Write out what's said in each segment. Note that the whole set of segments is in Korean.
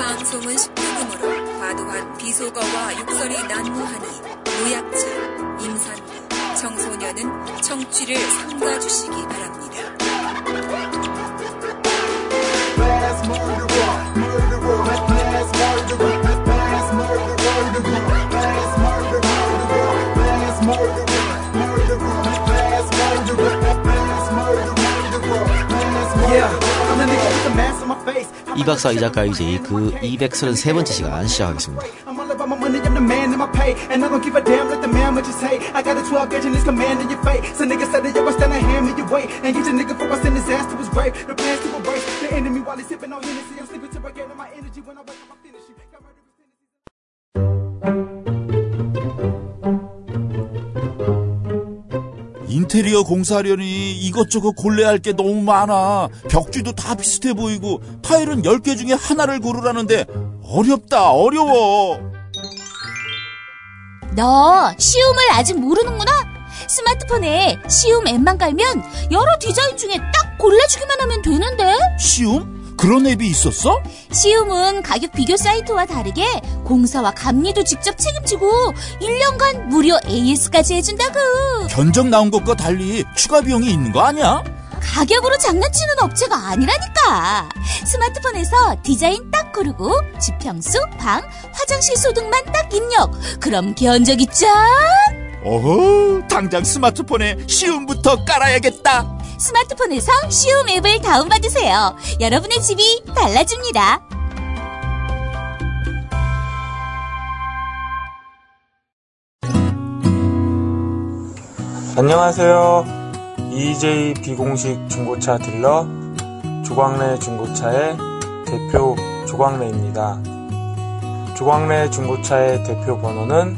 방송은 식료금으로 과도한 비속어와 욕설이 난무하니 노약자, 임산부, 청소년은 청취를 삼가주시기 바랍니다. 이 박사 이 작가 이제 그 233번째 시간 시작하겠습니다. 인테리어 공사하려니 이것저것 골라야 할 게 너무 많아. 벽지도 다 비슷해 보이고 타일은 10개 중에 하나를 고르라는데 어렵다 어려워. 너 시움을 아직 모르는구나? 스마트폰에 시움 앱만 깔면 여러 디자인 중에 딱 골라주기만 하면 되는데 쉬움? 그런 앱이 있었어? 시움은 가격 비교 사이트와 다르게 공사와 감리도 직접 책임지고 1년간 무료 AS까지 해준다고 견적 나온 것과 달리 추가 비용이 있는 거 아니야? 가격으로 장난치는 업체가 아니라니까 스마트폰에서 디자인 딱 고르고 지평수, 방, 화장실 소득만 딱 입력 그럼 견적이 짠 어허, 당장 스마트폰에 쉬움부터 깔아야겠다. 스마트폰에서 시움 앱을 다운받으세요. 여러분의 집이 달라집니다. 안녕하세요. EJ 비공식 중고차 딜러 조광래 중고차의 대표 조광래입니다. 조광래 중고차의 대표 번호는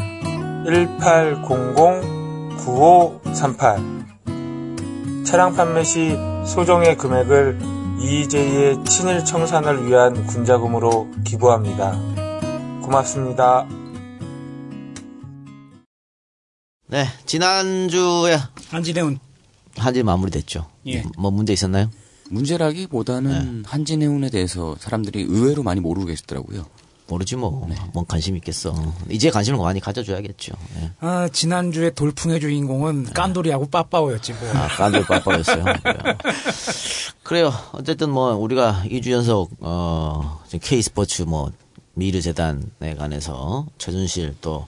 1800-9538 차량 판매 시 소정의 금액을 EJ의 친일 청산을 위한 군자금으로 기부합니다. 고맙습니다. 네, 지난주에 한지대운 한지 마무리됐죠. 예. 뭐 문제 있었나요? 문제라기보다는 한진해운에 대해서 사람들이 의외로 많이 모르고 계시더라고요. 모르지 뭐. 뭔 관심 있겠어. 이제 관심을 많이 가져줘야겠죠. 예. 아, 지난주에 돌풍의 주인공은 깐돌이하고 빠빠오였지 뭐. 아, 깐들 빠빠였어요. 그래요. 어쨌든 뭐 우리가 2주 연속 어 지금 K 스포츠 뭐 미르 재단에 관해서 최준실 또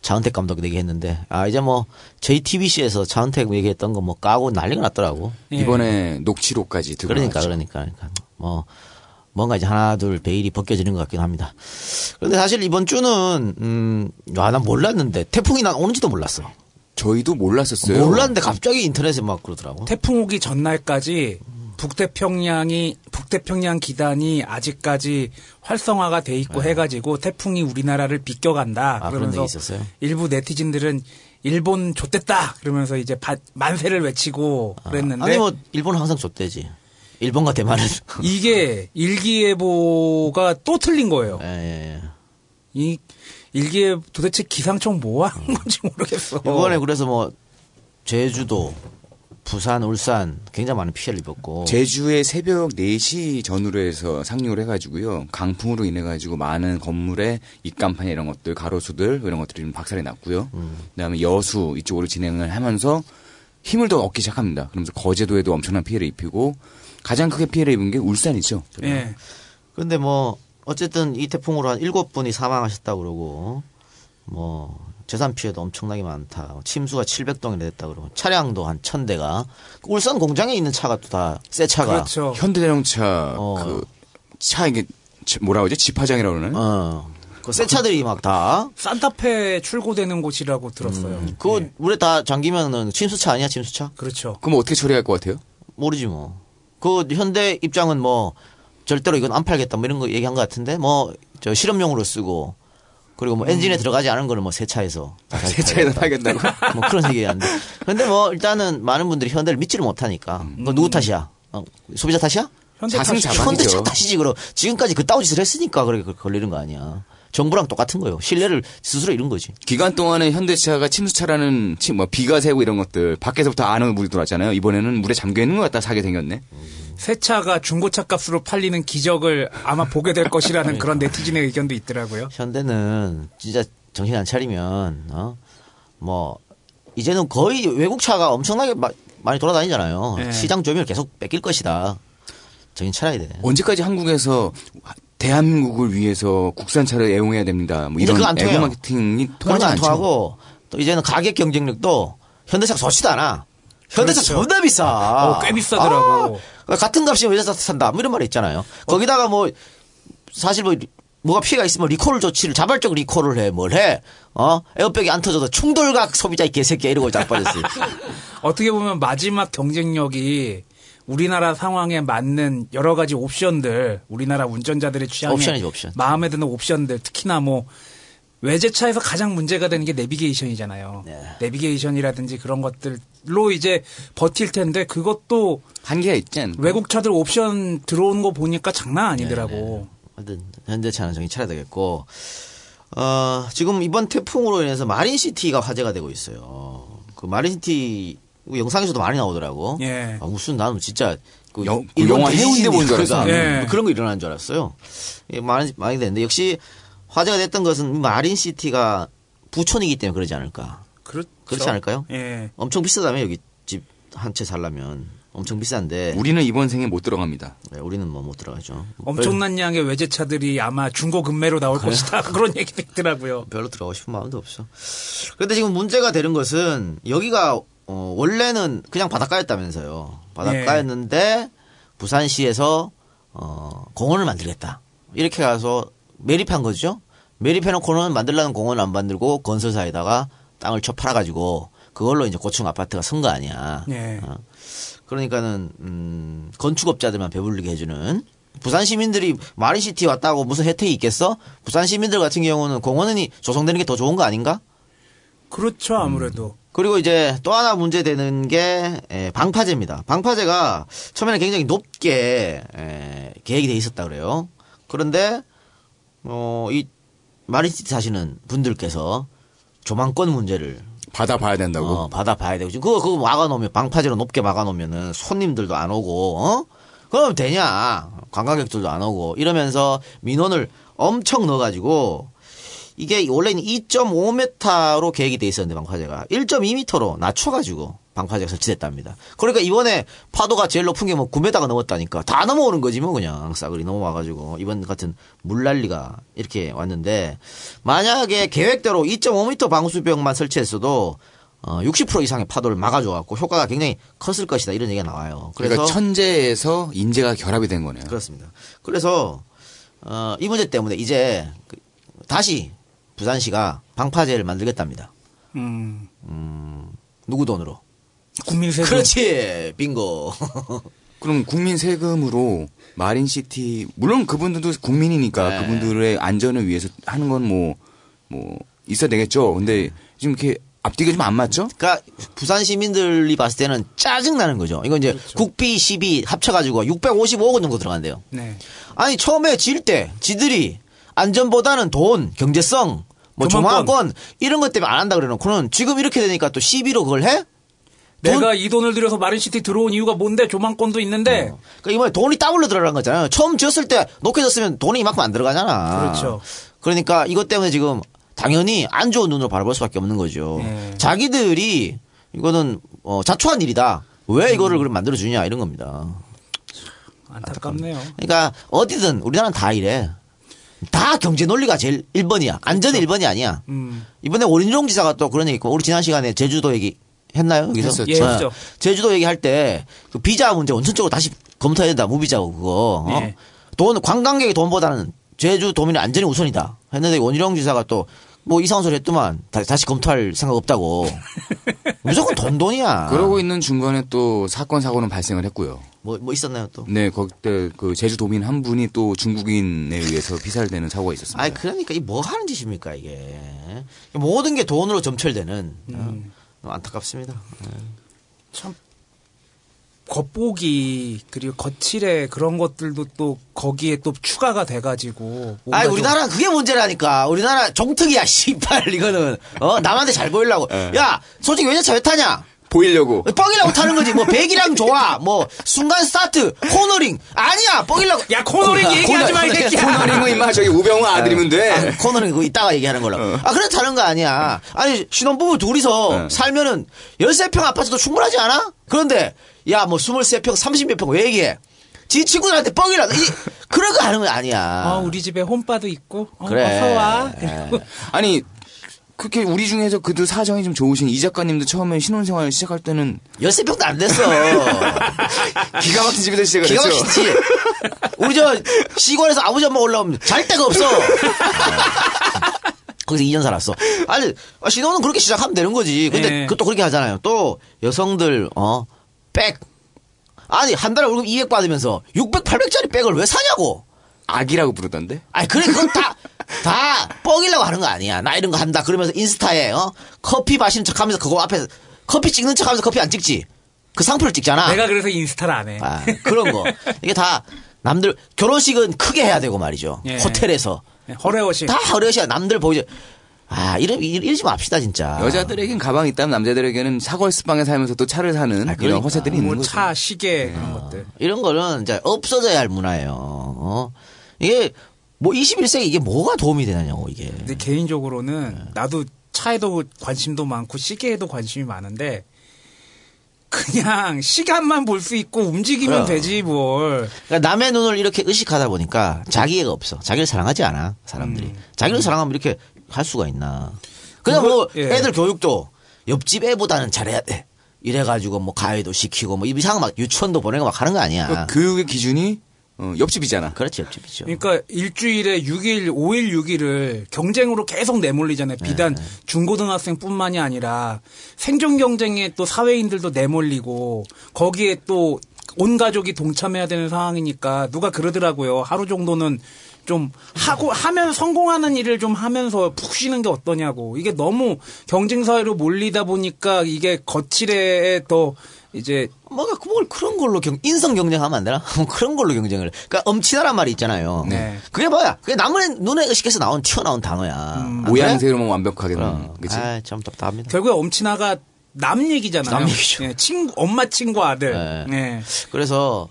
자은택 감독 얘기했는데 아 이제 뭐 JTBC에서 자은택 얘기했던 거 뭐 까고 난리가 났더라고. 예. 이번에 녹취록까지 들고 그러니까 나왔죠. 그러니까 그러니까 뭐 뭔가 이제 하나 둘 베일이 벗겨지는 것 같긴 합니다. 그런데 사실 이번 주는 음아난 몰랐는데 태풍이 난 오는지도 몰랐어. 저희도 몰랐었어요. 몰랐는데 갑자기 인터넷에 막 그러더라고. 태풍 오기 전날까지 북태평양이 북태평양 기단이 아직까지 활성화가 돼 있고 해가지고 태풍이 우리나라를 비껴간다. 네. 아, 그런 그러면서? 일부 네티즌들은 일본 좆됐다 그러면서 이제 바- 만세를 외치고 그랬는데 아니 뭐 일본은 항상 줬대지. 일본과 대만은 이게 일기예보가 또 틀린 거예요. 예, 예, 예. 이 일기예 도대체 기상청 뭐 하는 건지 모르겠어. 이번에 그래서 뭐 제주도, 부산, 울산 굉장히 많은 피해를 입었고 제주의 새벽 4시 전후로 해서 상륙을 해가지고요. 강풍으로 인해가지고 많은 건물의 입간판 이런 것들, 가로수들 이런 것들이 좀 박살이 났고요. 그다음에 여수 이쪽으로 진행을 하면서 힘을 더 얻기 시작합니다. 그러면서 거제도에도 엄청난 피해를 입히고 가장 크게 피해를 입은 게 울산이죠. 예. 근데 뭐 어쨌든 이 태풍으로 한 일곱 분이 사망하셨다 그러고 뭐 재산 피해도 엄청나게 많다. 침수가 700동이나 됐다 그러고 차량도 한 1000대가 울산 공장에 있는 차가 또 다 새 차가 그렇죠. 현대자동차 어. 그차 이게 지- 뭐라고 하죠? 집화장이라고 그러나요? 어. 그새 차들이 막 다 산타페 출고되는 곳이라고 들었어요. 음. 그거 예. 물에 다 잠기면은 침수차 아니야 침수차? 그렇죠. 그럼 어떻게 처리할 것 같아요? 모르지 뭐. 그 현대 입장은 뭐 절대로 이건 안 팔겠다 뭐 이런 거 얘기한 것 같은데 뭐 저 실험용으로 쓰고 그리고 뭐 엔진에 들어가지 않은 거는 뭐 세차해서 세차에다 팔겠다. 팔겠다고? 뭐 그런 얘기하는데 근데 뭐 일단은 많은 분들이 현대를 믿지를 못하니까 그거 누구 탓이야? 어, 소비자 탓이야? 현대 자승자반이죠. 현대차 탓이지 그럼 지금까지 그 따오 짓을 했으니까 그렇게 걸리는 거 아니야. 정부랑 똑같은 거예요. 신뢰를 스스로 잃은 거지. 기간 동안에 현대차가 침수차라는 침, 뭐 비가 새고 이런 것들 밖에서부터 안으로 물이 들어왔잖아요. 이번에는 물에 잠겨 있는 것 같다 사게 생겼네. 새 차가 중고차 값으로 팔리는 기적을 아마 보게 될 것이라는 그런 네티즌의 의견도 있더라고요. 현대는 진짜 정신 안 차리면 어? 뭐 이제는 거의 외국 차가 엄청나게 마- 많이 돌아다니잖아요. 네. 시장 점유율 계속 뺏길 것이다. 정신 차려야 돼. 언제까지 한국에서 대한민국을 위해서 국산차를 애용해야 됩니다. 뭐 이런 그거. 애고 마케팅이 통하지 않죠. 통하고 또 이제는 가격 경쟁력도 현대차가 좋지도 않아. 현대차 그렇죠. 존나 비싸. 어, 꽤 비싸더라고. 아, 같은 값이면 외제차 산다. 뭐 이런 말이 있잖아요. 거기다가 뭐 사실 뭐 뭐가 피해가 있으면 리콜 조치를 자발적 리콜을 해. 뭘 해? 어? 에어백이 안 터져도 충돌각 소비자 이 개새끼야 이러고 자빠졌어요. 어떻게 보면 마지막 경쟁력이 우리나라 상황에 맞는 여러 가지 옵션들, 우리나라 운전자들의 취향에 옵션이죠, 옵션. 마음에 드는 옵션들, 특히나 뭐 외제차에서 가장 문제가 되는 게 내비게이션이잖아요. 네. 내비게이션이라든지 그런 것들로 이제 버틸 텐데 그것도 한계가 않 외국 차들 옵션 들어오는 거 보니까 장난 아니더라고. 하여튼 현대차는 정신 차려야 되겠고 어, 지금 이번 태풍으로 인해서 마린시티가 화제가 되고 있어요. 그 마린시티 영상에서도 많이 나오더라고. 예. 아, 무슨 나는 진짜 그 영- 그 영화 해운대 보는 줄 알았어요. 예. 그런 거 일어나는 줄 알았어요. 예, 많이 많이 됐는데 역시 화제가 됐던 것은 마린 시티가 부촌이기 때문에 그러지 않을까. 그렇죠. 그렇지 않을까요? 예. 엄청 비싸다며 여기 집 한 채 살려면 엄청 비싼데 우리는 이번 생에 못 들어갑니다. 네, 우리는 뭐 못 들어가죠. 엄청난 양의 외제차들이 아마 중고 금매로 나올 것이다. 그런 얘기도 있더라고요. 별로 들어가고 싶은 마음도 없어. 그런데 지금 문제가 되는 것은 여기가 어, 원래는 그냥 바닷가였다면서요. 바닷가였는데 부산시에서 어, 공원을 만들겠다. 이렇게 가서 매립한 거죠. 매립해놓고는 만들라는 공원을 안 만들고 건설사에다가 땅을 쳐 팔아가지고 그걸로 이제 고층 아파트가 선 거 아니야. 예. 어. 그러니까는 음, 건축업자들만 배불리게 해주는 부산 시민들이 마린시티 왔다고 무슨 혜택이 있겠어? 부산 시민들 같은 경우는 공원이 조성되는 게 더 좋은 거 아닌가? 그렇죠, 아무래도. 그리고 이제 또 하나 문제되는 게 에, 방파제입니다. 방파제가 처음에는 굉장히 높게 에, 계획이 돼 있었다 그래요. 그런데 어, 이 마린시티 사시는 분들께서 조망권 문제를 받아봐야 된다고. 어, 받아봐야 되고. 지금 그거, 그거 막아놓으면, 방파제로 높게 막아놓으면은 손님들도 안 오고, 어? 그럼 되냐. 관광객들도 안 오고. 이러면서 민원을 엄청 넣어가지고, 이게 원래는 2.5m로 계획이 돼 있었는데, 방파제가. 1.2m로 낮춰가지고, 방파제가 설치됐답니다. 그러니까 이번에 파도가 제일 높은 게 뭐 9m가 넘었다니까. 다 넘어오는 거지, 뭐, 그냥. 싸그리 넘어와가지고. 이번 같은 물난리가 이렇게 왔는데, 만약에 계획대로 2.5m 방수벽만 설치했어도, 어, 60% 이상의 파도를 막아줘갖고 효과가 굉장히 컸을 것이다. 이런 얘기가 나와요. 그래서. 그러니까 천재에서 인재가 결합이 된 거네요. 그렇습니다. 그래서 어, 이 문제 때문에 이제 그- 다시 부산시가 방파제를 만들겠답니다. 음. 누구 돈으로? 국민 세금. 그렇지, 빙고. 그럼 국민 세금으로 마린시티 물론 그분들도 국민이니까 네. 그분들의 안전을 위해서 하는 건 뭐뭐 있어야 되겠죠. 근데 지금 이렇게 앞뒤가 좀 안 맞죠? 그러니까 부산 시민들이 봤을 때는 짜증 나는 거죠. 이거 이제 국비, 시비 합쳐가지고 655억 원 정도 들어간대요. 네. 아니 처음에 질 때 지들이 안전보다는 돈, 경제성, 뭐 조망권. 조망권 이런 것 때문에 안 한다 그래놓고는 지금 이렇게 되니까 또 시비로 그걸 해? 돈- 내가 이 돈을 들여서 마린시티 들어온 이유가 뭔데? 조망권도 있는데. 어. 그러니까 이번에 돈이 더블로 들어간 거잖아요. 처음 지었을 때 높게 졌으면 돈이 이만큼 안 들어가잖아. 그렇죠. 그러니까 이것 때문에 지금 당연히 안 좋은 눈으로 바라볼 수밖에 없는 거죠. 네. 자기들이 이거는 어, 자초한 일이다. 왜 이거를 그럼 만들어 주냐 이런 겁니다. 안타깝네요. 그러니까 어디든 우리나라는 다 이래. 다 경제 논리가 제일 1번이야. 안전이 1번이 아니야. 음. 이번에 오린종 지사가 또 그런 얘기 있고 우리 지난 시간에 제주도 얘기 했나요? 여기서? 했었죠. 예, 했죠. 제주도 얘기할 때 그 비자 문제 원천적으로 다시 검토해야 된다. 무비자고 그거. 어? 네. 돈 관광객의 돈보다는 제주 도민의 안전이 우선이다. 했는데 원희룡 지사가 또 뭐 이상한 소리 했더만 다, 다시 검토할 생각 없다고. 무조건 돈 돈이야. 그러고 있는 중간에 또 사건 사고는 발생을 했고요. 뭐, 뭐 있었나요 또? 네, 거기때 그 제주도민 한 분이 또 중국인에 의해서 피살되는 사고가 있었습니다. 아니 그러니까 이 뭐 하는 짓입니까 이게 모든 게 돈으로 점철되는 어, 안타깝습니다. 참 겉보기 그리고 겉치레 그런 것들도 또 거기에 또 추가가 돼가지고 아 좀- 우리나라 그게 문제라니까 우리나라 종특이야 씨발 이거는 어 남한테 잘 보이려고 야 솔직히 외제차 왜 타냐 보이려고. 뻥이라고 타는 거지. 뭐 백이랑 좋아. 뭐 순간 스타트, 코너링 아니야. 뻥이라고. 야, 코너링 얘기하지 마, 이 새끼야. 코너링은 임마 저기 우병우 아들이면 돼. 아, 코너링 그거 이따가 얘기하는 걸로. 아, 그래 타는 거 아니야. 아니, 신혼부부 둘이서 어. 살면은 13평 아파트도 충분하지 않아? 그런데, 야, 뭐 23평, 30몇 평 왜 얘기해? 지 친구들한테 뻥이라도, 이, 그런 거 하는 거 아니야. 어, 우리 집에 홈바도 있고. 어, 그래. 어서 와. 예. 아니 그렇게 우리 중에서 그래도 사정이 좀 좋으신 이 작가님도 처음에 신혼생활 시작할 때는 13평도 안 됐어. 기가 막힌 집에서 시작을 기가 했죠. 막히지. 우리 저 시골에서 아버지 엄마 올라오면 잘 데가 없어. 거기서 2년 살았어. 아니 아, 신혼은 그렇게 시작하면 되는 거지. 근데 네. 그것도 그렇게 하잖아요. 또 여성들 어 백. 아니 한 달에 월급 200 받으면서 600, 800짜리 백을 왜 사냐고. 악이라고 부르던데. 아니 그래 그건 다. 다 뻥이려고 하는 거 아니야. 나 이런 거 한다. 그러면서 인스타에 어 커피 마시는 척 하면서 그거 앞에서 커피 찍는 척 하면서 커피 안 찍지. 그 상표를 찍잖아. 내가 그래서 인스타를 안 해. 아, 그런 거. 이게 다 남들 결혼식은 크게 해야 되고 말이죠. 예. 호텔에서 네, 허례허식. 다 허려시야 남들 보이죠. 아, 이러 이러- 이러지 맙시다 진짜. 여자들에겐 가방이 있다면 남자들에게는 사골스방에 살면서 또 차를 사는 아, 이런 그러니까. 허세들이 있는 뭐 거죠. 차, 시계 그런 것들. 이런 거는 이제 없어져야 할 문화예요. 어? 이게 뭐 21세기 이게 뭐가 도움이 되느냐고 이게. 근데 개인적으로는 나도 차에도 관심도 많고 시계에도 관심이 많은데 그냥 시간만 볼 수 있고 움직이면 그럼. 되지 뭘. 그러니까 남의 눈을 이렇게 의식하다 보니까 자기애가 없어. 자기를 사랑하지 않아 사람들이. 자기를 사랑하면 이렇게 할 수가 있나. 그냥 뭐 예. 애들 교육도 옆집 애보다는 잘해야 돼. 이래가지고 뭐 가해도 시키고 뭐 이상한 막 유치원도 보내고 막 하는 거 아니야. 그 교육의 기준이 어, 옆집이잖아. 그렇지 옆집이죠. 그러니까 일주일에 6일, 5일, 6일을 경쟁으로 계속 내몰리잖아요. 비단 네. 중고등학생뿐만이 아니라 생존 경쟁에 또 사회인들도 내몰리고 거기에 또 온 가족이 동참해야 되는 상황이니까 누가 그러더라고요. 하루 정도는 좀 하고 하면 성공하는 일을 좀 하면서 푹 쉬는 게 어떠냐고. 이게 너무 경쟁 사회로 몰리다 보니까 이게 거칠에 더 이제 뭐가 뭘 그런 걸로 경, 인성 경쟁하면 안 되나? 뭐 그런 걸로 경쟁을. 그러니까 엄친아란 말이 있잖아요. 네. 그게 뭐야? 그게 남의 눈에 의식해서 나온 튀어나온 단어야. 모양새로만 완벽하게 그럼. 는 그치? 아, 참 답답합니다. 결국에 엄친아가 남 얘기잖아요. 남 얘기죠. 예, 친구, 엄마 친구 아들. 네. 네. 그래서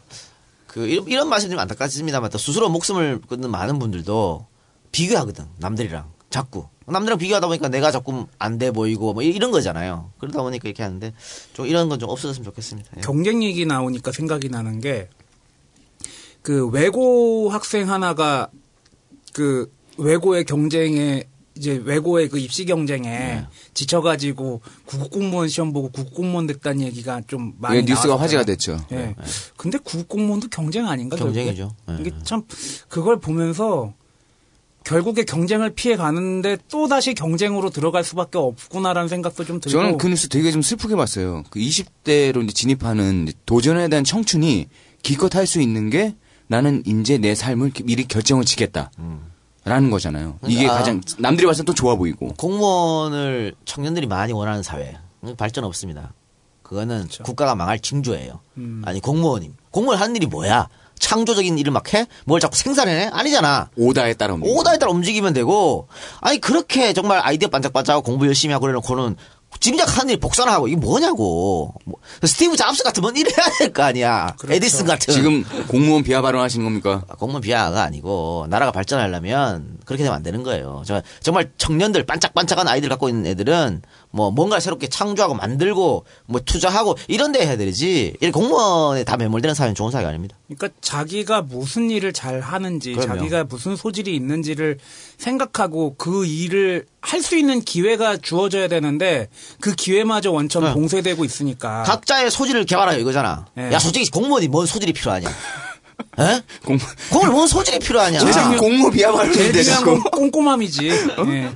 그 이런, 이런 말씀 좀 안타깝습니다만 또 스스로 목숨을 끊는 많은 분들도 비교하거든 남들이랑 자꾸 남들이랑 비교하다 보니까 내가 자꾸 안 돼 보이고 뭐 이- 이런 거잖아요. 그러다 보니까 이렇게 하는데 좀 이런 건 좀 없어졌으면 좋겠습니다. 예. 경쟁 얘기 나오니까 생각이 나는 게 그 외고 학생 하나가 그 외고의 경쟁에 이제 외고의 그 입시 경쟁에 네. 지쳐가지고 국공무원 시험 보고 국공무원 됐다는 얘기가 좀 많이 예, 뉴스가 나왔었잖아요. 화제가 됐죠. 예. 근데 국공무원도 경쟁 아닌가? 경쟁이죠. 예. 이게 참 그걸 보면서 결국에 경쟁을 피해 가는데 또 다시 경쟁으로 들어갈 수밖에 없구나라는 생각도 좀 들고. 저는 그 뉴스 되게 좀 슬프게 봤어요. 그 20대로 이제 진입하는 도전에 대한 청춘이 기껏 할 수 있는 게 나는 이제 내 삶을 미리 결정을 지겠다. 라는 거잖아요. 이게 아. 가장 남들이 봤을 때 또 좋아 보이고. 공무원을 청년들이 많이 원하는 사회 음, 발전 없습니다. 그거는 국가가 망할 징조예요. 아니 공무원님 공무원 하는 일이 뭐야? 창조적인 일을 막 해? 뭘 자꾸 생산해내? 아니잖아. 오다에 따라 움직이고. 오다에 따라 움직이면 되고 아니 그렇게 정말 아이디어 반짝반짝하고 공부 열심히 하고 그래놓고는 정작 하는 일 복사나 하고 이게 뭐냐고. 뭐, 스티브 잡스 같으면 이래야 될 거 아니야. 에디슨 같은. 지금 공무원 비하 발언하시는 겁니까? 아, 공무원 비하가 아니고 나라가 발전하려면 그렇게 되면 안 되는 거예요. 저- 정말 청년들 반짝반짝한 아이들 갖고 있는 애들은 뭐 뭔가 새롭게 창조하고 만들고 뭐 투자하고 이런 데 해야 되지. 이 공무원에 다 매몰되는 사회는 좋은 사회가 아닙니다. 그러니까 자기가 무슨 일을 잘 하는지, 그럼요. 자기가 무슨 소질이 있는지를 생각하고 그 일을 할 수 있는 기회가 주어져야 되는데 그 기회마저 원천 네. 봉쇄되고 있으니까. 각자의 소질을 개발하여 이거잖아. 네. 야 솔직히 공무원이 뭔 소질이 필요하냐? 에? 공, 공무원 뭔 소질이 필요하냐? 제 공무 비하 제일 발언인데 중요한 자꾸. 건 꼼꼼함이지. 예.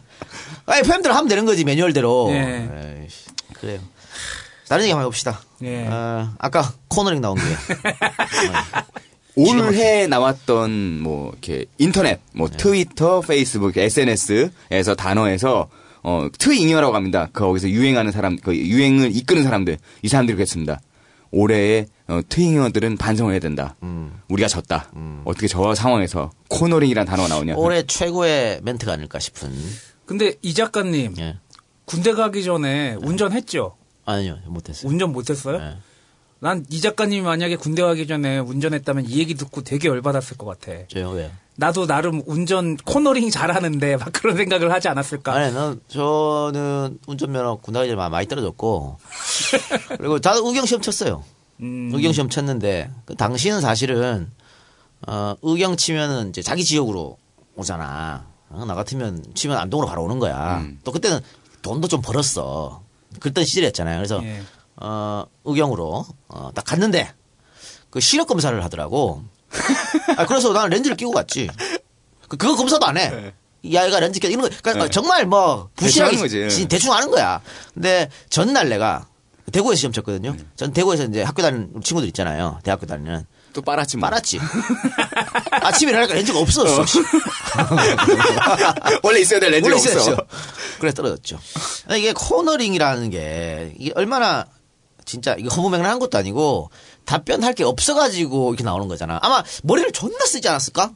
아니 FM대로 하면 되는 거지 매뉴얼대로. 네. 에이씨, 그래요. 다른 얘기 한번 해봅시다. 예. 어, 아까 코너링 나온 게. 올해 나왔던 뭐 이렇게 인터넷, 뭐 트위터, 페이스북, SNS에서 단어에서 어 트잉여라고 합니다. 그 거기서 유행하는 사람, 그 유행을 이끄는 사람들, 이 사람들이 그랬습니다. 올해의 어, 트잉여들은 반성을 해야 된다. 우리가 졌다. 어떻게 저 상황에서 코너링이라는 단어가 나오냐? 올해 최고의 멘트가 아닐까 싶은. 근데 이 작가님 예. 군대 가기 전에 운전했죠. 아니요, 못했어요. 운전 못했어요? 네. 난 이 작가님이 만약에 군대 가기 전에 운전했다면 이 얘기 듣고 되게 열받았을 것 같아. 저요, 왜요? 나도 나름 운전 코너링 잘하는데 막 그런 생각을 하지 않았을까? 아니, 난, 저는 운전면허 군대 가기 전에 많이 떨어졌고, 그리고 다들 의경시험 쳤어요. 음, 의경 시험 쳤는데, 그 당시는 사실은, 어, 의경 치면은 이제 자기 지역으로 오잖아. 어, 나 같으면 치면 안동으로 바로 오는 거야. 음. 또 그때는 돈도 좀 벌었어. 그랬던 시절이었잖아요. 그래서, 예. 어, 의경으로, 어, 딱 갔는데, 그 시력 검사를 하더라고. 아, 그래서 나는 렌즈를 끼고 갔지. 그, 그거 검사도 안 해. 이 아이가 렌즈 끼 이런 거, 그러니까 네. 정말 뭐, 부실하게, 대충 대충 하는 거야. 근데 전날 내가 대구에서 시험 쳤거든요. 전 대구에서 이제 학교 다니는 친구들 있잖아요. 대학교 다니는. 또 빨았지 뭐. 빨았지. 아침에 일어나니까 렌즈가 없었어. 원래 있어야 될 렌즈가 원래 없어. 있어야죠. 그래 떨어졌죠. 이게 코너링이라는 게 이게 얼마나 진짜 이거 허무맹랑한 것도 아니고 답변할 게 없어가지고 이렇게 나오는 거잖아. 아마 머리를 존나 쓰지 않았을까?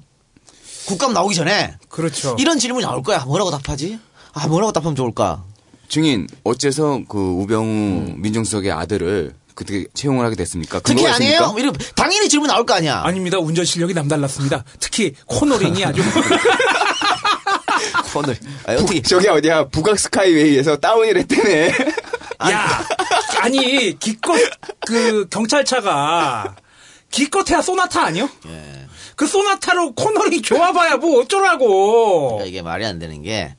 국감 나오기 전에 그렇죠. 이런 질문이 나올 거야. 뭐라고 답하지? 아 뭐라고 답하면 좋을까? 증인 어째서 그 우병우 민정수석의 아들을 그때 채용을 하게 됐습니까? 특히 근거가 아니에요? 이런 당연히 질문 나올 거 아니야. 아닙니다. 운전 실력이 남달랐습니다. 특히 코너링이 아주 코너. 아, 어떻게? 저기 어디야 북악 스카이웨이에서 다운을 했대네. 야 아니 기껏 그 경찰차가 기껏해야 소나타 아니요? 예. 그 소나타로 코너링 좋아봐야 뭐 어쩌라고. 그러니까 이게 말이 안 되는 게,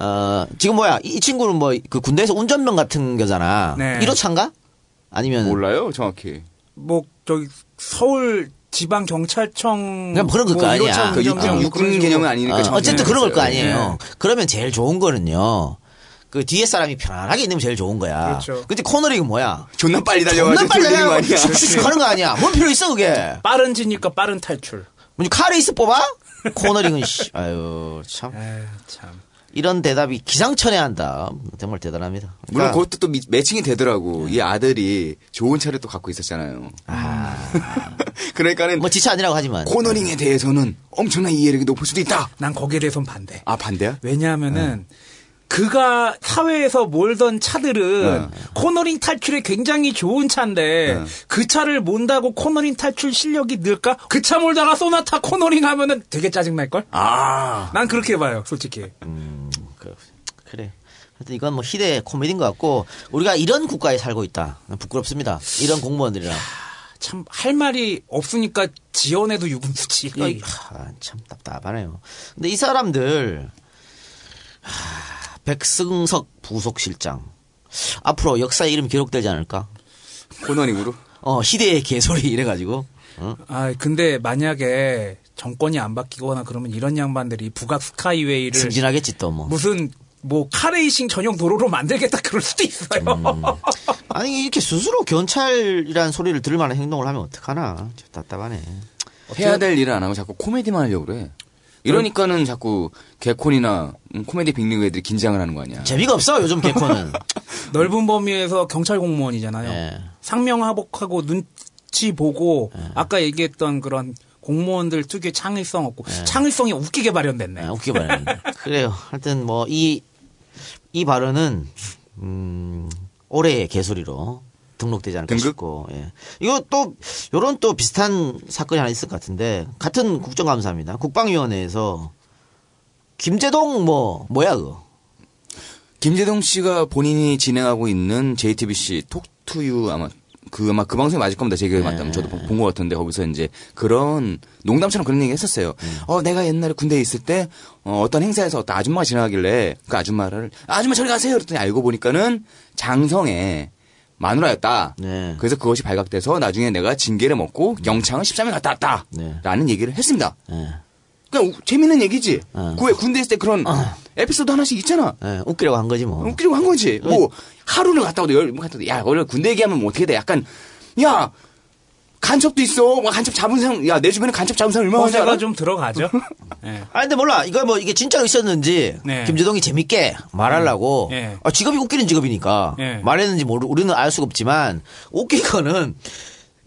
어, 지금 뭐야, 이, 이 친구는 뭐, 그 군대에서 운전병 같은 거잖아. 네. 1호차인가? 아니면. 몰라요 정확히. 뭐 저기 서울 지방 경찰청 그냥 그런 걸거 뭐 아니야. 그 육- 육군. 개념은 아니니까 어, 어쨌든 그런 걸 거. 아니에요. 그러면 제일 좋은 거는요. 그 뒤에 사람이 편안하게 있는 게 제일 좋은 거야. 그렇죠. 근데 코너링은 뭐야? 존나 빨리 존나 달려가지고 빨리 쫄리는 거 달려 아니야. 슉슉 하는 거 아니야. 뭔 필요 있어 그게? 빠른 진입과 빠른 탈출. 뭐지 카레이서 뽑아? 코너링은 씨. 아유 참에 참. 이런 대답이 기상천외한다. 정말 대단합니다. 물론 그러니까 그것도 또 미- 매칭이 되더라고. 이 아들이 좋은 차를 또 갖고 있었잖아요. 그러니까는 뭐 지차 아니라고 하지만 코너링에 대해서는 엄청난 이해력이 높을 수도 있다. 난 거기에 대해서는 반대. 아 반대야? 왜냐하면은 그가 사회에서 몰던 차들은 코너링 탈출에 굉장히 좋은 차인데 네. 그 차를 몬다고 코너링 탈출 실력이 늘까? 그 차 몰다가 소나타 코너링 하면은 되게 짜증날 걸? 아 난 그렇게 봐요, 솔직히. 그, 그래. 하여튼 이건 뭐 희대의 코미디인 것 같고 우리가 이런 국가에 살고 있다. 부끄럽습니다. 이런 공무원들이랑. 참 할 말이 없으니까 지원해도 하, 참 답답하네요. 근데 이 사람들 하, 백승석 부속실장 앞으로 역사에 이름 기록되지 않을까? 코너링으로. 어 희대의 개소리 이래가지고 어? 아, 근데 만약에 정권이 안 바뀌거나 그러면 이런 양반들이 북악 스카이웨이를 승진하겠지 또 뭐. 무슨 뭐 카레이싱 전용 도로로 만들겠다 그럴 수도 있어요. 음. 아니 이렇게 스스로 경찰이라는 소리를 들을 만한 행동을 하면 어떡하나? 참 답답하네. 해야 될 일을 안 하고 자꾸 코미디만 하려고 그래. 이러니까는 자꾸 개콘이나 음, 코미디 빅리그 애들이 긴장을 하는 거 아니야. 재미가 없어 요즘 개콘은. 넓은 범위에서 경찰 공무원이잖아요. 예. 상명하복하고 눈치 보고 네. 아까 얘기했던 그런 공무원들 특유의 창의성 없고 창의성이 웃기게 발현됐네. 아, 웃겨 봐요. 그래요. 하여튼 뭐 이 이 발언은 음, 올해의 개소리로 등록되지 않을까 등급? 싶고. 예. 이거 또 요런 또 비슷한 사건이 하나 있을 것 같은데 같은 국정감사입니다. 국방위원회에서 김재동 뭐 뭐야 그거. 김재동 씨가 본인이 진행하고 있는 JTBC 톡투유 아마 그 아마 그 방송이 맞을 겁니다. 제 기억에 맞다면 저도 본 것 같은데 거기서 이제 그런 농담처럼 그런 얘기 했었어요. 어 내가 옛날에 군대에 있을 때 어, 어떤 행사에서 어떤 아줌마가 지나가길래 그 아줌마를 아줌마 저리 가세요. 그랬더니 알고 보니까는 장성의 마누라였다. 네. 그래서 그것이 발각돼서 나중에 내가 징계를 먹고 영창을 13년 갔다 왔다. 네. 라는 얘기를 했습니다. 예. 그러니까 우- 재밌는 얘기지. 어. 그왜 군대 있을 때 그런 에피소드 하나씩 있잖아. 예, 웃기려고 한 거지 뭐. 웃기려고 한 거지. 뭐 하루를 갔다 오도 열 갔다 오도 야 원래 군대 얘기하면 뭐 어떻게 돼? 약간 야 간첩도 있어. 뭐 간첩 잡은 사람 야 내 주변에 간첩 잡은 사람 얼마나 허세가? 좀 들어가죠. 예. 아 근데 몰라 이거 뭐 이게 진짜로 있었는지 네. 김재동이 재밌게 말하려고 예. 아, 직업이 웃기는 직업이니까 예. 말했는지 모르 우리는 알 수가 없지만 웃긴 거는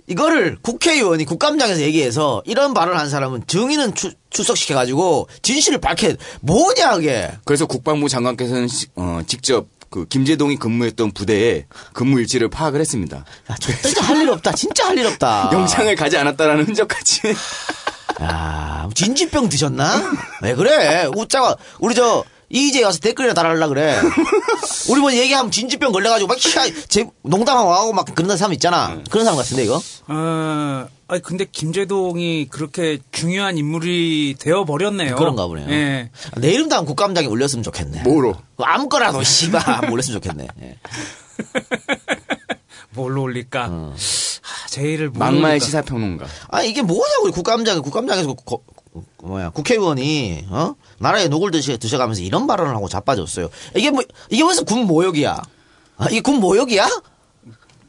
이거를 국회의원이 국감장에서 얘기해서 이런 발언한 사람은 증인은 추- 출석시켜가지고 진실을 밝혀 뭐냐 그게 그래서 국방부 장관께서는 시- 어, 직접 그 김재동이 근무했던 부대에 근무 일지를 파악을 했습니다. 야, 저 진짜 할 일 없다. 진짜 할 일 없다. 영창을 가지 않았다라는 흔적까지. 야, 진지병 드셨나? 왜 그래? 웃자가 우리 저 이제 와서 댓글이나 달아달라 그래. 우리 뭐 얘기하면 진지병 걸려가지고 막 희야, 제 농담하고 하고 막 그런 사람 있잖아. 그런 사람 같은데 이거? 어, 아니 근데 김재동이 그렇게 중요한 인물이 되어 버렸네요. 그런가 보네요. 예. 내 이름도 한 국감장에 올렸으면 좋겠네. 뭐로? 아무거나도 씨발 한번 올렸으면 좋겠네. 예. 뭘로 올릴까? 어. 하, 제의를 막말? 시사평론가. 아 이게 뭐냐고 이 국감장에 국감장에서 고- 고- 뭐야 국회의원이 어 나라에 녹을 드셔 드셔가면서 이런 발언을 하고 자빠졌어요. 이게 뭐 이게 무슨 군 모욕이야? 아, 이게 군 모욕이야?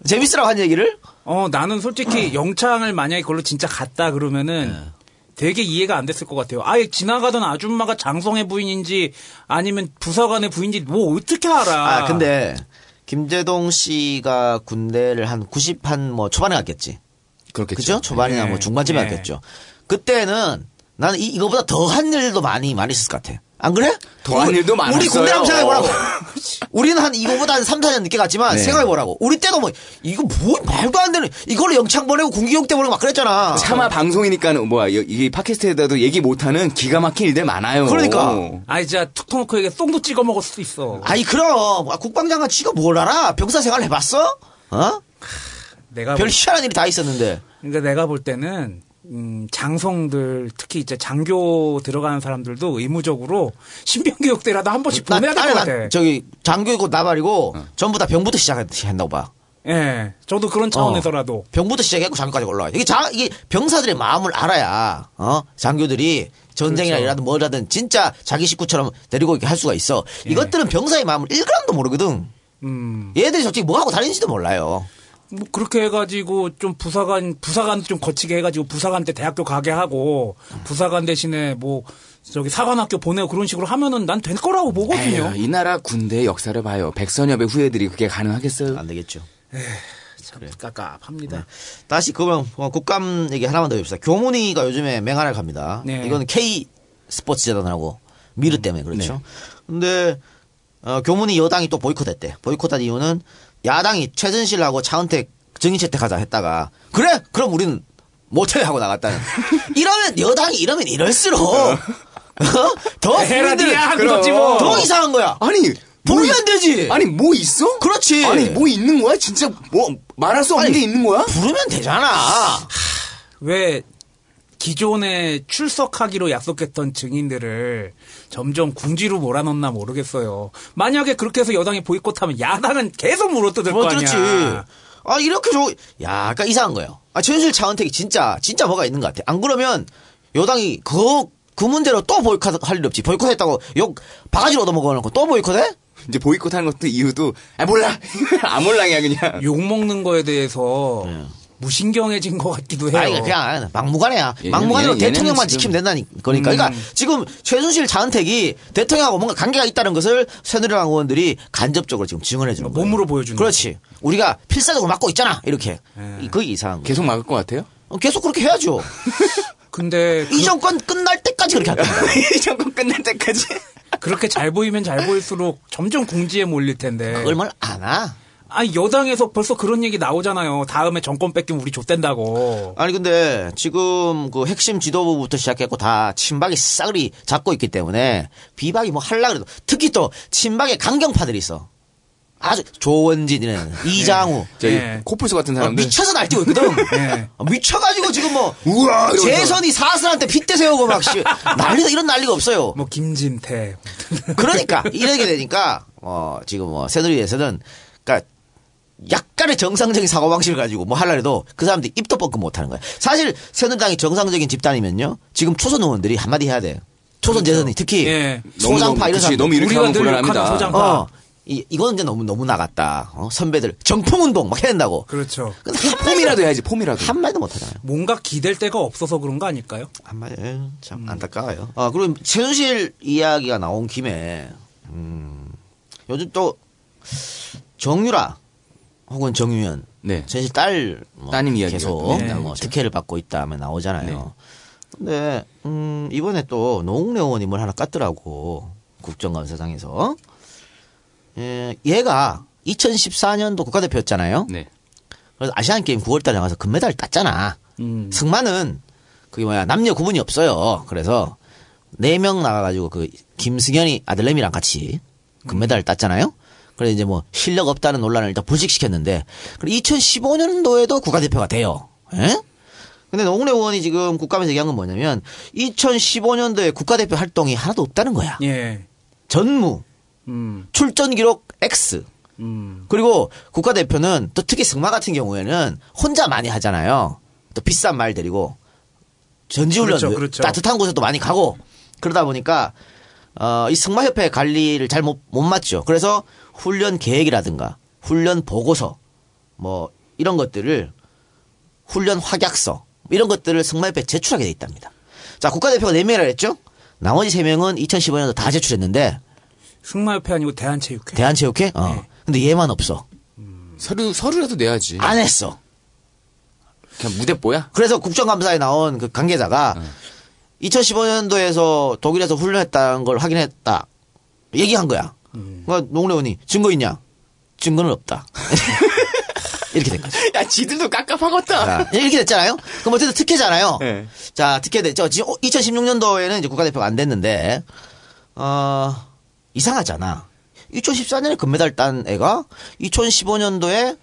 재밌으라고 한 얘기를? 어, 나는 솔직히 영창을 만약에 그걸로 진짜 갔다 그러면은 네. 되게 이해가 안 됐을 것 같아요. 아예 지나가던 아줌마가 장성의 부인인지 아니면 부사관의 부인인지 뭐 어떻게 알아? 아 근데 김재동 씨가 군대를 한 90 한 뭐 초반에 갔겠지. 그렇겠죠. 그죠? 초반이나 네. 뭐 중반쯤에 네. 갔겠죠. 그때는 나는 이, 이거보다 더 한 일도 많이 많이 있을 것 같아. 안 그래? 더한 우리- 일도 많았어요. 우리 군대 한번 생각해보라고. 우리는 한 이거보다 한 3, 4년 늦게 갔지만 네. 생각해보라고. 우리 때도 뭐 이거 뭐 말도 안 되는 이걸로 영창 보내고 군기용 때 보내고 막 그랬잖아. 차마 방송이니까는 뭐야 여- 이게 팟캐스트에다도 얘기 못하는 기가 막힌 일들 많아요. 그러니까. 아이 진짜 툭 터놓고 이게 똥도 찍어 먹을 수도 있어. 아니 그럼 아, 국방장관 지가 뭘 알아? 병사 생활 해봤어? 어? 내가 별 볼, 희한한 일이 다 있었는데. 그러니까 내가 볼 때는 음, 장성들 특히 이제 장교 들어가는 사람들도 의무적으로 신병교육 때라도 한 번씩 나- 보내야 될것나 같아. 저기 장교이고 나발이고 전부 다 병부터 시작한다고 봐. 예, 저도 그런 차원에서라도 병부터 시작했고 장교까지 올라와. 이게 자 이게 병사들의 마음을 알아야 어 장교들이 전쟁이나 그렇죠. 이라든 뭐라든 진짜 자기 식구처럼 데리고 이렇게 할 수가 있어. 예. 이것들은 병사의 마음을 1g도 모르거든. 음, 얘들이 솔직히 뭐 하고 다니는지도 몰라요. 뭐 그렇게 해가지고 좀 부사관 부사관 좀 거치게 해가지고 부사관 때 대학교 가게 하고 부사관 대신에 뭐 저기 사관학교 보내고 그런 식으로 하면은 난 될 거라고 보거든요. 에휴, 이 나라 군대의 역사를 봐요. 백선엽의 후예들이 그게 가능하겠어요? 안 되겠죠. 참 깝깝합니다. 다시 그러면 어, 국감 얘기 하나만 더 해봅시다. 교문이가 요즘에 맹활을 갑니다. 네. 이거는 K 스포츠 재단하고 미르 때문에 그렇죠. 네. 근데 어, 교문이 여당이 또 보이콧했대. 보이콧한 이유는 야당이 최순실하고 차은택 증인 채택하자 했다가 그래 그럼 우리는 못해 하고 나갔다는. 이러면 여당이 이러면 이럴수록 어? 더 국민들은 하는 거지 뭐. 더 이상한 거야. 아니 부르면 되지. 아니 뭐 있어? 그렇지. 아니 뭐 있는 거야? 진짜 뭐 말할 수 없는 아니, 게 있는 거야? 부르면 되잖아. 왜 기존에 출석하기로 약속했던 증인들을 점점 궁지로 몰아넣나 모르겠어요. 만약에 그렇게 해서 여당이 보이콧하면 야당은 계속 물어뜯을 뭐 거 아니야. 그렇지. 아 이렇게 저 약간 이상한 거예요. 아 최순실 차은택이 진짜 진짜 뭐가 있는 것 같아. 안 그러면 여당이 그거 그 문제로 또 보이콧 할 일 없지. 보이콧했다고 욕 바가지로 얻어먹어놓고 또 보이콧해? 이제 보이콧하는 것도 이유도 아 몰라 아몰랑이야 그냥. 욕 먹는 거에 대해서 무신경해진 것 같기도 해요. 아 이거 그냥 막무가내야. 얘는- 막무가내로 얘는- 대통령만 지키면 된다니 거니까. 그러니까 지금 최순실 차은택이 대통령하고 뭔가 관계가 있다는 것을 새누리당 의원들이 간접적으로 지금 증언해 주는 거예요. 몸으로 보여주는 그렇지. 우리가 필사적으로 막고 있잖아. 이렇게. 이- 그게 이상한 거. 계속 막을 것 같아요? 어, 계속 그렇게 해야죠. 근데 그, 이 정권 끝날 때까지 그렇게 할 겁니다. 이 정권 끝날 때까지. 그렇게 잘 보이면 잘 보일수록 점점 궁지에 몰릴 텐데. 그걸 뭘 아나? 아니 여당에서 벌써 그런 얘기 나오잖아요. 다음에 정권 뺏기면 우리 좆된다고. 아니 근데 지금 그 핵심 지도부부터 시작했고 다 친박이 싸그리 잡고 있기 때문에 비박이 뭐 할라 그래도 특히 또 친박의 강경파들이 있어. 아주 조원진이는 이장우 저희 네. 코뿔소 같은 어, 사람들. 미쳐서 날뛰고 있거든. 네. 어, 미쳐가지고 지금 뭐 우와. 재선이 사슬한테 핏대 세우고 막 씨, 난리가 이런 난리가 없어요. 뭐 김진태. 그러니까 이렇게 되니까 어 지금 뭐 새누리에서는 그러니까 약간의 정상적인 사고 방식을 가지고 뭐 하려 해도 그 사람들이 입도 뻗고 못 하는 거야. 사실 새누리당이 정상적인 집단이면요. 지금 초선 의원들이 한마디 해야 돼. 초선 재선이 특히 예. 소장파 이런 사람 너무 이렇게 하면 곤란합니다. 소장파. 어. 이, 이거는 이제 너무 너무 나갔다. 어? 선배들 정풍운동 막 해야 된다고. 그렇죠. 근데 폼- 폼이라도 해야지 폼이라도. 한 마디도 못 하잖아요. 뭔가 기댈 데가 없어서 그런 거 아닐까요? 한 마디 에휴, 참 안타까워요. 아 그리고 최순실 이야기가 나온 김에 음, 요즘 또 정유라 혹은 정유현 네. 최순실 딸 뭐, 따님 이야기가 계속 네, 뭐 나오죠. 특혜를 받고 있다면 나오잖아요. 네. 근데 음, 이번에 또 노웅래 의원이 뭘 하나 깠더라고 국정감사장에서 에, 얘가 2014년도 국가대표였잖아요. 네. 그래서 아시안 게임 9월달에 나가서 금메달 땄잖아. 음. 승마는 그게 뭐야 남녀 구분이 없어요. 그래서 네 명 나가가지고 그 김승현이 아들내미랑 같이 금메달을 땄잖아요. 그래서 이제 뭐 실력 없다는 논란을 일단 불식시켰는데 그리고 2015년도에도 국가대표가 돼요. 예? 근데 노웅래 의원이 지금 국감에서 얘기한 건 뭐냐면 2015년도에 국가대표 활동이 하나도 없다는 거야. 예. 전무, 음. 출전 기록 X. 음. 그리고 국가대표는 또 특히 승마 같은 경우에는 혼자 많이 하잖아요. 또 비싼 말 데리고 전지훈련 그렇죠, 그렇죠. 따뜻한 곳에 또 많이 가고 그러다 보니까 어, 이 승마협회 관리를 잘 못 못 맞죠. 그래서 훈련 계획이라든가 훈련 보고서 뭐 이런 것들을 훈련 확약서 이런 것들을 승마협회에 제출하게 돼 있답니다. 자 국가대표가 4명이라 했죠. 나머지 3명은 2015년도 다 제출했는데 승마협회 아니고 대한체육회. 대한체육회? 어. 네. 근데 얘만 없어. 서류 서류라도 내야지. 안 했어. 그냥 무대뽀야? 그래서 국정감사에 나온 그 관계자가 2015년도에서 독일에서 훈련했다는 걸 확인했다. 얘기한 거야. 그러니까 노무래 의원이 증거 있냐? 증거는 없다. 이렇게 된 거죠. 야, 지들도 깝깝하겠다. 자, 이렇게 됐잖아요? 그럼 어쨌든 특혜잖아요? 네. 자, 특혜 됐죠. 지금 2016년도에는 이제 국가대표가 안 됐는데, 어, 이상하잖아. 2014년에 금메달 딴 애가 2015년도에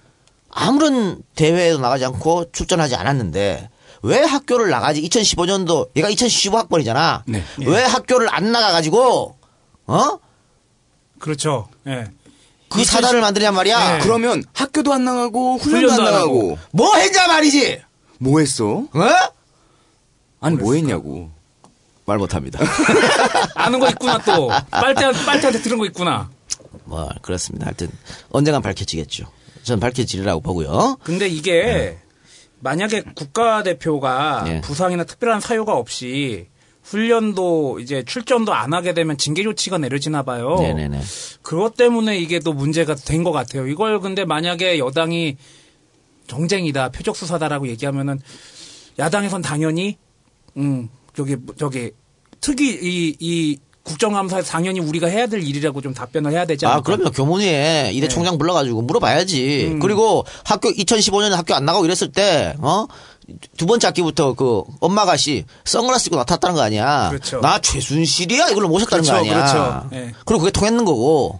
아무런 대회에도 나가지 않고 출전하지 않았는데, 왜 학교를 나가지? 2015년도, 얘가 2015학번이잖아. 네. 왜 학교를 안 나가가지고, 어? 그렇죠. 예. 그 사단을 만드냐 말이야. 네. 그러면 학교도 안 나가고 훈련도, 훈련도 안안 나가고 뭐 했냐 말이지? 뭐 했어? 어? 아니 뭐 했냐고. 말 못합니다. 아는 거 있구나 또. 빨대 빨대한테 들은 거 있구나. 뭐 그렇습니다. 하여튼 언젠간 밝혀지겠죠. 저는 밝혀지리라고 보고요. 근데 이게 만약에 국가대표가 예. 부상이나 특별한 사유가 없이 훈련도 이제 출전도 안 하게 되면 징계 조치가 내려지나 봐요. 네네네. 그것 때문에 이게 또 문제가 된 것 같아요. 이걸 근데 만약에 여당이 정쟁이다, 표적 수사다라고 얘기하면은 야당에선 당연히 음 저기 저기 특히 이 이 국정감사에서 당연히 우리가 해야 될 일이라고 좀 답변을 해야 되지 않을까? 아, 그럼요. 교문위에 이대 총장 불러가지고 물어봐야지. 음. 그리고 학교 2015년에 학교 안 나가고 이랬을 때, 어? 두 번째 학기부터 그 엄마가 씨 선글라스 입고 나탔다는 거 아니야. 그렇죠. 나 최순실이야 이걸로 모셨다는 그렇죠, 거 아니야. 그렇죠. 예. 그리고 그게 통했는 거고.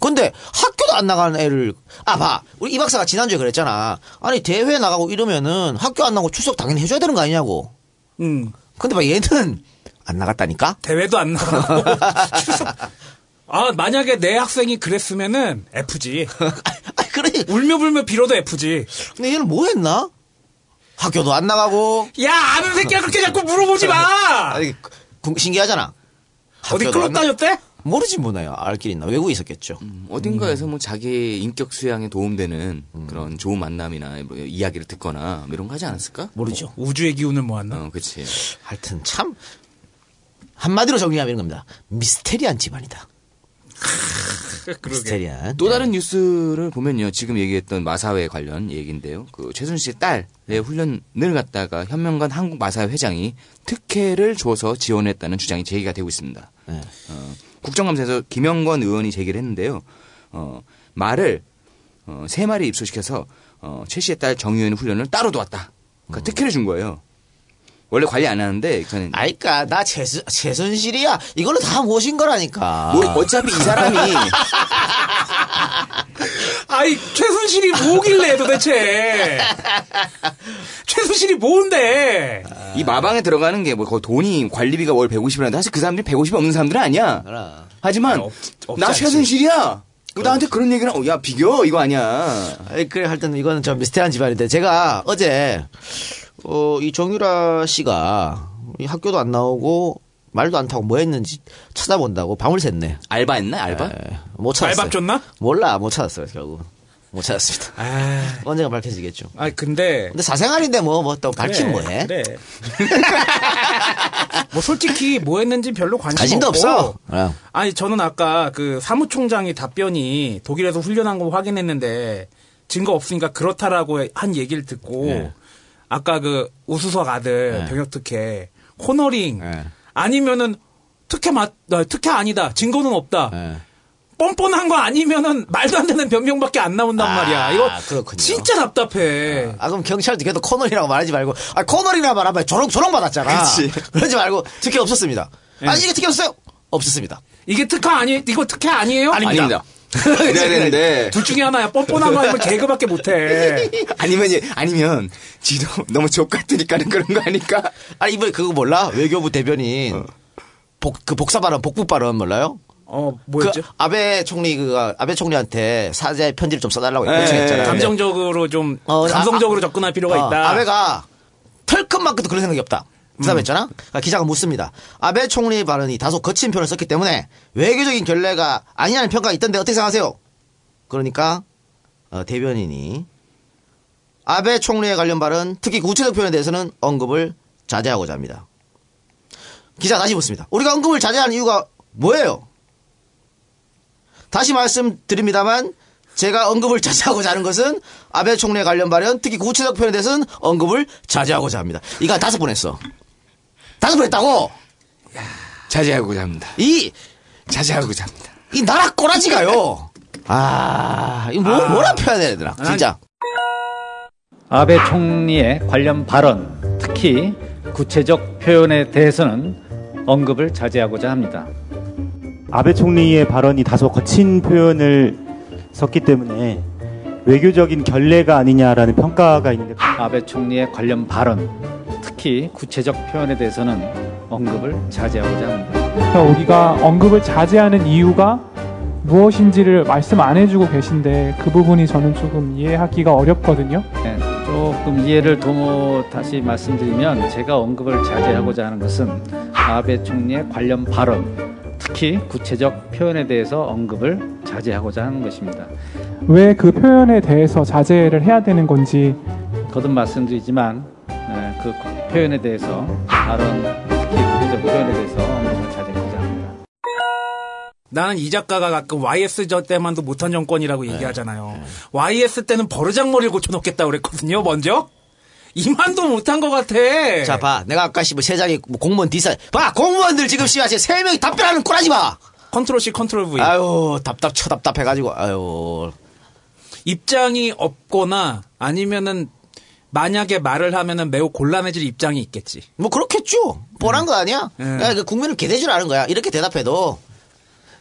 근데 학교도 안 나가는 애를 아 봐. 우리 이 박사가 지난주에 그랬잖아. 아니 대회 나가고 이러면은 학교 안 나가고 출석 당연히 해줘야 되는 거 아니냐고. 음 근데 봐 얘는 안 나갔다니까. 대회도 안 나가고 출석. 아 만약에 내 학생이 그랬으면은 F지. 아 그러니 울며불며 빌어도 F지. 근데 얘는 뭐 했나? 학교도 안 나가고 야 아는 새끼야 그렇게 자꾸 물어보지 마. 아니, 그- 신기하잖아. 어디 학교도 클럽 안 나- 다녔대? 모르지 뭐나요. 알길 있나. 외국에 있었겠죠. 어딘가에서 뭐 자기의 인격 수양에 도움되는 그런 좋은 만남이나 뭐 이야기를 듣거나 뭐 이런 거 하지 않았을까? 모르죠. 우주의 기운을 모았나? 어, 그치. 하여튼 참 한마디로 정리하면 이런 겁니다. 미스테리한 집안이다. 미스테리한. 또 다른 뉴스를 보면요. 지금 얘기했던 마사회 관련 얘기인데요. 그 최순실 딸의 훈련을 갖다가 현명관 한국 마사회 회장이 특혜를 줘서 지원했다는 주장이 제기가 되고 있습니다. 네. 어, 국정감사에서 김영권 의원이 제기를 했는데요. 어, 말을 어, 세 마리 입소시켜서 어, 최 씨의 딸 정유현 훈련을 따로 도왔다. 그러니까 특혜를 준 거예요. 원래 관리 안 하는데 그는 아이까 나 최순, 최순실이야. 이걸로 다 모신 거라니까. 뭐 어차피 이 사람이 아이 최순실이 뭐길래 도대체? 최순실이 뭔데? 이 마방에 들어가는 게 뭐 돈이 관리비가 월 150이라는데 사실 그 사람들이 150이 없는 사람들은 아니야. 하지만 아니, 없- 나. 최순실이야. 너 나한테 그런 얘기는 어, 야 비교 이거 아니야. 아이, 그래 하여튼 이거는 좀 미스테리한 집안인데 제가 어제 어, 이 정유라 씨가 이 학교도 안 나오고 말도 안 타고 뭐 했는지 찾아본다고 밤을 샜네. 알바했나 알바? 에, 못 찾았어요. 알밥 줬나? 몰라 못 찾았어요 결국 못 찾았습니다. 아, 언젠가 밝혀지겠죠. 아 근데 근데 사생활인데 뭐뭐또 밝히면 그래, 뭐해? 그래. 뭐 솔직히 뭐 했는지 별로 관심 관심도 없고. 없어. 어. 아니 저는 아까 그 사무총장이 답변이 독일에서 훈련한 거 확인했는데 증거 없으니까 그렇다라고 한 얘기를 듣고 네. 아까 그 우수석 아들 네. 병역 특혜 코너링 네. 아니면은 특혜 맞 아, 특혜 아니다 증거는 없다 예. 뻔뻔한 거 아니면은 말도 안 되는 변명밖에 안 나온단 아, 말이야. 이거 그렇군요. 진짜 답답해. 아, 그럼 경찰도 걔도 코널이라고 말하지 말고, 아, 코널이라 말하면 조롱, 조롱 받았잖아. 그치. 그러지 말고, 특혜 없었습니다. 예. 아니, 이게 특혜 없어요? 없었습니다. 이게 특혜 아니 이거 특혜 아니에요? 아닙니다. 그래야 되는데 둘 중에 하나야. 뻔뻔한 거 아니면 개그밖에 못해. 아니면 아니면 지도 너무 족 같으니까는 그런 거 아닐까? 아니, 이번에 그거 몰라? 외교부 대변인. 복, 그 복사 발언, 복부 발언 몰라요? 어 뭐였죠? 그 아베 총리 그 아베 총리한테 사죄 편지를 좀 써달라고 예, 요청했잖아요. 예, 감정적으로 좀 어, 감성적으로 아, 접근할 필요가 어, 있다. 아베가 털끝만큼도 그런 생각이 없다. 대답했잖아. 그러니까 기자가 묻습니다. 아베 총리 발언이 다소 거친 표현을 썼기 때문에 외교적인 결례가 아니냐는 평가가 있던데 어떻게 생각하세요? 그러니까 어, 대변인이 아베 총리에 관련 발언, 특히 구체적 표현에 대해서는 언급을 자제하고자 합니다. 기자 다시 묻습니다. 우리가 언급을 자제하는 이유가 뭐예요? 다시 말씀드립니다만 제가 언급을 자제하고자 하는 것은 아베 총리에 관련 발언, 특히 구체적 표현에 대해서는 언급을 자제하고자 합니다. 이거 다섯 번 했어. 다섯 번 했다고! 자제하고자 합니다. 이, 자제하고자 합니다. 이 나라 꼬라지가요! 아, 이거 뭐, 뭐라 표현해야 되나, 진짜. 아베 총리의 관련 발언, 특히 구체적 표현에 대해서는 언급을 자제하고자 합니다. 아베 총리의 발언이 다소 거친 표현을 썼기 때문에 외교적인 결례가 아니냐라는 평가가 있는데 아베 총리의 관련 발언, 특히 구체적 표현에 대해서는 언급을 자제하고자 합니다. 그러니까 우리가 언급을 자제하는 이유가 무엇인지를 말씀 안 해주고 계신데 그 부분이 저는 조금 이해하기가 어렵거든요. 네, 조금 이해를 도모 다시 말씀드리면 제가 언급을 자제하고자 하는 것은 아베 총리의 관련 발언, 특히 구체적 표현에 대해서 언급을 자제하고자 하는 것입니다. 왜 그 표현에 대해서 자제를 해야 되는 건지 거듭 말씀드리지만 네, 그 표현에 대해서 발언, 특히 구체적 표현에 대해서 언급을 자제하고자 합니다. 나는 이 작가가 가끔 YS 저 때만도 못한 정권이라고 네. 얘기하잖아요. YS 때는 버르장머리를 고쳐놓겠다 그랬거든요. 먼저 이만도 못한 것 같아. 자, 봐. 내가 아까 씨뭐 세장이 뭐 공무원 디사 봐! 공무원들 지금 씨발 세 명이 답변하는 꼬라지 봐! control C control V. 아유, 답답, 처답답해가지고, 아유. 입장이 없거나 아니면은 만약에 말을 하면은 매우 곤란해질 입장이 있겠지. 뭐 그렇겠죠. 뻔한 거 아니야? 네. 그러니까 그 국민을 개돼지로 아는 거야. 이렇게 대답해도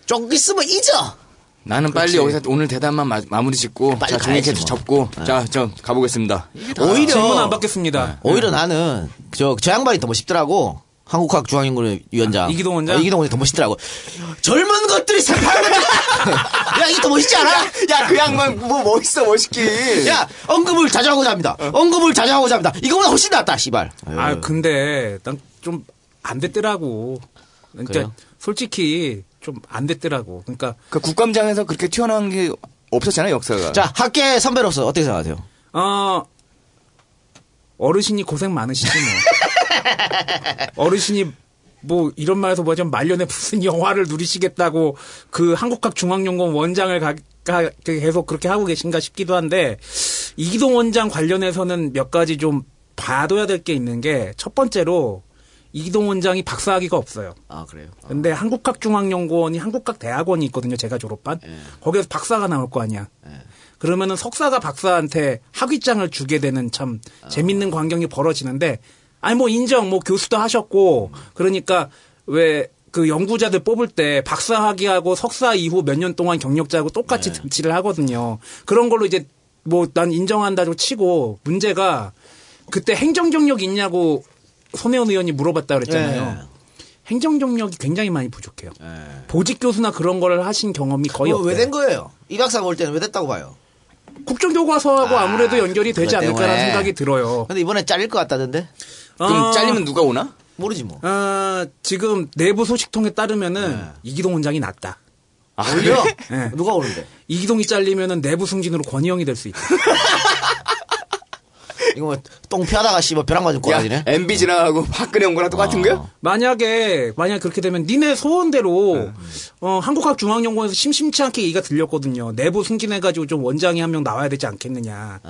좀 있으면 잊어. 나는 빨리 그렇지. 여기서 오늘 대답만 마, 무리 짓고 빨리 자 종이 가야지, 캡스 뭐. 접고 자저 가보겠습니다. 오히려 질문 안 받겠습니다. 오히려 나는 저, 저 양반이 더 멋있더라고. 한국학 중앙연구위원장. 아, 이기동 원장? 어, 이기동 원장 더 멋있더라고. 젊은 것들이 새파란. 야, 이게 더 멋있지 않아? 야 그 양반 뭐 멋있어 멋있긴. 야, 언급을 자제하고자 합니다. 언급을 자제하고자 합니다. 이거보다 훨씬 낫다, 씨발. 아 근데 난 좀 안 됐더라고. 그러니까 그래요? 솔직히 좀 안 됐더라고. 그러니까 그 국감장에서 그렇게 튀어나온 게 없었잖아요 역사가. 자, 학계 선배로서 어떻게 생각하세요? 어 어르신이 고생 많으시지 뭐. 어르신이 뭐 이런 말해서 뭐좀 말년에 무슨 영화를 누리시겠다고 그 한국학 중앙연구원 원장을 가, 가- 계속 그렇게 하고 계신가 싶기도 한데 이기동 원장 관련해서는 몇 가지 좀 봐둬야 될 게 있는 게 첫 번째로 이기동 원장이 박사학위가 없어요. 아, 그래요? 근데 한국학 중앙연구원이 한국학 대학원이 있거든요. 제가 졸업한. 거기에서 박사가 나올 거 아니야. 그러면은 석사가 박사한테 학위장을 주게 되는 참 재밌는 광경이 벌어지는데 아니 뭐 인정 뭐 교수도 하셨고 그러니까 왜 그 연구자들 뽑을 때 박사 학위하고 석사 이후 몇 년 동안 경력자하고 똑같이 등치를 하거든요. 그런 걸로 이제 뭐 난 인정한다고 치고 문제가 그때 행정 경력 있냐고 손혜원 의원이 물어봤다 그랬잖아요. 예. 행정 경력이 굉장히 많이 부족해요. 보직 교수나 그런 거를 하신 경험이 거의 뭐, 없대요. 왜 된 거예요? 이 박사가 올 때는 왜 됐다고 봐요? 국정교과서하고 아, 아, 무래도 연결이 되지 않을까라는. 생각이 들어요. 근데 이번에 잘릴 것 같다던데? 그럼 어, 잘리면 누가 오나? 모르지 뭐. 어, 지금 내부 소식통에 따르면은 이기동 원장이 낫다. 아, 오히려? 네. 누가 오는데? 이기동이 잘리면은 내부 승진으로 권희영이 될 수 있다. 이거 뭐, 똥 피하다가 씨뭐 벼락 맞은 야 꼬라지네? MB 지나가고 박근혜 온 거랑 똑같은 거야? 만약에 만약 그렇게 되면 니네 소원대로 어, 한국학 중앙연구원에서 심심치 않게 얘기가 들렸거든요. 내부 승진해 가지고 좀 원장이 한 명 나와야 되지 않겠느냐.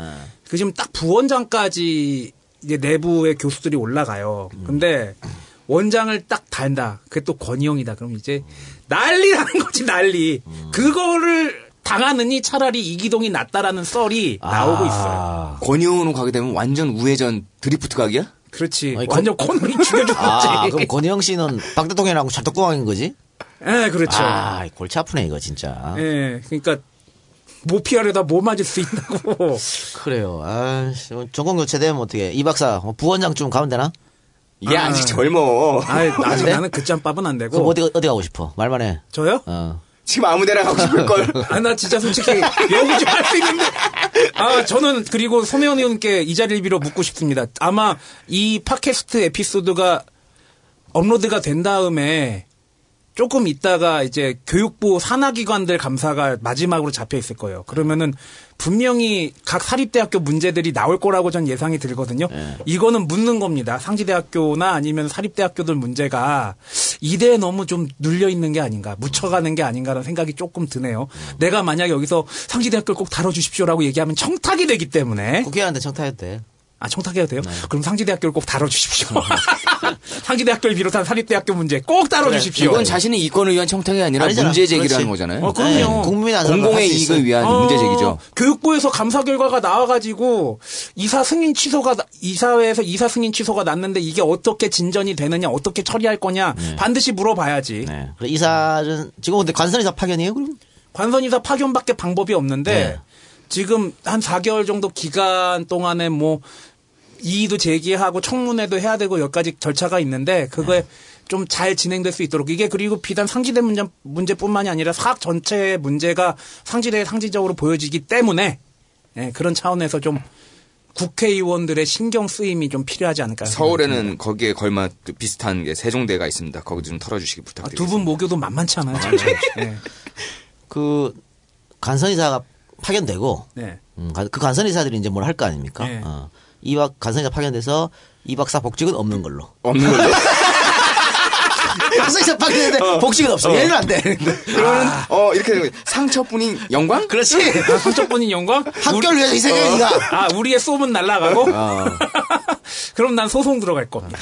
그 지금 딱 부원장까지 이제 내부의 교수들이 올라가요. 근데 원장을 딱 단다. 그게 또 권희영이다. 그럼 이제 난리라는 거지 난리. 그거를 당하느니 차라리 이기동이 낫다라는 썰이 나오고 있어요. 권희용으로 가게 되면 완전 우회전 드리프트 각이야? 그렇지. 아니, 완전 코너리 죽여줬지. 아, 그럼 권희영 씨는 박 대통령이랑 찰떡궁합인 거지? 예, 그렇죠. 아, 골치 아프네, 이거 진짜. 예, 그러니까 못 피하려다 뭐 맞을 수 있다고. 그래요. 아, 씨, 전공 교체되면 어떻게? 이 박사, 뭐 부원장 좀 가면 되나? 얘 아. 아직 젊어. 아, 아직 네? 나는 그 짬밥은 안 되고. 그럼 어디, 어디 가고 싶어? 말만 해. 저요? 어. 지금 아무데나 가고 싶을 걸. 아, 나 진짜 솔직히 여기 좀 할 수 있는데. 아, 저는 그리고 소매원 의원께 이 자리를 빌어 묻고 싶습니다. 아마 이 팟캐스트 에피소드가 업로드가 된 다음에 조금 있다가 이제 교육부 산하기관들 감사가 마지막으로 잡혀 있을 거예요. 그러면은 분명히 각 사립대학교 문제들이 나올 거라고 전 예상이 들거든요. 이거는 묻는 겁니다. 상지대학교나 아니면 사립대학교들 문제가 이대에 너무 좀 눌려 있는 게 아닌가, 묻혀가는 게 아닌가라는 생각이 조금 드네요. 내가 만약에 여기서 상지대학교를 꼭 다뤄주십시오라고 얘기하면 청탁이 되기 때문에 국회의원한테 청탁해도 돼. 아, 청탁해도 돼요? 그럼 상지대학교를 꼭 다뤄주십시오. 상지대학교를 비롯한 사립대학교 문제 꼭 다뤄주십시오. 이건 자신의 이권을 위한 청탁이 아니라 아니잖아. 문제. 하는 거잖아요. 어, 그럼요. 네, 국민이 안 공공의 이익을 위한 어, 문제 제기죠. 교육부에서 감사 결과가 나와가지고 이사 승인 취소가 나- 이사회에서 이사 승인 취소가 났는데 이게 어떻게 진전이 되느냐, 어떻게 처리할 거냐 반드시 물어봐야지. 네. 그래, 이사는, 지금 근데 관선이사 파견이에요, 그럼? 관선이사 파견밖에 방법이 없는데 네. 지금 한 4개월 정도 기간 동안에 뭐 이의도 제기하고 청문회도 해야 되고 몇 가지 절차가 있는데 그거에 네. 좀잘 진행될 수 있도록 이게 그리고 비단 상지대 문제, 문제뿐만이 아니라 사학 전체의 문제가 상지대에 상지적으로 보여지기 때문에 예, 그런 차원에서 좀 국회의원들의 신경 쓰임이 좀 필요하지 않을까 서울에는 거기에 걸맞 비슷한 게 세종대가 있습니다. 거기 좀 털어주시기 부탁드립니다. 두분 모교도 만만치 않아요. 예. 그, 관선이사가 파견되고, 네. 음, 가- 그 관선이사들이 이제 뭘 할 거 아닙니까? 네. 어. 이박 관선이사 파견돼서 이 박사 복직은 없는 걸로. 없는 걸로. 관선이사 파견되는데 복직은 없어. 얘는 안 돼. 그러면 어 이렇게. 상처뿐인 영광? 그렇지. 아, 성적분인 영광? 학교를 위해서 희생해, 니가. 아, 우리의 소문 날라가고? 어. 그럼 난 소송 들어갈 겁니다.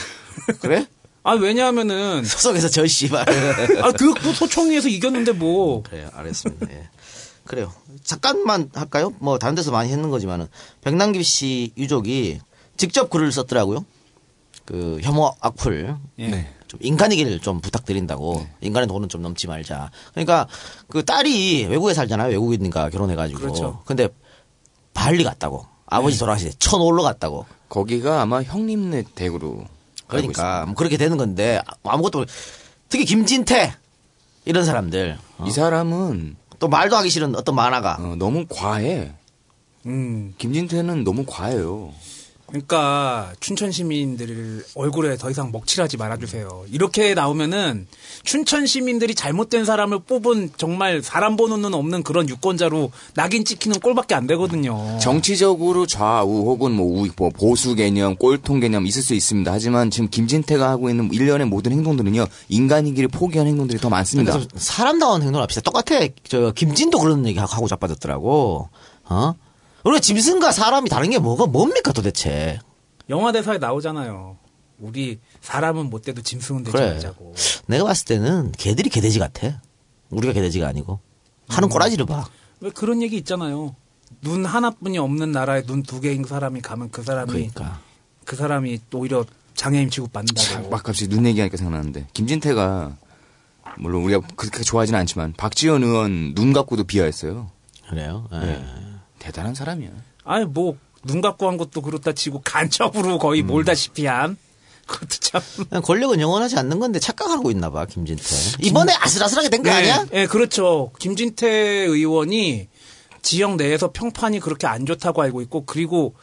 그래? 아, 왜냐하면은, 소속에서 저 씨발. 아, 그, 그 소총위에서 이겼는데 뭐. 그래요, 알겠습니다. 예. 그래요. 잠깐만 할까요? 뭐 다른 데서 많이 했는 거지만은 백남기 씨 유족이 직접 글을 썼더라고요. 그 혐오 악플. 예. 좀 인간이기를 좀 부탁드린다고. 인간의 돈은 좀 넘지 말자. 그러니까 그 딸이 외국에 살잖아요. 외국인과 결혼해가지고. 그렇죠. 근데 발리 갔다고. 아버지 돌아가실 때 천올로 갔다고. 거기가 아마 형님네 댁으로. 그러니까 뭐 그렇게 되는 건데 아무것도 모르- 특히 김진태 이런 사람들 있습니다. 이 사람은 또 말도 하기 싫은 어떤 만화가 어, 너무 과해. 음. 김진태는 너무 과해요. 그러니까 춘천 시민들 얼굴에 더 이상 먹칠하지 말아주세요. 이렇게 나오면은 춘천 시민들이 잘못된 사람을 뽑은 정말 사람 보는 눈 없는 그런 유권자로 낙인 찍히는 꼴밖에 안 되거든요. 정치적으로 좌우 혹은 뭐, 우- 뭐 보수 개념, 꼴통 개념 있을 수 있습니다. 하지만 지금 김진태가 하고 있는 일련의 모든 행동들은요 인간이기를 포기한 행동들이 더 많습니다. 그래서 사람다운 행동을 합시다. 똑같아. 저 김진도 그런 얘기 하고 자빠졌더라고. 어? 우리가 짐승과 사람이 다른 게 뭐가 뭡니까 도대체? 영화 대사에 나오잖아요. 우리 사람은 못 돼도 짐승은 되지 그래. 말자고. 내가 봤을 때는 개들이 개돼지 같아. 우리가 개돼지가 아니고 하는 꼬라지를 봐. 왜 그런 얘기 있잖아요. 눈 하나뿐이 없는 나라에 눈 두 개인 사람이 가면 그 사람이 그러니까. 그 사람이 또 오히려 장애인 취급받는다고. 막 갑자기 눈 얘기하니까 생각나는데 김진태가 물론 우리가 그렇게 좋아하지는 않지만 박지원 의원 눈 갖고도 비하했어요. 그래요. 예. 네. 대단한 사람이야. 아니 뭐눈 갖고 한 것도 그렇다 치고 간첩으로 거의 음. 몰다시피 한 그것도 참. 권력은 영원하지 않는 건데 착각하고 있나 봐 김진태. 이번에 아슬아슬하게 된거 아니야? 네, 그렇죠. 김진태 의원이 지역 내에서 평판이 그렇게 안 좋다고 알고 있고 그리고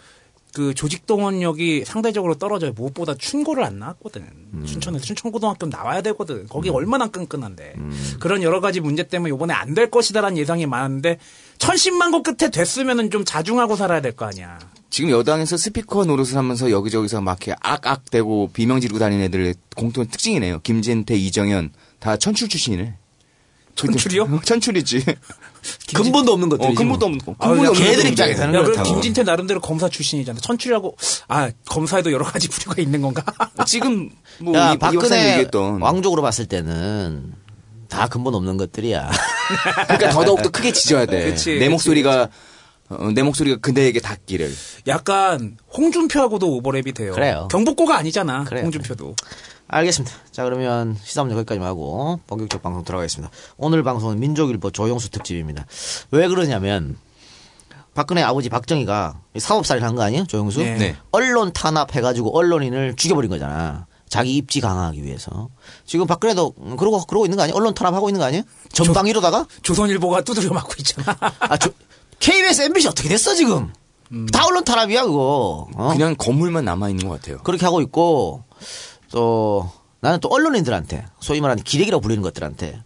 그 조직 동원력이 상대적으로 떨어져요. 무엇보다 춘고를 안 나왔거든. 음. 춘천에서 춘천고등학교 나와야 되거든. 거기 얼마나 끈끈한데. 그런 여러 가지 문제 때문에 이번에 안 될 것이다라는 예상이 많은데 천신만고 끝에 됐으면은 좀 자중하고 살아야 될 거 아니야. 지금 여당에서 스피커 노릇을 하면서 여기저기서 막 이렇게 악악 대고 비명 지르고 다니는 애들의 공통 특징이네요. 김진태, 이정현 다 천출 출신이네. 천출이요? 천출이지. 근본도 없는 것들이. 어, 근본도 없는 거. 아, 근본이 없는 걔들. 입장에서는 야, 그렇다고. 김진태 나름대로 검사 출신이잖아. 천출이라고 아 검사에도 여러 가지 부류가 있는 건가? 지금 뭐 야, 이, 박근혜 얘기했던 왕족으로 봤을 때는 다 근본 없는 것들이야. 그러니까 더더욱 더 크게 지져야 돼. 그치, 내 그치, 목소리가 어, 내 목소리가 그대에게 닿기를. 약간 홍준표하고도 오버랩이 돼요. 그래요. 경북고가 아니잖아. 그래요. 홍준표도. 알겠습니다. 자, 그러면 시사문제 거기까지만 하고 본격적 방송 들어가겠습니다. 오늘 방송은 민족일보 조영수 특집입니다. 왜 그러냐면 박근혜 아버지 박정희가 사법살인 한 거 아니에요? 조영수? 네. 네. 언론 탄압해가지고 언론인을 죽여버린 거잖아. 자기 입지 강화하기 위해서. 지금 박근혜도 그러고, 그러고 있는 거 아니에요? 언론 탄압하고 있는 거 아니에요? 전방위로다가? 조선일보가 두드려 맞고 있잖아. 아, 저, KBS, MBC 어떻게 됐어, 지금? 다 언론 탄압이야, 그거. 어? 그냥 건물만 남아 있는 것 같아요. 그렇게 하고 있고 또 나는 또 언론인들한테 소위 말하는 기레기라고 불리는 것들한테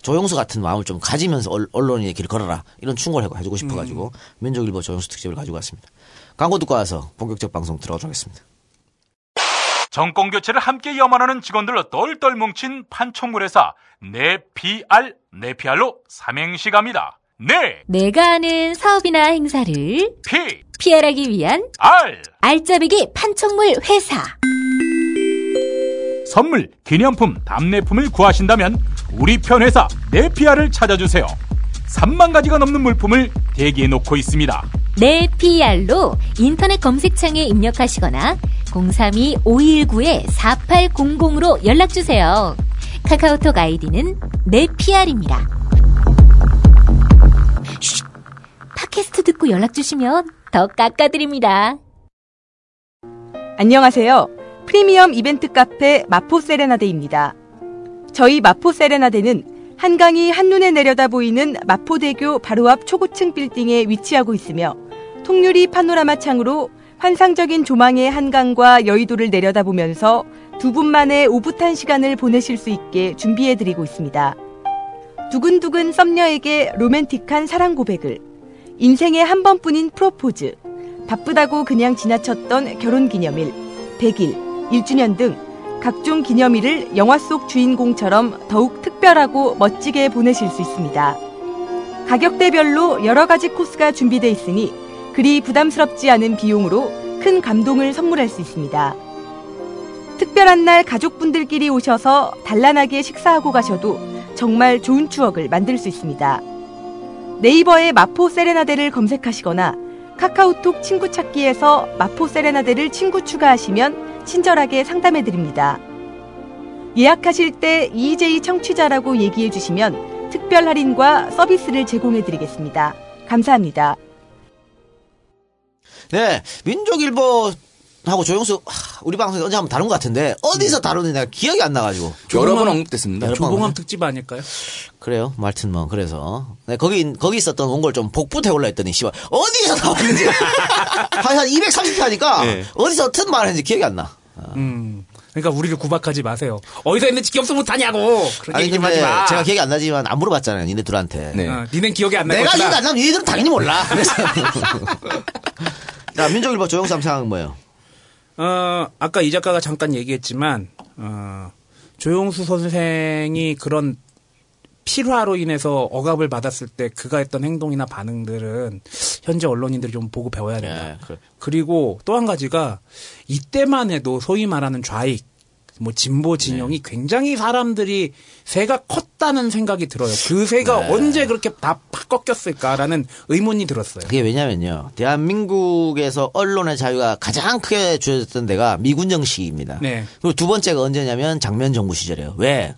조영수 같은 마음을 좀 가지면서 언- 언론인의 길을 걸어라 이런 충고를 해주고 싶어가지고 민족일보 조영수 특집을 가지고 왔습니다. 광고 듣고 와서 본격적 방송 들어가도록 하겠습니다. 정권 교체를 함께 염원하는 직원들로 똘똘 뭉친 판촉물회사 네피알 네피알로 삼행시 갑니다. 네, 내가 아는 사업이나 행사를 피, 피할하기 위한 알. 알짜배기 판촉물 회사. 선물, 기념품, 답례품을 구하신다면 우리 편 회사 네피알을 찾아주세요. 3만 가지가 넘는 물품을 대기해 놓고 있습니다. 내 PR로 인터넷 검색창에 입력하시거나 032-519-4800으로 연락주세요. 카카오톡 아이디는 내 PR입니다. 팟캐스트 듣고 연락주시면 더 깎아드립니다. 안녕하세요. 프리미엄 이벤트 카페 마포 세레나데입니다. 저희 마포 세레나데는 한강이 한눈에 내려다 보이는 마포대교 바로 앞 초고층 빌딩에 위치하고 있으며 통유리 파노라마 창으로 환상적인 조망의 한강과 여의도를 내려다보면서 두 분만의 오붓한 시간을 보내실 수 있게 준비해드리고 있습니다. 두근두근 썸녀에게 로맨틱한 사랑 고백을, 인생에 한 번뿐인 프로포즈, 바쁘다고 그냥 지나쳤던 결혼 기념일, 100일, 1주년 등 각종 기념일을 영화 속 주인공처럼 더욱 특별하고 멋지게 보내실 수 있습니다. 가격대별로 여러 가지 코스가 준비되어 있으니 그리 부담스럽지 않은 비용으로 큰 감동을 선물할 수 있습니다. 특별한 날 가족분들끼리 오셔서 단란하게 식사하고 가셔도 정말 좋은 추억을 만들 수 있습니다. 네이버에 마포 세레나데를 검색하시거나 카카오톡 친구 찾기에서 마포 세레나데를 친구 추가하시면 친절하게 상담해 드립니다. 예약하실 때 EJ 청취자라고 얘기해 주시면 특별 할인과 서비스를 제공해 드리겠습니다. 감사합니다. 네, 민족일보 하고 조영수 하, 우리 방송에 언제 한번 다룬 것 같은데 어디서 다루는지 내가 기억이 안 나가지고 여러 번 언급됐습니다. 조봉암 특집 아닐까요? 그래요, 뭐 하여튼 뭐 그래서 네, 거기 거기 있었던 원고를 좀 복붙해 올라 했더니 씨발 어디서 나왔는지 한 230회 하니까 네. 어디서 어떤 말을 했는지 기억이 안 나. 음. 그러니까 우리를 구박하지 마세요. 어디서 했는지 기억 못하냐고. 아니 얘기 하지 마. 제가 기억이 안 나지만 안 물어봤잖아요, 니네 둘한테. 네. 어, 니넨 기억이 안날 내가. 기억 안 나면 니네들은 당연히 몰라. 그래서 자, 민족일보 조영수 함 상황은 뭐예요? 어, 아까 이 작가가 잠깐 얘기했지만, 어, 조용수 선생이 그런 필화로 인해서 억압을 받았을 때 그가 했던 행동이나 반응들은 현재 언론인들이 좀 보고 배워야 된다. 예, 그래. 그리고 또 한 가지가 이때만 해도 소위 말하는 좌익, 뭐 진보 진영이 굉장히 사람들이 새가 컸다는 생각이 들어요. 그 새가 네. 언제 그렇게 다 팍 꺾였을까라는 의문이 들었어요. 그게 왜냐면요. 대한민국에서 언론의 자유가 가장 크게 주어졌던 데가 미군 정식입니다. 네. 그리고 두 번째가 언제냐면 장면 정부 시절이에요. 왜?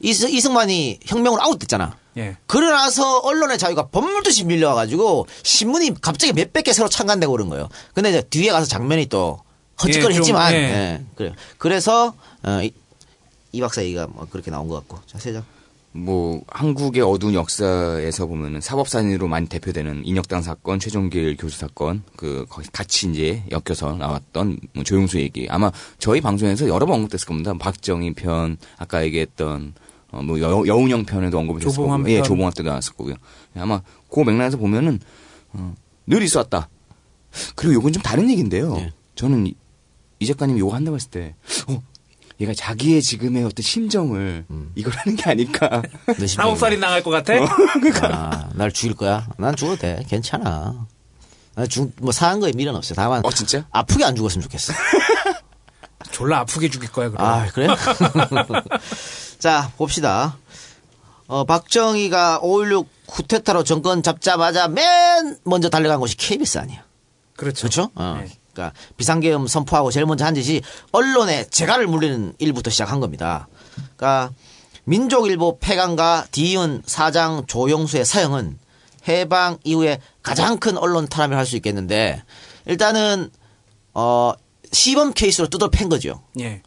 이승, 이승만이 혁명으로 아웃됐잖아. 예. 그러나서 언론의 자유가 범물듯이 밀려와가지고 신문이 갑자기 몇백 개 새로 창간되고 그런 거예요. 근데 이제 뒤에 가서 장면이 또 헛짓거리 예, 했지만, 예. 예, 그래요. 그래서, 어, 이, 이 박사 얘기가 뭐 그렇게 나온 것 같고. 자, 세장. 뭐 한국의 어두운 역사에서 보면은 사법사인으로 많이 대표되는 인혁당 사건, 최종길 교수 사건 그 거의 같이 이제 엮여서 나왔던 뭐 조용수 얘기 아마 저희 방송에서 여러 번 언급됐을 겁니다. 박정희 편 아까 얘기했던 어, 뭐 여, 여운형 편에도 언급했을 조봉암 거고요. 예, 편. 조봉암 때도 나왔을 거고요. 예, 아마 그 맥락에서 보면은 어, 늘 있었다. 그리고 요건 좀 다른 얘기인데요. 예. 저는 이, 이 작가님 요거 한다고 했을 때 어, 얘가 자기의 지금의 어떤 심정을 이걸 하는 게 아닐까. 내 심정이. 사옥살인 당할 것 같아? 아, 날 죽일 거야? 난 죽어도 돼. 괜찮아. 나 죽, 뭐, 사한 거에 미련 없어. 다만. 어, 진짜? 아프게 안 죽었으면 좋겠어. 졸라 아프게 죽일 거야, 그럼. 아, 그래요? 자, 봅시다. 어, 박정희가 5.16 쿠데타로 정권 잡자마자 맨 먼저 달려간 곳이 KBS 아니야. 그렇죠. 그렇죠? 어. 그러니까 비상계엄 선포하고 제일 먼저 한 짓이 언론에 재갈을 물리는 일부터 시작한 겁니다. 그러니까 민족일보 폐간과 디은 사장 조용수의 사형은 해방 이후에 가장 큰 언론 탄압을 할 수 있겠는데 일단은 어 시범 케이스로 뜯어 팬 거죠. 예.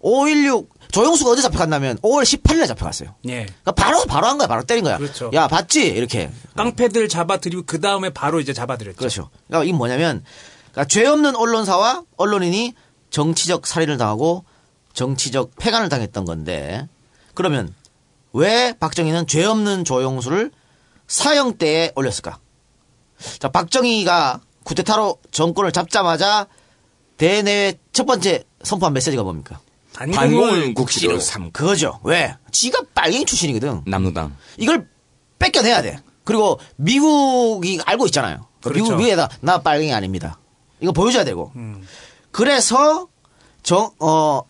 516 조용수가 어디 잡혀갔냐면 5월 18일에 잡혀갔어요. 예. 그러니까 바로 바로 한 거야. 바로 때린 거야. 그렇죠. 야 봤지 이렇게. 깡패들 잡아들이고 그 다음에 바로 이제 잡아들였죠. 그렇죠. 그러니까 이게 뭐냐면 그러니까 죄 없는 언론사와 언론인이 정치적 살인을 당하고 정치적 폐간을 당했던 건데 그러면 왜 박정희는 죄 없는 조용수를 사형대에 올렸을까? 자, 박정희가 쿠데타로 정권을 잡자마자 대내외 첫 번째 선포한 메시지가 뭡니까? 반공을 국시로 삼. 그거죠. 왜? 지가 빨갱이 출신이거든. 남노당. 이걸 뺏겨내야 돼. 그리고 미국이 알고 있잖아요. 그렇죠. 미국 위에다 나 빨갱이 아닙니다. 이거 보여줘야 되고. 그래서 정, 어,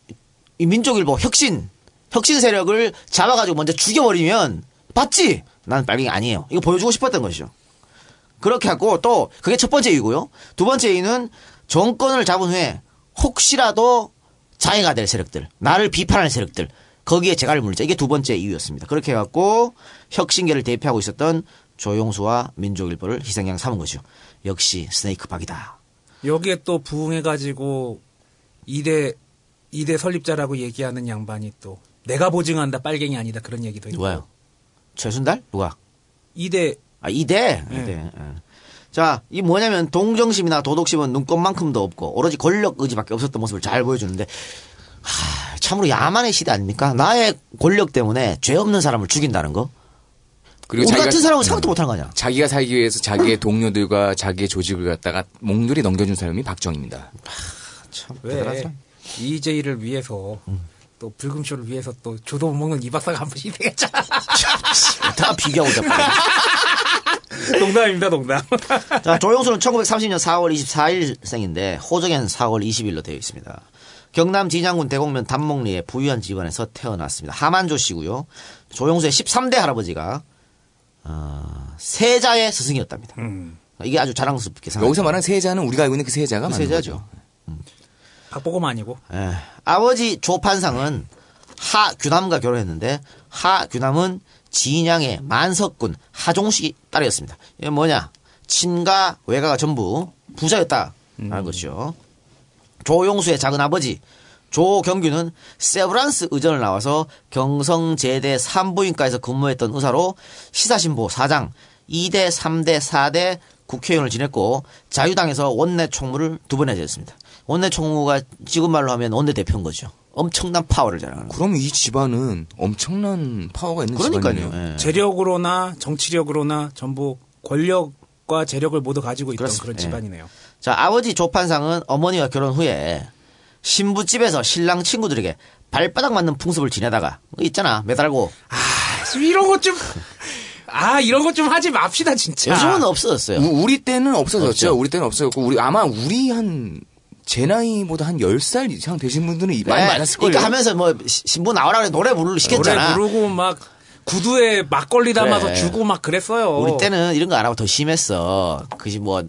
이 민족일보 혁신, 혁신 세력을 잡아가지고 먼저 죽여버리면 봤지? 나는 빨갱이 아니에요. 이거 보여주고 싶었던 것이죠. 그렇게 하고 또 그게 첫 번째 이유고요. 두 번째 이유는 정권을 잡은 후에 혹시라도 자해가 될 세력들, 나를 비판하는 세력들, 거기에 재갈을 물자. 이게 두 번째 이유였습니다. 그렇게 해갖고 혁신계를 대표하고 있었던 조용수와 민족일보를 희생양 삼은 거죠. 역시 스네이크 박이다. 여기에 또 부응해가지고 이대 이대 설립자라고 얘기하는 양반이 또 내가 보증한다 빨갱이 아니다 그런 얘기도 있고. 누가요? 최순달? 누가? 이대 아, 이대. 네. 이대. 예. 자, 이 뭐냐면 동정심이나 도덕심은 눈꼽만큼도 없고 오로지 권력 의지밖에 없었던 모습을 잘 보여주는데 하, 참으로 야만의 시대 아닙니까? 나의 권력 때문에 죄 없는 사람을 죽인다는 거. 우리 자기가- 같은 사람은 생각도 못하는 거 아니야. 자기가 살기 위해서 자기의 동료들과 자기의 조직을 갖다가 몽졸히 넘겨준 사람이 박정희입니다. 참왜 EJ를 위해서 또 불금쇼를 위해서 또 조도 못 먹는 이 박사가 한 번씩 희생했잖아. 다 비교하고 자꾸. 농담입니다, 농담. 자, 조영수는 1930년 4월 24일 생인데 호적엔 4월 20일로 되어 있습니다. 경남 진양군 대곡면 단목리의 부유한 집안에서 태어났습니다. 하만조 씨고요. 조영수의 13대 할아버지가 어, 세자의 스승이었답니다. 이게 아주 자랑스럽게 생각. 여기서 말하는 세자는 우리가 알고 있는 그 세자가 그 맞는 세자죠. 거죠. 박보검 아니고. 예. 아버지 조판상은 하규남과 결혼했는데 하규남은 진양의 만석군 하종식 딸이었습니다. 이게 뭐냐? 친가 외가가 전부 부자였다라는 것이죠. 조용수의 작은 아버지 조경규는 세브란스 의전을 나와서 경성제대 산부인과에서 근무했던 의사로 시사신보 사장 2대, 3대, 4대 국회의원을 지냈고 자유당에서 원내 총무를 두 번이나 지냈습니다. 원내 총무가 지금 말로 하면 원내 대표인 거죠. 엄청난 파워를 자랑하는 거죠. 그럼 이 집안은 엄청난 파워가 있는 그러니까요. 집안이네요. 예. 재력으로나 정치력으로나 전부 권력과 재력을 모두 가지고 있던 그렇습니다. 그런 예. 집안이네요. 자, 아버지 조판상은 어머니와 결혼 후에 신부집에서 신랑 친구들에게 발바닥 맞는 풍습을 지내다가 그 있잖아 매달고 이런 것 좀, 아, 이런 것 좀 하지 맙시다, 진짜. 요즘은 없어졌어요. 우- 우리 때는 없어졌죠. 없죠. 우리 때는 없어졌고 우리 아마 우리 한 제 나이보다 한 10살 이상 되신 분들은 이- 많이 네, 많았을 거예요. 그러니까 하면서 뭐 시- 신부 나오라 그래 노래 부르려 시켰잖아. 노래 부르고 막 구두에 막걸리 담아서 그래. 주고 막 그랬어요. 우리 때는 이런 거 안 하고 더 심했어. 그지 뭐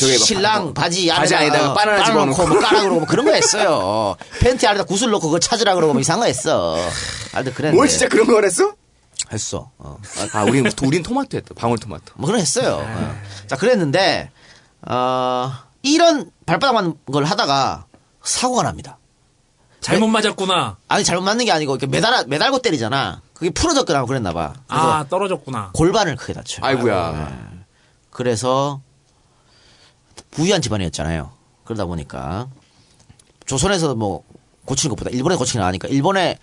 저기 뭐 신랑 바- 바지 바지 안에다가 안에다가 어, 바나나 넣고 집어넣고. 뭐 까라 그러고 뭐 그런 거 했어요. 팬티 안에다 구슬 넣고 그거 찾으라 그러고 뭐 이상한 거 했어. 아무튼 그랬는데. 뭘 진짜 그런 걸 했어? 했어. 어. 아, 우린 우린 토마토 했다. 방울토마토. 뭐 그런 거 했어요. 어. 자 그랬는데 어, 이런 발바닥 맞는 걸 하다가 사고가 납니다. 잘못 맞았구나. 아니 잘못 맞는 게 아니고 이렇게 매달 매달고 때리잖아. 그게 풀어졌거나 그랬나 봐. 그래서 아, 떨어졌구나. 골반을 크게 다쳐요. 아이고야. 그래서 부유한 집안이었잖아요. 그러다 보니까 조선에서 뭐 고치는 것보다 일본에 고치는 나으니까 일본에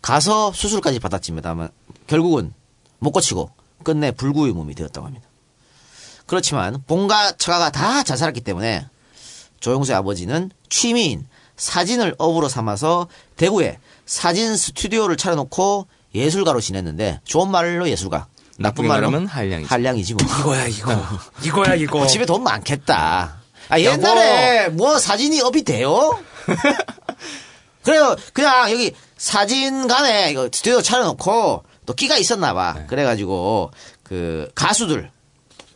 가서 수술까지 받았지만 결국은 못 고치고 끝내 불구의 몸이 되었다고 합니다. 그렇지만 본가 처가가 다잘 살았기 때문에 조용수의 아버지는 취미인 사진을 업으로 삼아서 대구에 사진 스튜디오를 차려놓고 예술가로 지냈는데 좋은 말로 예술가 나쁜 나쁘게 말하면 한량이지. 한량이지 뭐. 이거야, 이거. 이거야, 이거. 어, 집에 돈 많겠다. 아, 옛날에 뭐 사진이 업이 돼요? 그래요. 그냥 여기 사진관에 이거 스튜디오 차려놓고 또 끼가 있었나 봐. 그래가지고 그 가수들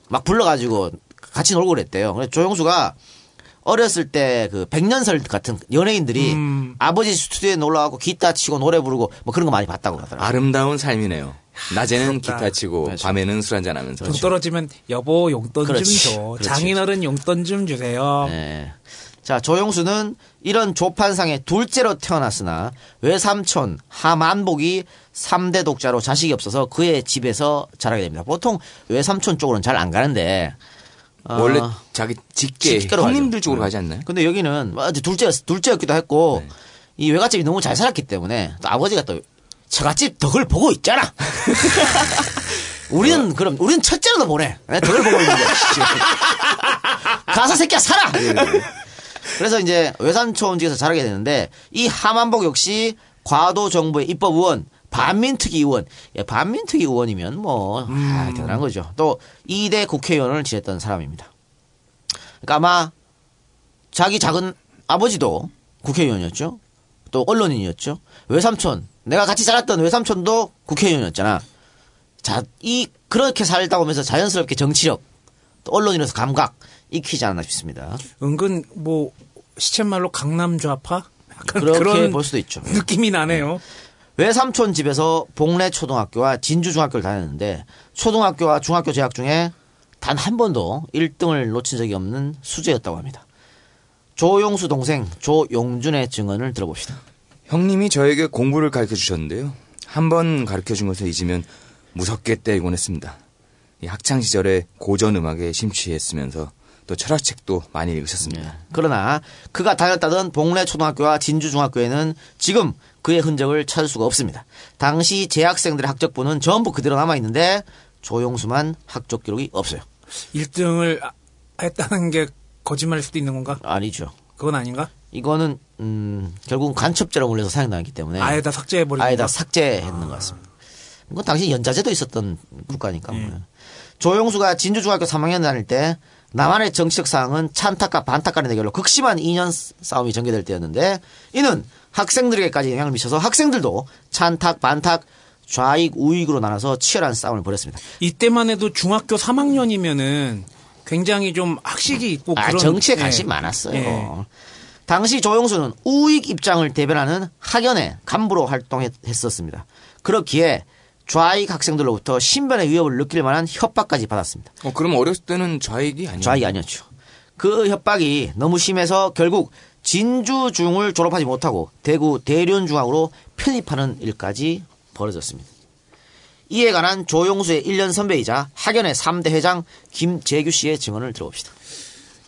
막 불러가지고 같이 놀고 그랬대요. 그래서 조영수가 어렸을 때 그 백년설 같은 연예인들이 아버지 스튜디오에 놀러가고 기타 치고 노래 부르고 뭐 그런 거 많이 봤다고 하더라고요. 아름다운 삶이네요. 낮에는 부럽다. 기타 치고 밤에는 술 한잔 하면서. 돈 떨어지면 여보 용돈 그렇지. 좀 줘. 그렇지. 장인어른 용돈 좀 주세요. 네. 자, 조영수는 이런 조판상의 둘째로 태어났으나 외삼촌 하만복이 3대 독자로 자식이 없어서 그의 집에서 자라게 됩니다. 보통 외삼촌 쪽으로는 잘 안 가는데 어, 원래 자기 직계 형님들. 쪽으로 네. 가지 않나요? 근데 여기는 뭐 둘째 둘째였기도 했고 이 외갓집이 너무 잘 살았기 때문에 또 아버지가 또 처갓집 덕을 보고 있잖아. 우리는 그럼 우리는 첫째로도 보내. 네, 덕을 보고 있는데. 씨. 가서 새끼야 살아. 그래서 이제 외삼촌 집에서 자라게 되는데 이 하만복 역시 과도 정부의 입법 의원 반민특위 의원, 예, 반민특위 의원이면 뭐 아, 대단한 거죠. 또 2대 국회의원을 지냈던 사람입니다. 그러니까 아마 자기 작은 아버지도 국회의원이었죠. 또 언론인이었죠. 외삼촌, 내가 같이 자랐던 외삼촌도 국회의원이었잖아. 자, 이 그렇게 살다 보면서 자연스럽게 정치력, 또 언론인으로서 감각 익히지 않았나 싶습니다. 은근 뭐 시쳇말로 강남 좌파 그렇게 볼 수도 있죠. 느낌이 나네요. 외삼촌 집에서 복내 초등학교와 진주 중학교를 다녔는데 초등학교와 중학교 재학 중에 단 한 번도 1등을 놓친 적이 없는 수재였다고 합니다. 조용수 동생 조용준의 증언을 들어봅시다. 형님이 저에게 공부를 가르쳐 주셨는데요. 한 번 가르쳐 준 것을 잊으면 무섭게 때리곤 했습니다. 이 학창 시절에 고전 음악에 심취했으면서 또 철학책도 많이 읽으셨습니다. 그러나 그가 다녔다던 복내 초등학교와 진주 중학교에는 지금 그의 흔적을 찾을 수가 없습니다. 당시 재학생들의 학적부는 전부 그대로 남아 있는데 조용수만 학적 기록이 없어요. 1등을 했다는 게 거짓말일 수도 있는 건가? 아니죠. 그건 아닌가? 이거는 음, 결국은 간첩죄로 몰려서 사형당했기 때문에 아예 다 삭제해버린 아예 다? 삭제했는 것 같습니다. 이건 당시 연자제도 있었던 국가니까. 예. 뭐. 조용수가 진주중학교 3학년 다닐 때 나만의 정치적 사항은 찬탁과 반탁 간의 대결로 극심한 인연 싸움이 전개될 때였는데 이는 학생들에게까지 영향을 미쳐서 학생들도 찬탁, 반탁, 좌익, 우익으로 나눠서 치열한 싸움을 벌였습니다. 이때만 해도 중학교 3학년이면은 굉장히 좀 학식이 있고 아, 그런 정치에 예. 관심 많았어요. 예. 당시 조용수는 우익 입장을 대변하는 학연의 간부로 활동했었습니다. 그렇기에 좌익 학생들로부터 신변의 위협을 느낄 만한 협박까지 받았습니다. 어, 그럼 어렸을 때는 좌익이 아니에요? 좌익이 아니었죠. 그 협박이 너무 심해서 결국 진주중을 졸업하지 못하고 대구 대륜중학으로 편입하는 일까지 벌어졌습니다. 이에 관한 조용수의 1년 선배이자 학연의 3대 회장 김재규 씨의 증언을 들어봅시다.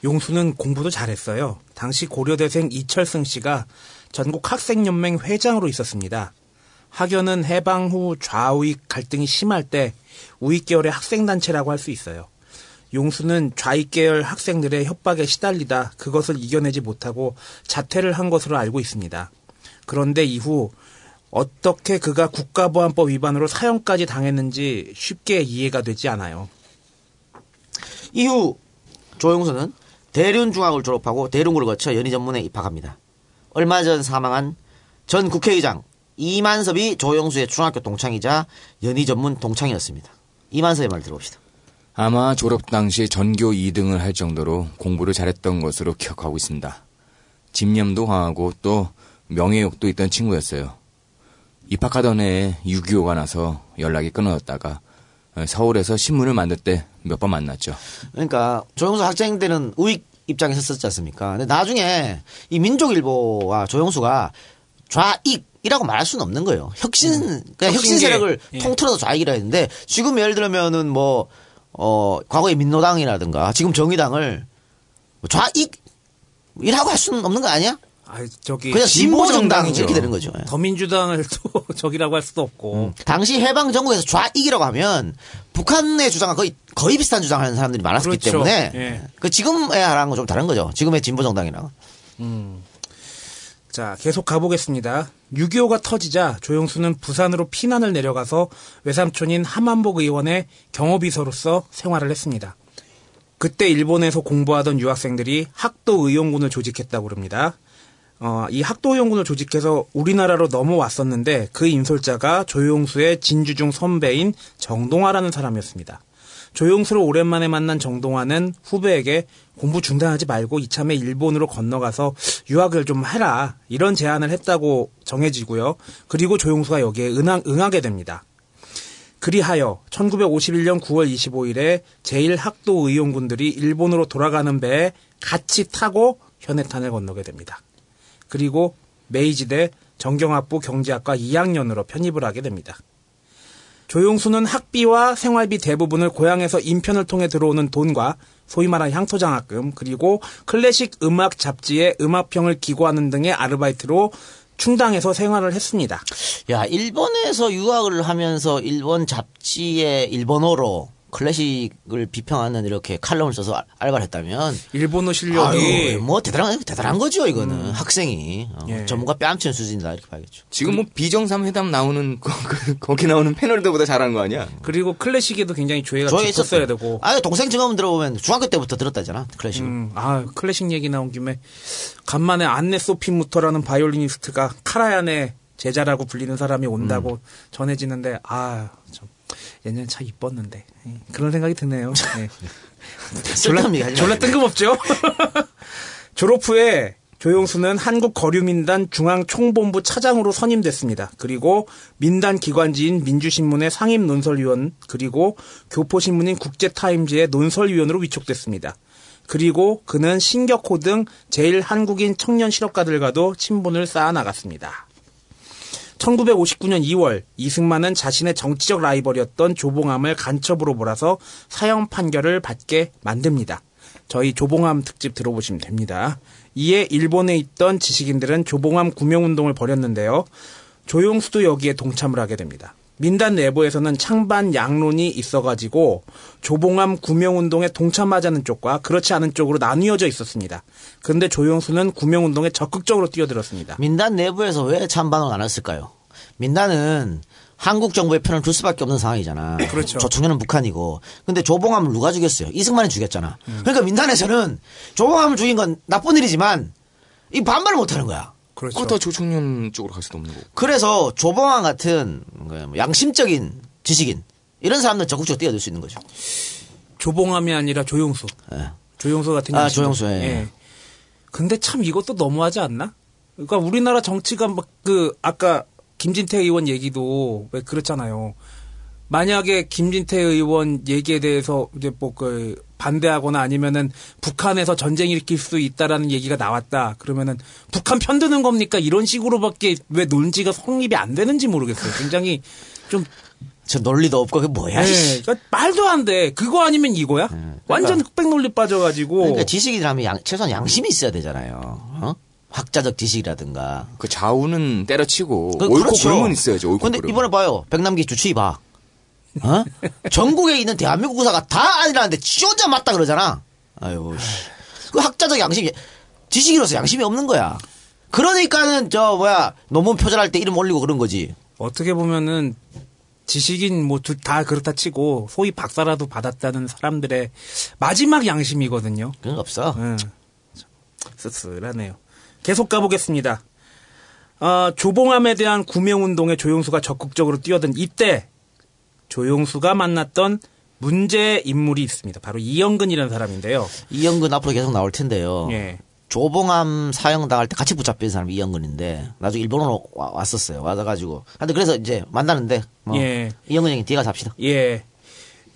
용수는 공부도 잘했어요. 당시 고려대생 이철승 씨가 전국 학생연맹 회장으로 있었습니다. 학연은 해방 후 좌우익 갈등이 심할 때 우익 계열의 학생단체라고 할 수 있어요. 용수는 좌익 계열 학생들의 협박에 시달리다 그것을 이겨내지 못하고 자퇴를 한 것으로 알고 있습니다. 그런데 이후 어떻게 그가 국가보안법 위반으로 사형까지 당했는지 쉽게 이해가 되지 않아요. 이후 조용수는 대륜중학을 졸업하고 대륜고를 거쳐 연희전문에 입학합니다. 얼마 전 사망한 전 국회의장 이만섭이 조용수의 중학교 동창이자 연희전문 동창이었습니다. 이만섭의 말 들어봅시다. 아마 졸업 당시 전교 2등을 할 정도로 공부를 잘했던 것으로 기억하고 있습니다. 집념도 강하고 또 명예욕도 있던 친구였어요. 입학하던 해에 6.25가 나서 연락이 끊어졌다가 서울에서 신문을 만들 때 몇 번 만났죠. 그러니까 조용수 학생 때는 우익 입장에 섰었지 않습니까? 근데 나중에 이 민족일보와 조용수가 좌익이라고 말할 수는 없는 거예요. 혁신, 그냥 혁신. 세력을 예. 통틀어서 좌익이라 했는데 지금 예를 들면은 뭐, 어, 과거의 민노당이라든가 지금 정의당을 뭐 좌익 이라고 할 수는 없는 거 아니야? 아, 저기 그냥 진보 정당. 이렇게 되는 거죠. 예. 더민주당을 또 적이라고 할 수도 없고. 당시 해방 정국에서 좌익이라고 하면 북한의 주장과 거의 거의 비슷한 주장을 하는 사람들이 많았기 그렇죠. 때문에 예. 그 지금의 하랑은 좀 다른 거죠. 지금의 진보 정당이랑. 자, 계속 가보겠습니다. 6.25가 터지자 조용수는 부산으로 피난을 내려가서 외삼촌인 하만복 의원의 경호비서로서 생활을 했습니다. 그때 일본에서 공부하던 유학생들이 학도 의용군을 조직했다고 그럽니다. 어, 이 학도연군을 조직해서 우리나라로 넘어왔었는데 그 인솔자가 조용수의 진주중 선배인 정동화라는 사람이었습니다. 조용수를 오랜만에 만난 정동화는 후배에게 공부 중단하지 말고 이참에 일본으로 건너가서 유학을 좀 해라 이런 제안을 했다고 정해지고요. 그리고 조용수가 여기에 응하, 응하게 됩니다. 그리하여 1951년 9월 25일에 제1학도의용군들이 일본으로 돌아가는 배에 같이 타고 현해탄을 건너게 됩니다. 그리고 메이지대 정경학부 경제학과 2학년으로 편입을 하게 됩니다. 조용수는 학비와 생활비 대부분을 고향에서 인편을 통해 들어오는 돈과 소위 말한 향토장학금 그리고 클래식 음악 잡지에 음악평을 기고하는 등의 아르바이트로 충당해서 생활을 했습니다. 야, 일본에서 유학을 하면서 일본 잡지에 일본어로 클래식을 비평하는 이렇게 칼럼을 써서 알- 알바를 했다면 일본어 실력이 아유, 뭐 대단한 대단한 거죠 이거는 학생이 어, 예. 전문가 뺨치는 수준이다 이렇게 봐야겠죠. 지금 뭐 비정상 회담 나오는 거, 그- 거기 나오는 패널들보다 잘하는 거 아니야? 그리고 클래식에도 굉장히 조예가 조예 깊었어야 있었어요. 되고 아 동생 증언 들어보면 중학교 때부터 들었다잖아 클래식. 음, 아, 클래식 얘기 나온 김에 간만에 안네 소피 무터라는 바이올리니스트가 카라얀의 제자라고 불리는 사람이 온다고 음. 전해지는데 아, 참 얘는 참 이뻤는데 예, 그런 생각이 드네요. 하지 졸라 말고. 뜬금없죠. 졸업 후에 조용수는 한국거류민단 중앙총본부 차장으로 선임됐습니다. 그리고 민단 기관지인 민주신문의 상임 논설위원 그리고 교포신문인 국제타임즈의 논설위원으로 위촉됐습니다. 그리고 그는 신격호 등 제일 한국인 청년 실업가들과도 친분을 쌓아 나갔습니다. 1959년 2월 이승만은 자신의 정치적 라이벌이었던 조봉암을 간첩으로 몰아서 사형 판결을 받게 만듭니다. 저희 조봉암 특집 들어보시면 됩니다. 이에 일본에 있던 지식인들은 조봉암 구명운동을 벌였는데요. 조용수도 여기에 동참을 하게 됩니다. 민단 내부에서는 창반 양론이 있어가지고 조봉암 구명운동에 동참하자는 쪽과 그렇지 않은 쪽으로 나뉘어져 있었습니다. 그런데 조용수는 구명운동에 적극적으로 뛰어들었습니다. 민단 내부에서 왜 찬반을 안 했을까요? 민단은 한국 정부의 편을 들 수밖에 없는 상황이잖아. 그렇죠. 조총련은 북한이고. 근데 조봉암을 누가 죽였어요? 이승만이 죽였잖아. 그러니까 민단에서는 조봉암을 죽인 건 나쁜 일이지만 이 반발을 못 하는 거야. 그렇죠. 그렇다 조청년 쪽으로 갈 수도 없는 거고. 그래서 조봉암 같은 그뭐 양심적인 지식인 이런 사람들 적극적으로 뛰어들 수 있는 거죠. 조봉암이 아니라 조용수. 예. 조용수 같은 아, 양심. 조용수, 예. 근데 참 이것도 너무하지 않나? 그러니까 우리나라 정치가 막 그 아까 김진태 의원 얘기도 왜 그렇잖아요. 만약에 김진태 의원 얘기에 대해서 이제 뭐 그 반대하거나 아니면은 북한에서 전쟁 일으킬 수 있다라는 얘기가 나왔다. 그러면은 북한 편드는 겁니까? 이런 식으로밖에 왜 논지가 성립이 안 되는지 모르겠어요. 굉장히 좀 저 논리도 없고 그게 뭐야? 네, 씨. 그러니까 말도 안 돼. 그거 아니면 이거야? 완전 흑백 논리 빠져가지고. 그러니까 지식이라면 양- 최소한 양심이 있어야 되잖아요. 어? 학자적 지식이라든가. 그 좌우는 때려치고 그- 옳고 그렇죠. 그름은 있어야죠. 옳고 근데 그름. 이번에 봐요. 백남기 주치의 봐. 어? 전국에 있는 대한민국 의사가 다 아니라는데 지 혼자 맞다 그러잖아. 아유, 씨. 그 학자적 양심이, 지식이로서 양심이 없는 거야. 그러니까는 저 뭐야 논문 표절할 때 이름 올리고 그런 거지. 어떻게 보면은 지식인 뭐 다 그렇다 치고 소위 박사라도 받았다는 사람들의 마지막 양심이거든요. 그런 거 없어. 응. 참 씁쓸하네요. 계속 가보겠습니다. 어, 조봉암에 대한 구명운동에 조용수가 적극적으로 뛰어든 이때 조용수가 만났던 문제 인물이 있습니다. 바로 이영근이라는 사람인데요. 이영근 앞으로 계속 나올 텐데요. 예. 조봉암 사형 당할 때 같이 붙잡힌 사람이 이영근인데 나중에 일본으로 와- 왔었어요. 와가지고. 근데 그래서 이제 만나는데 뭐 예. 이영근 형이 뒤에 가서 합시다. 예.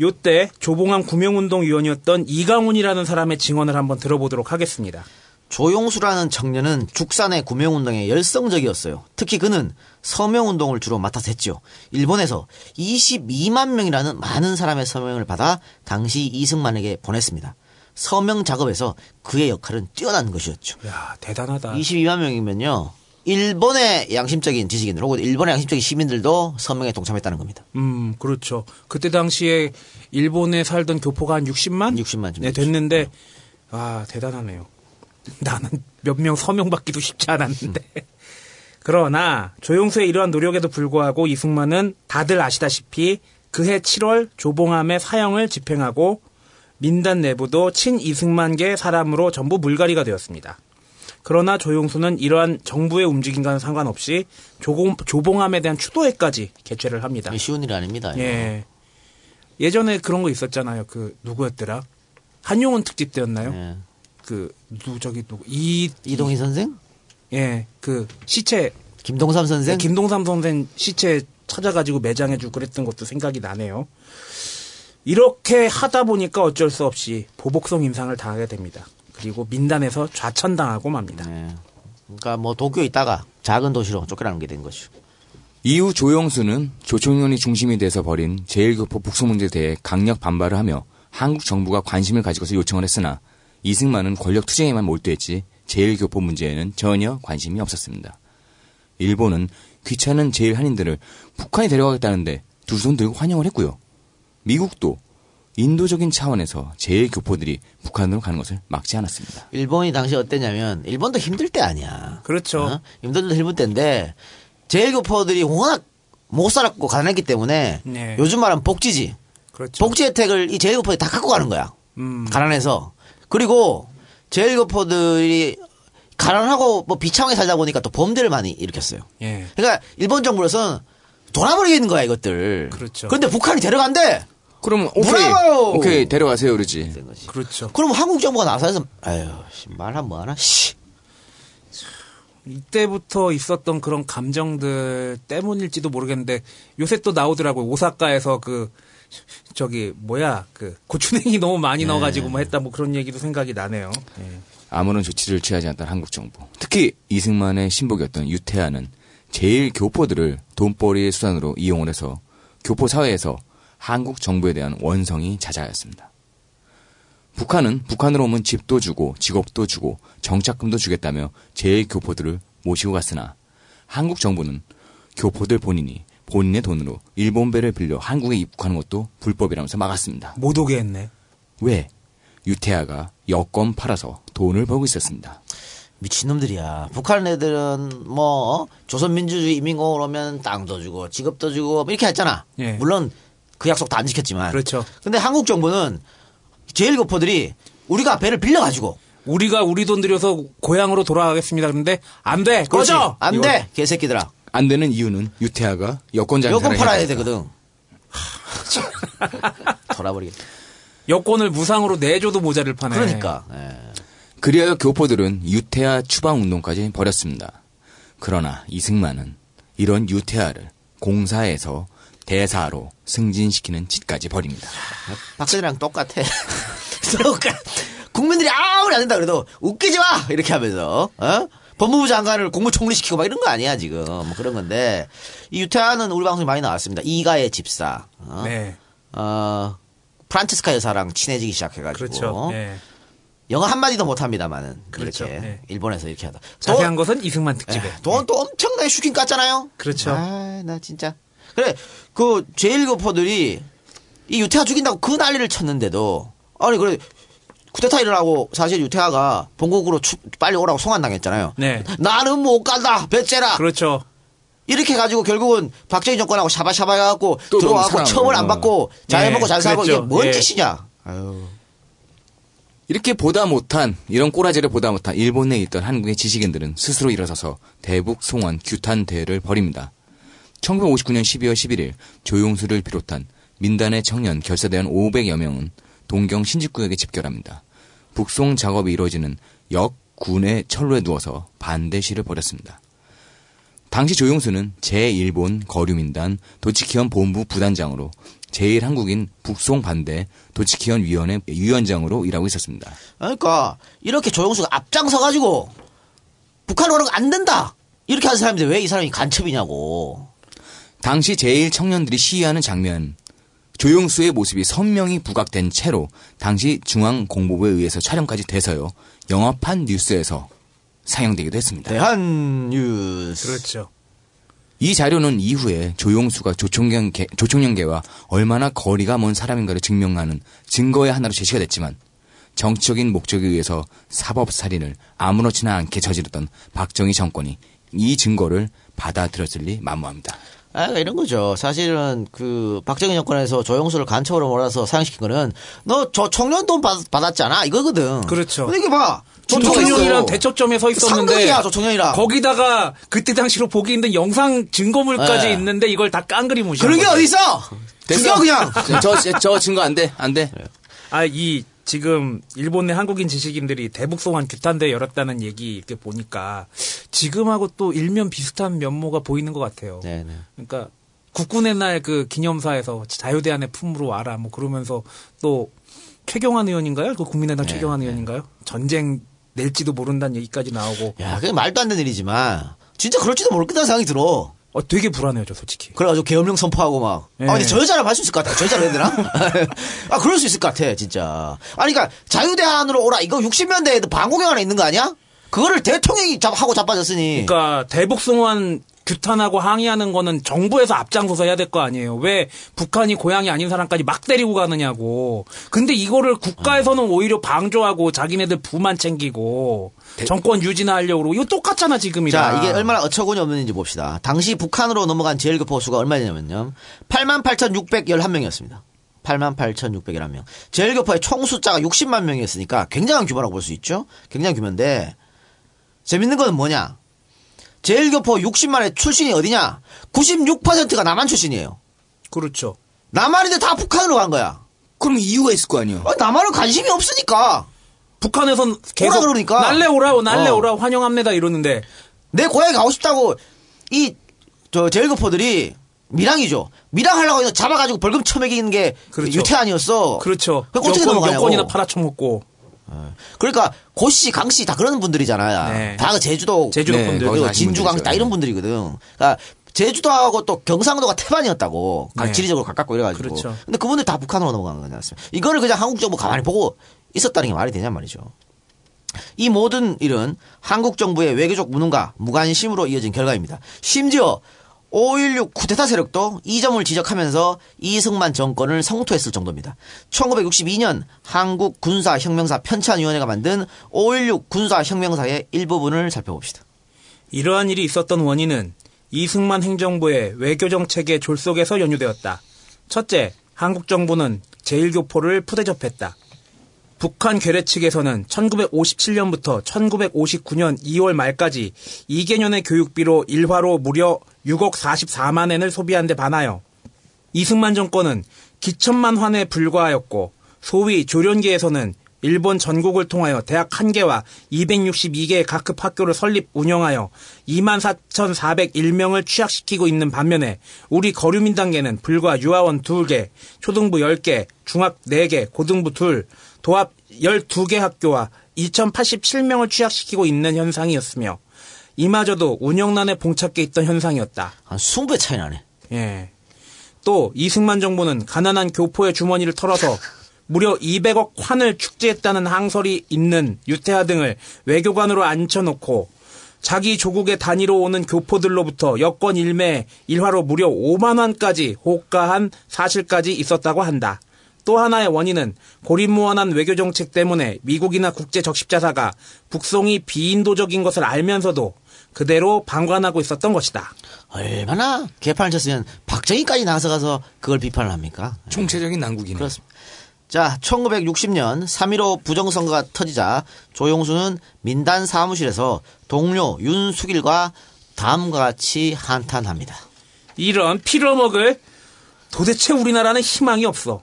요때 조봉암 구명운동 위원이었던 이강훈이라는 사람의 증언을 한번 들어보도록 하겠습니다. 조용수라는 청년은 죽산의 구명운동에 열성적이었어요. 특히 그는 서명운동을 주로 맡아서 했죠. 일본에서 22만 명이라는 많은 사람의 서명을 받아 당시 이승만에게 보냈습니다. 서명 작업에서 그의 역할은 뛰어난 것이었죠. 야 대단하다. 22만 명이면요. 일본의 양심적인 지식인들 혹은 일본의 양심적인 시민들도 서명에 동참했다는 겁니다. 음, 그렇죠. 그때 당시에 일본에 살던 교포가 한 60만? 60만 좀 네, 됐는데, 아, 대단하네요. 나는 몇 명 서명 받기도 쉽지 않았는데. 그러나, 조용수의 이러한 노력에도 불구하고 이승만은 다들 아시다시피 그해 7월 조봉암의 사형을 집행하고 민단 내부도 친 이승만계 사람으로 전부 물갈이가 되었습니다. 그러나 조용수는 이러한 정부의 움직임과는 상관없이 조공, 조봉함에 대한 추도회까지 개최를 합니다. 쉬운 일이 아닙니다. 이거. 예. 예전에 그런 거 있었잖아요. 그 누구였더라? 한용운 특집 때였나요? 예. 그 누구 저기 누구 이 이동희 선생? 예. 그 시체 김동삼 선생? 네, 김동삼 선생 시체 찾아가지고 매장해주고 그랬던 것도 생각이 나네요. 이렇게 하다 보니까 어쩔 수 없이 보복성 임상을 당하게 됩니다. 그리고 민단에서 좌천당하고 맙니다. 네. 그러니까 뭐 도쿄에 있다가 작은 도시로 쫓겨나는 게된 것이죠. 이후 조영수는 조총련이 중심이 돼서 벌인 제일교포 북송 문제에 대해 강력 반발을 하며 한국 정부가 관심을 가지고서 요청을 했으나 이승만은 권력 투쟁에만 몰두했지 제일교포 문제에는 전혀 관심이 없었습니다. 일본은 귀찮은 제일 한인들을 북한에 데려가겠다는데 두 손 들고 환영을 했고요. 미국도 인도적인 차원에서 제일 교포들이 북한으로 가는 것을 막지 않았습니다. 일본이 당시 어땠냐면 일본도 힘들 때 아니야. 그렇죠. 어? 힘들도 힘들 때인데 제일 교포들이 워낙 못 살았고 가난했기 때문에 네. 요즘 말하면 복지지. 그렇죠. 복지 혜택을 이 제일 교포들이 다 갖고 가는 거야. 음. 가난해서. 그리고 제일교포들이 가난하고 뭐 비참하게 살다 보니까 또 범죄를 많이 일으켰어요. 예. 그러니까 일본 정부로서는 돌아버리겠는 거야 이것들. 그렇죠. 근데 북한이 데려간대. 그럼 오케이, 브라보! 오케이 데려가세요 그러지. 그렇죠. 그럼 한국 정부가 나서서 아유 씨, 말하면 뭐하나. 씨. 이때부터 있었던 그런 감정들 때문일지도 모르겠는데 요새 또 나오더라고요. 오사카에서 그 저기 뭐야 그 고추냉이 너무 많이 네. 넣어가지고 뭐 했다 뭐 그런 얘기도 생각이 나네요. 예. 아무런 조치를 취하지 않던 한국 정부. 특히 이승만의 신복이었던 유태하는 제일 교포들을 돈벌이의 수단으로 이용을 해서 교포 사회에서 한국 정부에 대한 원성이 잦아였습니다. 북한은 북한으로 오면 집도 주고 직업도 주고 정착금도 주겠다며 제일 교포들을 모시고 갔으나 한국 정부는 교포들 본인이 본인의 돈으로 일본 배를 빌려 한국에 입국하는 것도 불법이라면서 막았습니다. 못 오게 했네. 왜? 유태아가 여권 팔아서 돈을 벌고 있었습니다. 미친놈들이야. 북한 애들은 뭐 어? 조선민주주의 인민공화국 오면 땅도 주고 직업도 주고 뭐 이렇게 했잖아. 예. 물론 그 약속 다 안 지켰지만. 그렇죠. 근데 한국 정부는 제일교포들이 우리가 배를 빌려가지고 우리가 우리 돈 들여서 고향으로 돌아가겠습니다. 그런데 안 돼. 꺼져. 안 이거- 돼. 개새끼들아. 안 되는 이유는 유태아가 여권자인 여권 팔아야 되거든. 돌아버리겠다. 여권을 무상으로 내줘도 모자를 파네. 그러니까. 예. 그리하여 교포들은 유태아 추방 운동까지 벌였습니다. 그러나 이승만은 이런 유태아를 공사에서 대사로 승진시키는 짓까지 벌입니다. 박근혜랑 똑같아. 똑같. 국민들이 아무리 안 된다 그래도 웃기지 마 이렇게 하면서 어? 법무부 장관을 공무총리 시키고 막 이런 거 아니야 지금 뭐 그런 건데 이 유태아는 우리 방송에 많이 나왔습니다. 이가의 집사. 어? 네. 어, 프란체스카 여사랑 친해지기 시작해가지고 그렇죠. 예. 영어 한 마디도 못합니다만은 그렇죠. 이렇게 예. 일본에서 이렇게 하다. 자세한 것은 이승만 특집에. 돈또 엄청나게 슈킹 깠잖아요. 그렇죠. 아, 나 진짜. 그래, 그 제일교포들이 이 유태아 죽인다고 그 난리를 쳤는데도 아니 그래 쿠데타 일어나고 사실 유태아가 본국으로 추- 빨리 오라고 송환당했잖아요. 네. 나는 못 간다, 배째라. 그렇죠. 이렇게 가지고 결국은 박정희 정권하고 샤바샤바 해갖고 들어와갖고 사랑하고. 처벌 안 받고 잘 네, 먹고 잘 살고 이게 그랬죠. 뭔 예. 짓이냐. 아유. 이렇게 보다 못한 이런 꼬라지를 보다 못한 일본에 있던 한국의 지식인들은 스스로 일어서서 대북 송환 규탄 대회를 벌입니다. 1959년 12월 11일 조용수를 비롯한 민단의 청년 결사대원 500여 명은 동경 신집구역에 집결합니다. 북송 작업이 이루어지는 역 군의 철로에 누워서 반대 시를 벌였습니다. 당시 조용수는 제1본 거류민단 도치키현 본부 부단장으로 제1한국인 북송 반대 도치키현 위원회 위원장으로 일하고 있었습니다. 그러니까 이렇게 조영수가 앞장서 가지고 북한 오는 거안 된다. 이렇게 하는 사람인데 왜 이 사람이 간첩이냐고. 당시 제1 청년들이 시위하는 장면 조용수의 모습이 선명히 부각된 채로 당시 중앙공보부에 의해서 촬영까지 돼서요. 영화판 뉴스에서 상영되기도 했습니다. 대한 뉴스. 그렇죠. 이 자료는 이후에 조용수가 조총련계, 조총련계와 얼마나 거리가 먼 사람인가를 증명하는 증거의 하나로 제시가 됐지만 정치적인 목적에 의해서 사법살인을 아무렇지나 않게 저지르던 박정희 정권이 이 증거를 받아들였을 리 만무합니다. 아, 이런 거죠. 사실은 그 박정희 정권에서 조영수를 간첩으로 몰아서 사형시킨 거는 너 저 청년 돈 받, 받았잖아 이거거든. 그렇죠. 근데 이게 봐. 조청년이랑 대척점에 서 있었는데 상극이야 조청년이랑. 거기다가 그때 당시로 보기 힘든 영상 증거물까지 네. 있는데 이걸 다 깡그리 무시. 그런 게 어디 있어? 죽여 그냥. 저, 저, 저 증거 안 돼, 안 돼. 아, 이 지금 일본 내 한국인 지식인들이 대북송환 규탄대 열었다는 얘기 이렇게 보니까 지금하고 또 일면 비슷한 면모가 보이는 것 같아요. 네네. 그러니까 국군의 날 그 기념사에서 자유대안의 품으로 와라 뭐 그러면서 또 최경환 의원인가요? 그 국민의당 네, 최경환 의원인가요? 전쟁 낼지도 모른다는 얘기까지 나오고 야, 그게 말도 안 되는 일이지만 진짜 그럴지도 모르겠다는 생각이 들어. 어, 되게 불안해요, 저 솔직히. 그래가지고 계엄령 선포하고 막. 예. 아, 근데 저 여자라면 할수 있을 것 같아. 저 여자로 해야 되나? 아, 그럴 수 있을 것 같아, 진짜. 아니, 그니까, 자유대안으로 오라. 이거 60년대에도 방공영 안에 있는 거 아니야? 그거를 대통령이 잡, 하고 자빠졌으니. 그러니까 대북송환 규탄하고 항의하는 거는 정부에서 앞장서서 해야 될 거 아니에요. 왜 북한이 고향이 아닌 사람까지 막 데리고 가느냐고. 근데 이거를 국가에서는 오히려 방조하고 자기네들 부만 챙기고 정권 유지나 하려고 그러고 이거 똑같잖아 지금이랑. 자, 이게 얼마나 어처구니 없는지 봅시다. 당시 북한으로 넘어간 제일교포 수가 얼마냐면요. 88,611명이었습니다. 88,611명. 제일교포의 총 숫자가 60만 명이었으니까 굉장한 규모라고 볼 수 있죠. 굉장한 규모인데 재밌는 건 뭐냐? 제일교포 60만의 출신이 어디냐? 96%가 남한 출신이에요. 그렇죠. 남한인데 다 북한으로 간 거야. 그럼 이유가 있을 거 아니에요? 어, 남한은 관심이 없으니까. 북한에선 계속 오라 그러니까. 날래 오라 날래 어. 오라 환영합니다 이러는데 내 고향에 가고 싶다고 이 저 제일교포들이 밀항이죠. 밀항하려고 해서 잡아가지고 벌금 처매기는 게 그렇죠. 유태 아니었어. 그렇죠. 어떻게 여권, 넘어가냐고. 여권이나 팔아쳐먹고 그러니까 고씨, 강씨 다 그런 분들이잖아요. 네. 다그 제주도, 제주도 네, 분들 그리고 진주, 강씨 다. 이런 분들이거든. 그러니까 제주도하고 또 경상도가 태반이었다고. 네. 지리적으로 가깝고 이래가지고. 그렇죠. 근데 그분들 다 북한으로 넘어간 않습니까? 이거를 그냥 한국 정부 가만히 보고 있었다는 게 말이 되냔 말이죠. 이 모든 일은 한국 정부의 외교적 무능과 무관심으로 이어진 결과입니다. 심지어 5.16 쿠데타 세력도 이 점을 지적하면서 이승만 정권을 성토했을 정도입니다. 1962년 한국 군사혁명사 편찬위원회가 만든 5.16 군사혁명사의 일부분을 살펴봅시다. 이러한 일이 있었던 원인은 이승만 행정부의 외교정책의 졸속에서 연유되었다. 첫째, 한국 정부는 제1교포를 푸대접했다. 북한 괴뢰 측에서는 1957년부터 1959년 2월 말까지 2개년의 교육비로 일화로 무려 6억 44만 엔을 소비한 데 반하여 이승만 정권은 기천만 환에 불과하였고 소위 조련계에서는 일본 전국을 통하여 대학 1개와 262개의 각급 학교를 설립 운영하여 24,401명을 취약시키고 있는 반면에 우리 거류민 단계는 불과 유아원 2개, 초등부 10개, 중학 4개, 고등부 2, 도합 12개 학교와 2,087명을 취약시키고 있는 현상이었으며 이마저도 운영난에 봉착해 있던 현상이었다. 한 20배 차이 나네. 예. 또 이승만 정부는 가난한 교포의 주머니를 털어서 무려 200억 환을 축제했다는 항설이 있는 유태하 등을 외교관으로 앉혀놓고 자기 조국의 단위로 오는 교포들로부터 여권 일매 일화로 무려 5만 원까지 호가한 사실까지 있었다고 한다. 또 하나의 원인은 고립무원한 외교정책 때문에 미국이나 국제 적십자사가 북송이 비인도적인 것을 알면서도 그대로 방관하고 있었던 것이다. 얼마나 개판을 쳤으면 박정희까지 나서 가서 그걸 비판을 합니까? 총체적인 난국이네. 그렇습니다. 자, 1960년 3.15 부정선거가 터지자 조용수는 민단 사무실에서 동료 윤수길과 다음과 같이 한탄합니다. 이런 피로 먹을 도대체 우리나라는 희망이 없어.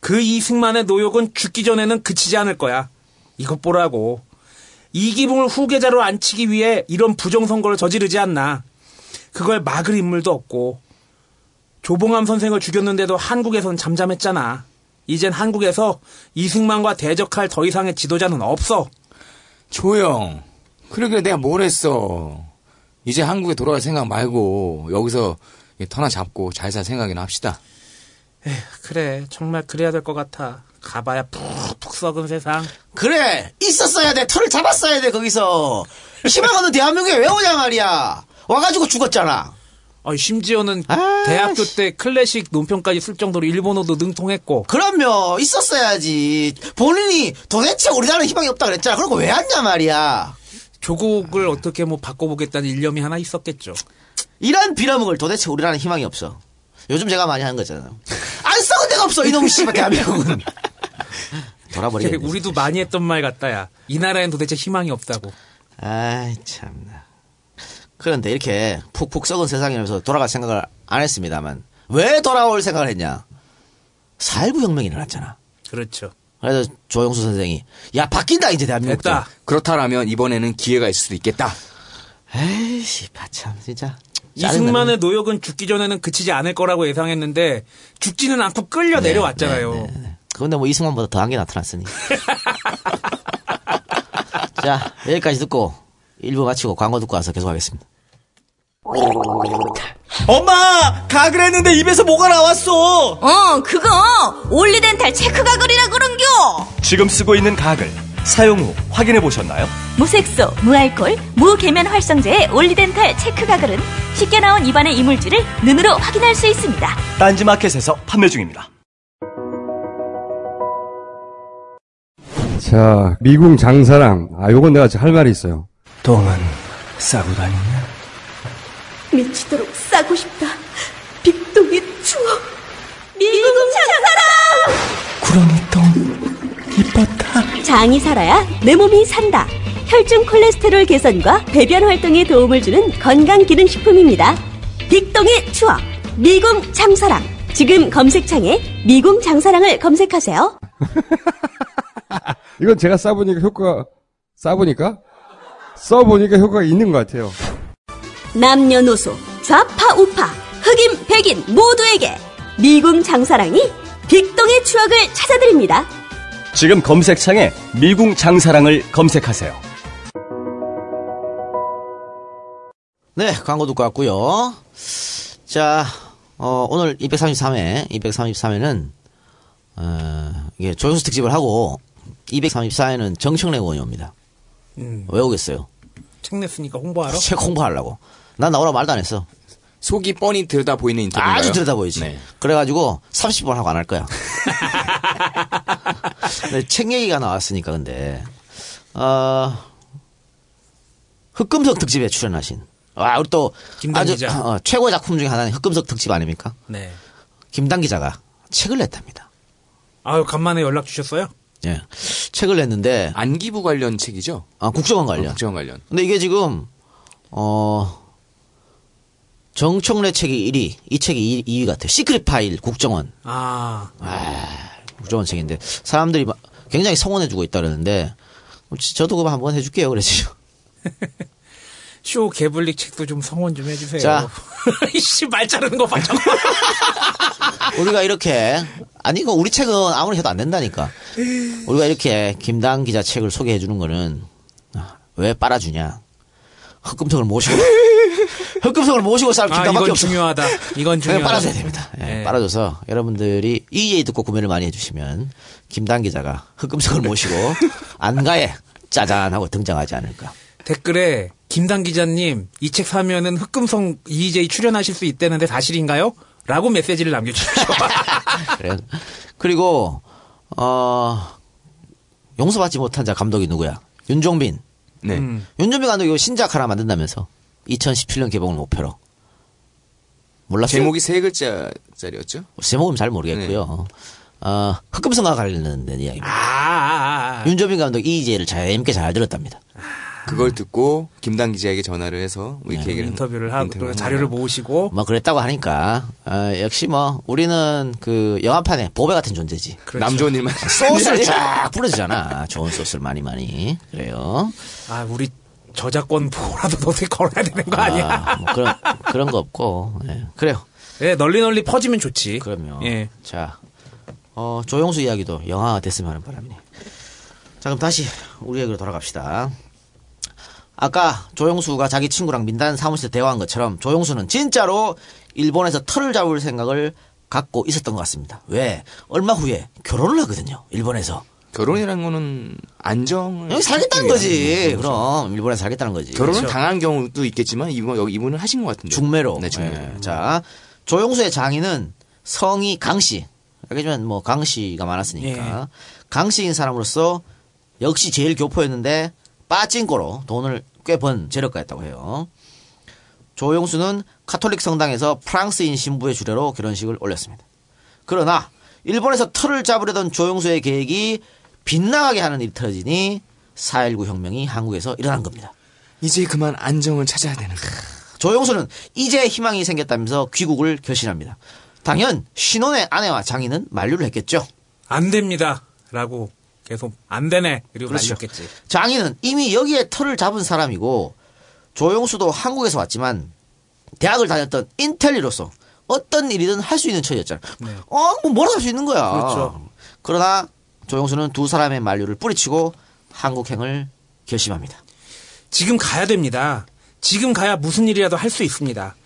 그 이승만의 노역은 죽기 전에는 그치지 않을 거야. 이것 보라고. 이기붕을 후계자로 앉히기 위해 이런 부정선거를 저지르지 않나. 그걸 막을 인물도 없고. 조봉암 선생을 죽였는데도 한국에선 잠잠했잖아. 이젠 한국에서 이승만과 대적할 더 이상의 지도자는 없어. 조영. 그러게 내가 뭘 했어. 이제 한국에 돌아갈 생각 말고 여기서 터나 잡고 잘 살 생각이나 합시다. 그래, 정말 그래야 될 것 같아. 가봐야 푹푹 썩은 세상. 그래 있었어야 돼 털을 잡았어야 돼 거기서 희망 없는 대한민국에 왜 오냐 말이야 와가지고 죽었잖아 아, 심지어는 아, 대학교 때 클래식 논평까지 쓸 정도로 일본어도 능통했고. 그럼요 있었어야지 본인이 도대체 우리나라는 희망이 없다 그랬잖아 그러고 왜 왔냐 말이야 조국을 어떻게 뭐 바꿔보겠다는 일념이 하나 있었겠죠. 이런 빌어먹을 도대체 우리나라는 희망이 없어. 요즘 제가 많이 하는 거잖아요. 안 썩은 데가 없어 이놈 씨발 대한민국은. 돌아버리겠네. 우리도 많이 했던 말 같다야. 이 나라엔 도대체 희망이 없다고. 아이 참나. 그런데 이렇게 푹푹 썩은 세상이면서 돌아갈 생각을 안 했습니다만 왜 돌아올 생각을 했냐? 4.19 혁명이 일어났잖아. 그렇죠. 그래서 조영수 선생이 야 바뀐다 이제 대한민국. 됐다. 그렇다라면 이번에는 기회가 있을 수도 있겠다. 에이씨 바참 진짜. 이승만의 노역은 죽기 전에는 그치지 않을 거라고 예상했는데 죽지는 않고 끌려 내려왔잖아요. 그런데 뭐 이승만보다 더한 게 나타났으니. 자 여기까지 듣고 1부 마치고 광고 듣고 와서 계속하겠습니다. 엄마! 가글 했는데 입에서 뭐가 나왔어! 어, 그거 올리덴탈 체크 가글이라 그런겨. 지금 쓰고 있는 가글. 사용 후 확인해 보셨나요? 무색소, 무알콜, 무계면 활성제의 올리덴탈 체크 가글은 쉽게 나온 입안의 이물질을 눈으로 확인할 수 있습니다. 딴지마켓에서 판매 중입니다. 자, 미궁 장사랑. 아, 요건 내가 할 말이 있어요. 똥은 싸고 다니냐? 미치도록 싸고 싶다. 빅동의 추억. 미궁 장사랑! 구렁이 똥 이뻤다. 장이 살아야 내 몸이 산다. 혈중 콜레스테롤 개선과 배변 활동에 도움을 주는 건강 기능 식품입니다. 빅동의 추억. 미궁 장사랑. 지금 검색창에 미궁 장사랑을 검색하세요. 이건 제가 싸보니까 효과가, 싸보니까? 써보니까 효과가 있는 것 같아요. 남녀노소, 좌파 우파, 흑인 백인 모두에게 미궁 장사랑이 빅동의 추억을 찾아드립니다. 지금 검색창에 미궁 장사랑을 검색하세요. 네, 광고 듣고 왔고요. 자, 어, 오늘 233회, 233회는 어, 이게 조영수 특집을 하고 234회는 정청래 의원이 옵니다. 음, 왜 오겠어요? 책 냈으니까 홍보하러? 책 홍보하려고. 난 나오라 말도 안 했어. 속이 뻔히 들여다 보이는 인터뷰인가요? 아주 들여다 보이지. 네. 그래가지고 30번 하고 안 할 거야. 근데 책 얘기가 나왔으니까 근데 어, 흑금석 특집에 출연하신 아 우리 또 김단 아주 기자. 어, 최고의 작품 중에 하나는 흑금석 특집 아닙니까? 네. 김단 기자가 책을 냈답니다. 아유, 간만에 연락 주셨어요? 예, 책을 냈는데 안기부 관련 책이죠? 아 국정원 관련. 어, 국정원 관련. 근데 이게 지금 어 정청래 책이 1위, 이 책이 2 위 같아요. 시크릿 파일 국정원. 아, 국정원 책인데 사람들이 막 굉장히 성원해주고 있다 그러는데 저도 그거 한번 해줄게요. 그랬죠. 쇼 개블릭 책도 좀 성원 좀 해주세요. 자. 이씨, 말 자르는 거 봐, 저거. 우리가 이렇게 아니 이거 우리 책은 아무리 해도 안 된다니까. 우리가 이렇게 김당 기자 책을 소개해 주는 거는 아, 왜 빨아주냐? 흑금성을 모시고 흑금성을 모시고 살 아, 김당밖에 이건 없어. 중요하다. 이건 그냥 중요하다. 빨아줘야 됩니다. 예, 네. 빨아줘서 여러분들이 EA 듣고 구매를 많이 해주시면 김당 기자가 흑금성을 모시고 안가에 짜잔 하고 등장하지 않을까. 댓글에 김당 기자님 이 책 사면은 흑금성 EJ 출연하실 수 있다는데 사실인가요? 라고 메시지를 남겨주십시오. 그래요. 그리고 어 용서받지 못한 자 감독이 누구야? 윤종빈. 네. 음. 윤종빈 감독이 신작 하나 만든다면서 2017년 개봉을 목표로. 몰랐어요? 제목이 세 글자짜리였죠? 제목은 잘 모르겠고요. 어, 흑금성과 관련된 이야기입니다. 아, 윤종빈 감독 이재를 재밌게 잘 들었답니다. 그걸 듣고 김당 기자에게 전화를 해서 뭐 이렇게 얘기를 인터뷰를 하고 또 인터뷰를 자료를. 모으시고 뭐 그랬다고 하니까 어, 역시 뭐 우리는 그 영화판에 보배 같은 존재지. 남 좋은 일만 소스를 쫙 뿌려주잖아. 좋은 소스를 많이 많이. 그래요. 아 우리 저작권 보호라도 너한테 걸어야 되는 거 아니야? 아, 뭐 그런 그런 거 없고. 예. 그래요. 예, 널리 널리 퍼지면 좋지. 그럼요. 예. 자, 어, 조영수 이야기도 영화가 됐으면 하는 바람이네. 자, 그럼 다시 우리 얘기로 돌아갑시다. 아까 조영수가 자기 친구랑 민단 사무실에서 대화한 것처럼 조영수는 진짜로 일본에서 털을 잡을 생각을 갖고 있었던 것 같습니다. 왜? 얼마 후에 결혼을 하거든요. 일본에서. 결혼이라는 거는 안정을 여기 살겠다는 거지. 그럼 일본에 서 살겠다는 거지. 결혼을 그렇죠. 당한 경우도 있겠지만 이분 여기 이분은 하신 것 같은데. 중매로. 네, 중매로. 예. 자, 조영수의 장인은 성이 강씨. 알겠지만 뭐 강씨가 많았으니까. 강씨인 사람으로서 역시 제일 교포였는데 빠찐꼬로 돈을 꽤 번 재력가였다고 해요. 조용수는 카톨릭 성당에서 프랑스인 신부의 주례로 결혼식을 올렸습니다. 그러나 일본에서 털을 잡으려던 조용수의 계획이 빗나가게 하는 일이 터지니 4.19 혁명이 한국에서 일어난 겁니다. 이제 그만 안정을 찾아야 되는 조용수는 이제 희망이 생겼다면서 귀국을 결심합니다. 당연 신혼의 아내와 장인은 만류를 했겠죠. 안 됩니다. 라고 계속 안 되네. 그리고 그렇죠. 말렸겠지. 장인은 이미 여기에 털을 잡은 사람이고 조용수도 한국에서 왔지만 대학을 다녔던 인텔리로서 어떤 일이든 할 수 있는 처지였잖아. 어, 뭐 뭐라도 할수 있는 거야. 네. 그렇죠. 그러나 조용수는 두 사람의 만류를 뿌리치고 한국행을 결심합니다. 지금 가야 됩니다. 지금 가야 무슨 일이라도 할 수 있습니다.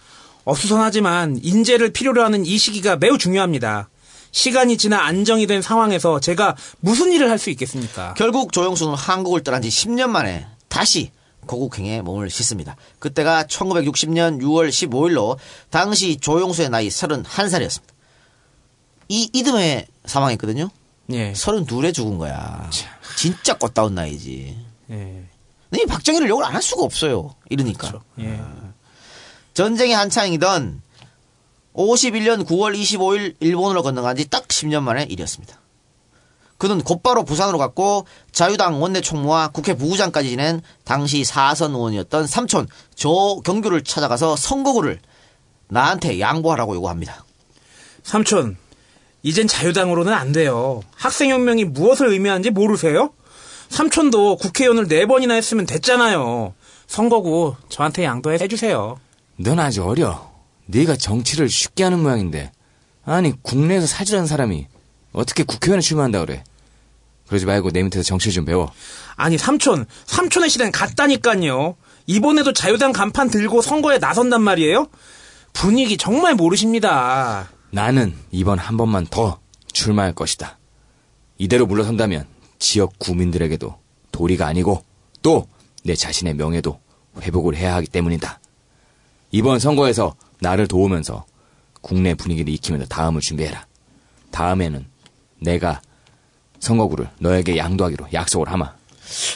어수선하지만 인재를 필요로 하는 이 시기가 매우 중요합니다. 시간이 지나 안정이 된 상황에서 제가 무슨 일을 할 수 있겠습니까? 결국 조용수는 한국을 떠난 지 10년 만에 다시 고국행에 몸을 씻습니다. 그때가 1960년 6월 15일로 당시 조용수의 나이 31살이었습니다. 이 이듬해 사망했거든요. 예. 32에 죽은 거야. 진짜 꽃다운 나이지. 예. 근데 이 박정희를 욕을 안 할 수가 없어요. 이러니까. 예. 전쟁이 한창이던 51년 9월 25일 일본으로 건너간 지 딱 10년 만의 일이었습니다. 그는 곧바로 부산으로 갔고 자유당 원내 총무와 국회 부의장까지 지낸 당시 4선 의원이었던 삼촌 조경규를 찾아가서 선거구를 나한테 양보하라고 요구합니다. 삼촌, 이젠 자유당으로는 안 돼요. 학생혁명이 무엇을 의미하는지 모르세요? 삼촌도 국회의원을 네 번이나 했으면 됐잖아요. 선거구 저한테 양도해 주세요. 넌 아직 어려. 네가 정치를 쉽게 하는 모양인데. 아니 국내에서 살지라는 사람이 어떻게 국회의원에 출마한다 그래. 그러지 말고 내 밑에서 정치를 좀 배워. 아니 삼촌, 삼촌의 시대는 갔다니까요. 이번에도 자유당 간판 들고 선거에 나선단 말이에요? 분위기 정말 모르십니다. 나는 이번 한 번만 더 출마할 것이다. 이대로 물러선다면 지역 구민들에게도 도리가 아니고 또 내 자신의 명예도 회복을 해야 하기 때문이다. 이번 선거에서 나를 도우면서 국내 분위기를 익히면서 다음을 준비해라. 다음에는 내가 선거구를 너에게 양도하기로 약속을 하마.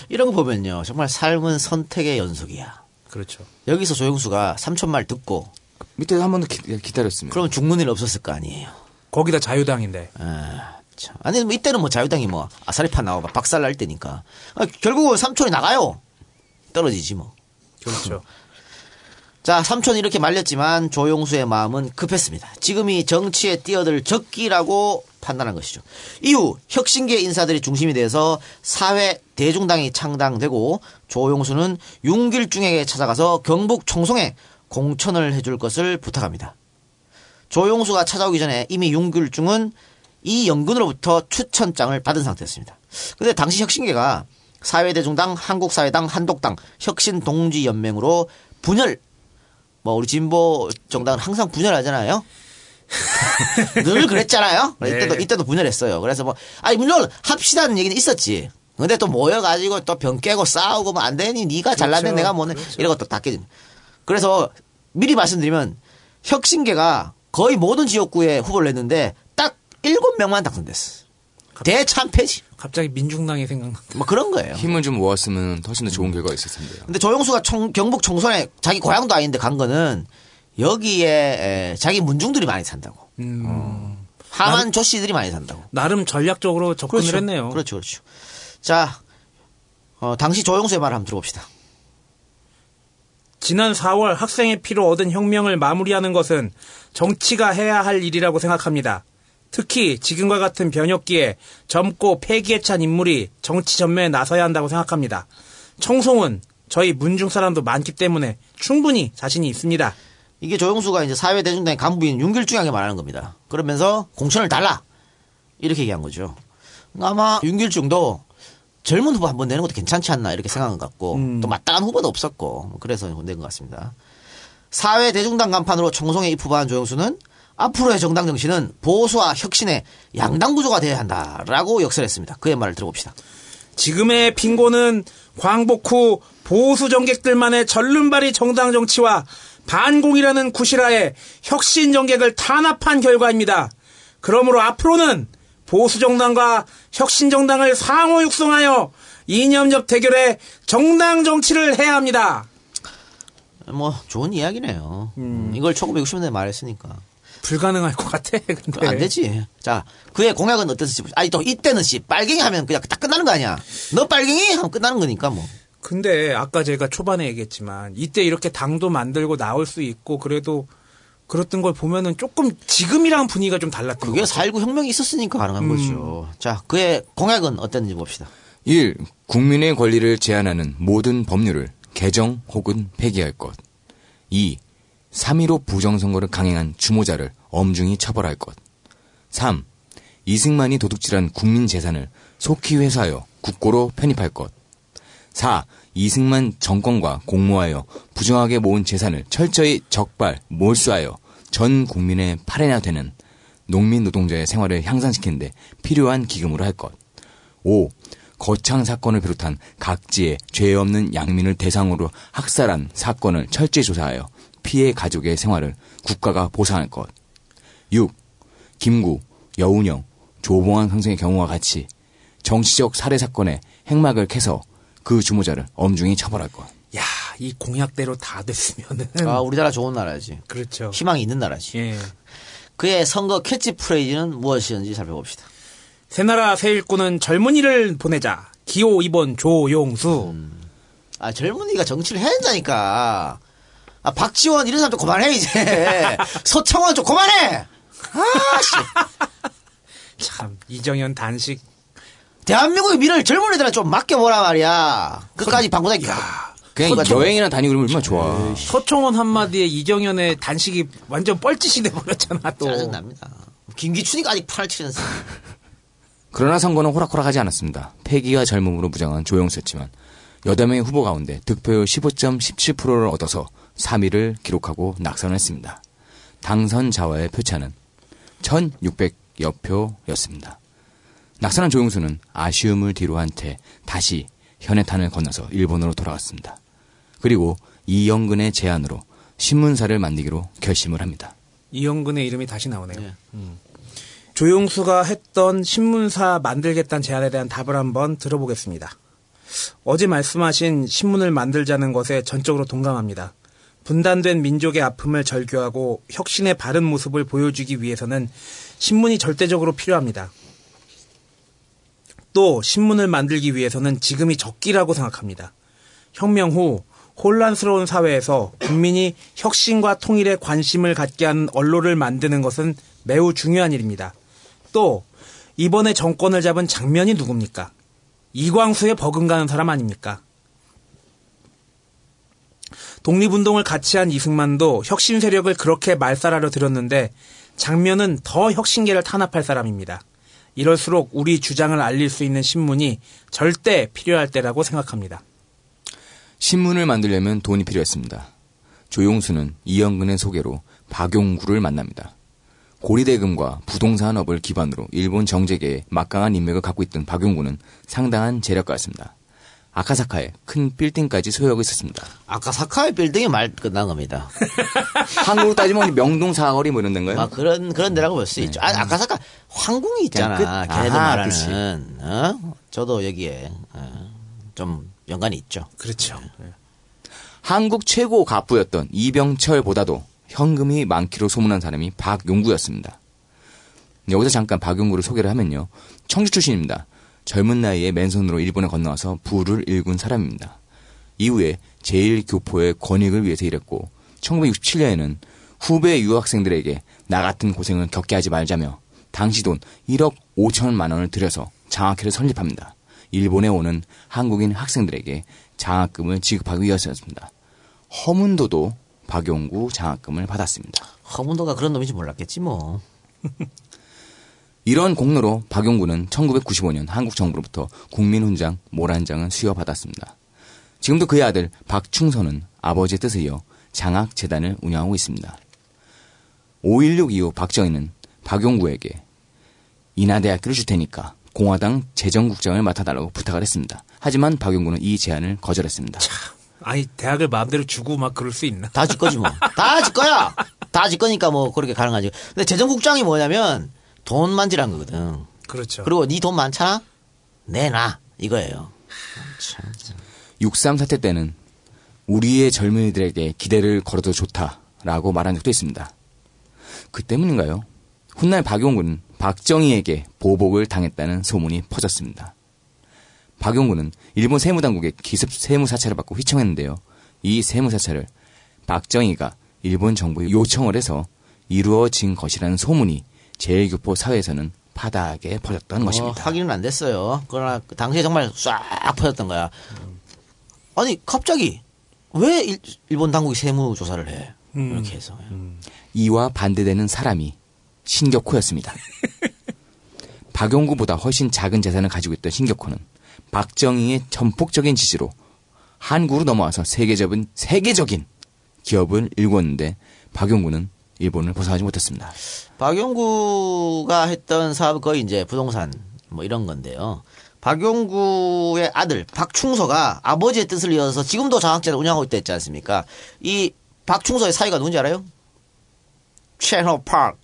이런 거 보면요. 정말 삶은 선택의 연속이야. 그렇죠. 여기서 조영수가 삼촌 말 듣고 밑에 한번더 기다렸으면. 그러면 죽는 일 없었을 거 아니에요. 거기다 자유당인데. 아, 참. 아니, 뭐 이때는 뭐 자유당이 뭐 아사리판 나와 막 박살 날 때니까. 아, 결국은 삼촌이 나가요. 떨어지지 뭐. 그렇죠. 자, 삼촌이 이렇게 말렸지만 조용수의 마음은 급했습니다. 지금이 정치에 뛰어들 적기라고 판단한 것이죠. 이후 혁신계 인사들이 중심이 돼서 사회 대중당이 창당되고 조용수는 윤길중에게 찾아가서 경북 총성에 공천을 해줄 것을 부탁합니다. 조용수가 찾아오기 전에 이미 윤길중은 이 연근으로부터 추천장을 받은 상태였습니다. 근데 당시 혁신계가 사회대중당, 한국사회당, 한독당, 혁신동지연맹으로 분열 뭐 우리 진보 정당은 항상 분열하잖아요. 늘 그랬잖아요. 네. 이때도 이때도 분열했어요. 그래서 뭐 아니 물론 합시다는 얘기는 있었지. 근데 또 모여가지고 또 병 깨고 싸우고 뭐 안 되니 네가 잘났네 그렇죠. 내가 뭐네 이런 것도 다 깨집니다. 그래서 미리 말씀드리면 혁신계가 거의 모든 지역구에 후보를 냈는데 딱 일곱 명만 당선됐어. 대참패지. 갑자기 민중당이 생각나. 뭐 그런 거예요. 힘을 좀 모았으면 훨씬 더 좋은 결과가 있을 텐데요. 근데 조영수가 총- 경북 총선에 자기 고향도 아닌데 간 거는 여기에 에, 자기 문중들이 많이 산다고. 음. 하만 조씨들이 많이 산다고. 나름 전략적으로 접근을 그렇죠. 했네요. 그렇죠, 그렇죠. 자, 어, 당시 조영수의 말을 한번 들어봅시다. 지난 4월 학생의 피로 얻은 혁명을 마무리하는 것은 정치가 해야 할 일이라고 생각합니다. 특히 지금과 같은 변혁기에 젊고 패기에 찬 인물이 정치 전면에 나서야 한다고 생각합니다. 청송은 저희 문중 사람도 많기 때문에 충분히 자신이 있습니다. 이게 조영수가 이제 사회 대중당의 간부인 윤길중에게 말하는 겁니다. 그러면서 공천을 달라! 이렇게 얘기한 거죠. 아마 윤길중도 젊은 후보 한 번 내는 것도 괜찮지 않나 이렇게 생각한 것 같고 또 마땅한 후보도 없었고 뭐 그래서 낸것 같습니다. 사회 대중당 간판으로 총성에 입후보한 조영수는 앞으로의 정당 정치는 보수와 혁신의 양당 구조가 되어야 한다라고 역설했습니다. 그의 말을 들어봅시다. 지금의 빈곤은 광복 후 보수 정객들만의 절름발이 정당 정치와 반공이라는 구실하에 혁신 정객을 탄압한 결과입니다. 그러므로 앞으로는 보수 정당과 혁신 정당을 상호 육성하여 이념적 대결에 정당 정치를 해야 합니다. 뭐 좋은 이야기네요. 이걸 1960년대 말했으니까. 불가능할 것 같아. 근데 안 되지. 자, 그의 공약은 어땠을지. 아니, 또 이때는 씨, 빨갱이 하면 그냥 딱 끝나는 거 아니야. 너 빨갱이? 하면 끝나는 거니까 뭐. 근데 아까 제가 초반에 얘기했지만 이때 이렇게 당도 만들고 나올 수 있고 그래도 그랬던 걸 보면은 조금 지금이랑 분위기가 좀 달랐던 그게 것 같아요. 4.19 혁명이 있었으니까 가능한 음. 거죠. 자, 그의 공약은 어땠는지 봅시다. 1. 국민의 권리를 제한하는 모든 법률을 개정 혹은 폐기할 것. 2. 3.15 부정선거를 강행한 주모자를 엄중히 처벌할 것. 3. 이승만이 도둑질한 국민 재산을 속히 회수하여 국고로 편입할 것. 4. 이승만 정권과 공모하여 부정하게 모은 재산을 철저히 적발, 몰수하여 전 국민의 팔해나 되는 농민 노동자의 생활을 향상시키는데 필요한 기금으로 할 것. 5. 거창 사건을 비롯한 각지의 죄 없는 양민을 대상으로 학살한 사건을 철저히 조사하여 피해 가족의 생활을 국가가 보상할 것. 6. 김구, 여운형, 조봉환 선생의 경우와 같이 정치적 살해 사건의 핵막을 캐서 그 주모자를 엄중히 처벌할 것. 야, 이 공약대로 다 됐으면은 아, 우리나라 좋은 나라지. 그렇죠. 희망이 있는 나라지. 예. 그의 선거 캐치프레이즈는 무엇이었는지 살펴봅시다. 새나라 새 일꾼은 젊은이를 보내자. 기호 2번 조용수. 아, 젊은이가 정치를 해야 된다니까. 아, 박지원 이런 사람 좀 그만해, 이제. 서청원 좀 그만해! 아, 씨. 참 이정현 단식 대한민국의 미래를 젊은이들한테 좀 맡겨보라 말이야. 끝까지 방구다니까. 그냥 여행이나 다니고 그러면 얼마나 좋아. 서청원 한마디에 이정현의 단식이 완전 뻘짓이 돼버렸잖아 또. 짜증납니다. 김기춘이가 아직 팔을 치면서. 그러나 선거는 호락호락하지 않았습니다. 패기와 젊음으로 무장한 조영수였지만 여덟 명의 후보 가운데 득표율 15.17%를 얻어서 3위를 기록하고 낙선했습니다. 당선 자와의 표차는 1,600여 표였습니다. 낙선한 조영수는 아쉬움을 뒤로한 채 다시 현해탄을 건너서 일본으로 돌아갔습니다. 그리고 이영근의 제안으로 신문사를 만들기로 결심을 합니다. 이영근의 이름이 다시 나오네요. 음. 조용수가 했던 신문사 만들겠다는 제안에 대한 답을 한번 들어보겠습니다. 어제 말씀하신 신문을 만들자는 것에 전적으로 동감합니다. 분단된 민족의 아픔을 절규하고 혁신의 바른 모습을 보여주기 위해서는 신문이 절대적으로 필요합니다. 또 신문을 만들기 위해서는 지금이 적기라고 생각합니다. 혁명 후 혼란스러운 사회에서 국민이 혁신과 통일에 관심을 갖게 하는 언론을 만드는 것은 매우 중요한 일입니다. 또 이번에 정권을 잡은 장면이 누굽니까? 이광수에 버금가는 사람 아닙니까? 독립운동을 같이 한 이승만도 혁신 세력을 그렇게 말살하려 들였는데 장면은 더 혁신계를 탄압할 사람입니다. 이럴수록 우리 주장을 알릴 수 있는 신문이 절대 필요할 때라고 생각합니다. 신문을 만들려면 돈이 필요했습니다. 조용수는 이영근의 소개로 박용구를 만납니다. 고리대금과 부동산업을 기반으로 일본 정재계에 막강한 인맥을 갖고 있던 박용구는 상당한 재력가였습니다. 아카사카에 큰 빌딩까지 소유하고 있었습니다. 아카사카의 빌딩이 말 끝난 겁니다. 한국으로 따지면 명동 사거리 뭐 이런 데인가요? 아, 그런, 그런 데라고 볼 수 있죠. 아, 아카사카 황궁이 있잖아. 끝. 걔네들 아하, 말하는. 어? 저도 여기에, 어, 좀 연관이 있죠. 그렇죠. 한국 최고 갑부였던 이병철보다도 현금이 많기로 소문난 사람이 박용구였습니다. 여기서 잠깐 박용구를 소개를 하면요. 청주 출신입니다. 젊은 나이에 맨손으로 일본에 건너와서 부를 일군 사람입니다. 이후에 제1교포의 권익을 위해서 일했고 1967년에는 후배 유학생들에게 나 같은 고생을 겪게 하지 말자며 당시 돈 1억 5천만 원을 들여서 장학회를 설립합니다. 일본에 오는 한국인 학생들에게 장학금을 지급하기 위해서였습니다. 허문도도 박용구 장학금을 받았습니다. 허문도가 그런 놈인지 몰랐겠지 뭐. 이런 공로로 박용구는 1995년 한국 정부로부터 국민훈장 모란장을 수여받았습니다. 지금도 그의 아들 박충선은 아버지의 뜻에 이어 장학재단을 운영하고 있습니다. 5.16 이후 박정희는 박용구에게 인하대학교를 줄 테니까 공화당 재정국장을 맡아달라고 부탁을 했습니다. 하지만 박용구는 이 제안을 거절했습니다. 아니 대학을 마음대로 주고 막 그럴 수 있나? 다질 거지 뭐. 다질 거야. 다질 거니까 뭐 그렇게 가능하지. 근데 재정국장이 뭐냐면 돈 만지란 거거든. 그렇죠. 그리고 네 돈 많잖아? 내놔. 이거예요. 참. 6.3 사태 때는 우리의 젊은이들에게 기대를 걸어도 좋다라고 말한 적도 있습니다. 그 때문인가요? 훗날 박용구는 박정희에게 보복을 당했다는 소문이 퍼졌습니다. 박용구는 일본 세무당국의 기습 세무사찰을 받고 휘청했는데요. 이 세무사찰을 박정희가 일본 정부에 요청을 해서 이루어진 것이라는 소문이 제일교포 사회에서는 파다하게 퍼졌던 어, 것입니다. 확인은 안 됐어요. 그러나 그 당시에 정말 싹 퍼졌던 거야. 아니 갑자기 왜 일, 일본 당국이 세무 조사를 해? 이렇게 해서 이와 반대되는 사람이 신격호였습니다. 박용구보다 훨씬 작은 재산을 가지고 있던 신격호는 박정희의 전폭적인 지지로 한국으로 넘어와서 세계적인 세계적인 기업을 일궜는데 박용구는 일본을 벗어나지 못했습니다. 박용구가 했던 사업은 거의 이제 부동산 뭐 이런 건데요. 박용구의 아들 박충서가 아버지의 뜻을 이어서 지금도 장학재를 운영하고 있다 했지 않습니까? 이 박충서의 사위가 누군지 알아요? 채너 파크.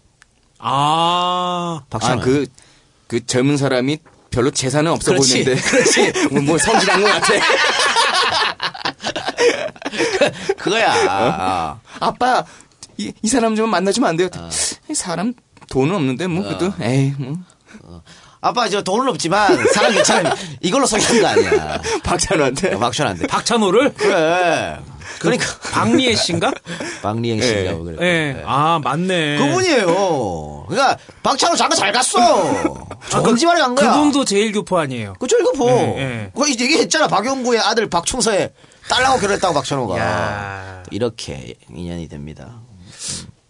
아, 박찬호. 아, 그, 그 젊은 사람이 별로 재산은 없어 그렇지, 보이는데. 그렇지. 뭐, 뭐 성질한 것 같아. 그거야. 어? 아빠, 이, 이 사람 좀 만나주면 안 돼요? 이 사람 돈은 없는데, 뭐, 그래도, 에이, 뭐. 아빠 저 돈은 없지만 사람 괜찮으면 이걸로 소개한 거 아니야. 박찬호한테? 박찬호한테. 박찬호를? 그래. 그러니까 박리애 씨인가? 박리행 씨가 그래. 예. 아, 맞네. 그분이에요. 그러니까 박찬호 장가 잘 갔어. 좋은 집안에 간 거야. 그분도 제일 교포 아니에요. 그쵸 일교포. 예, 예. 그거 이제 얘기했잖아. 박용구의 아들 박충서의 딸하고 결혼했다고 박찬호가. 이렇게 인연이 됩니다.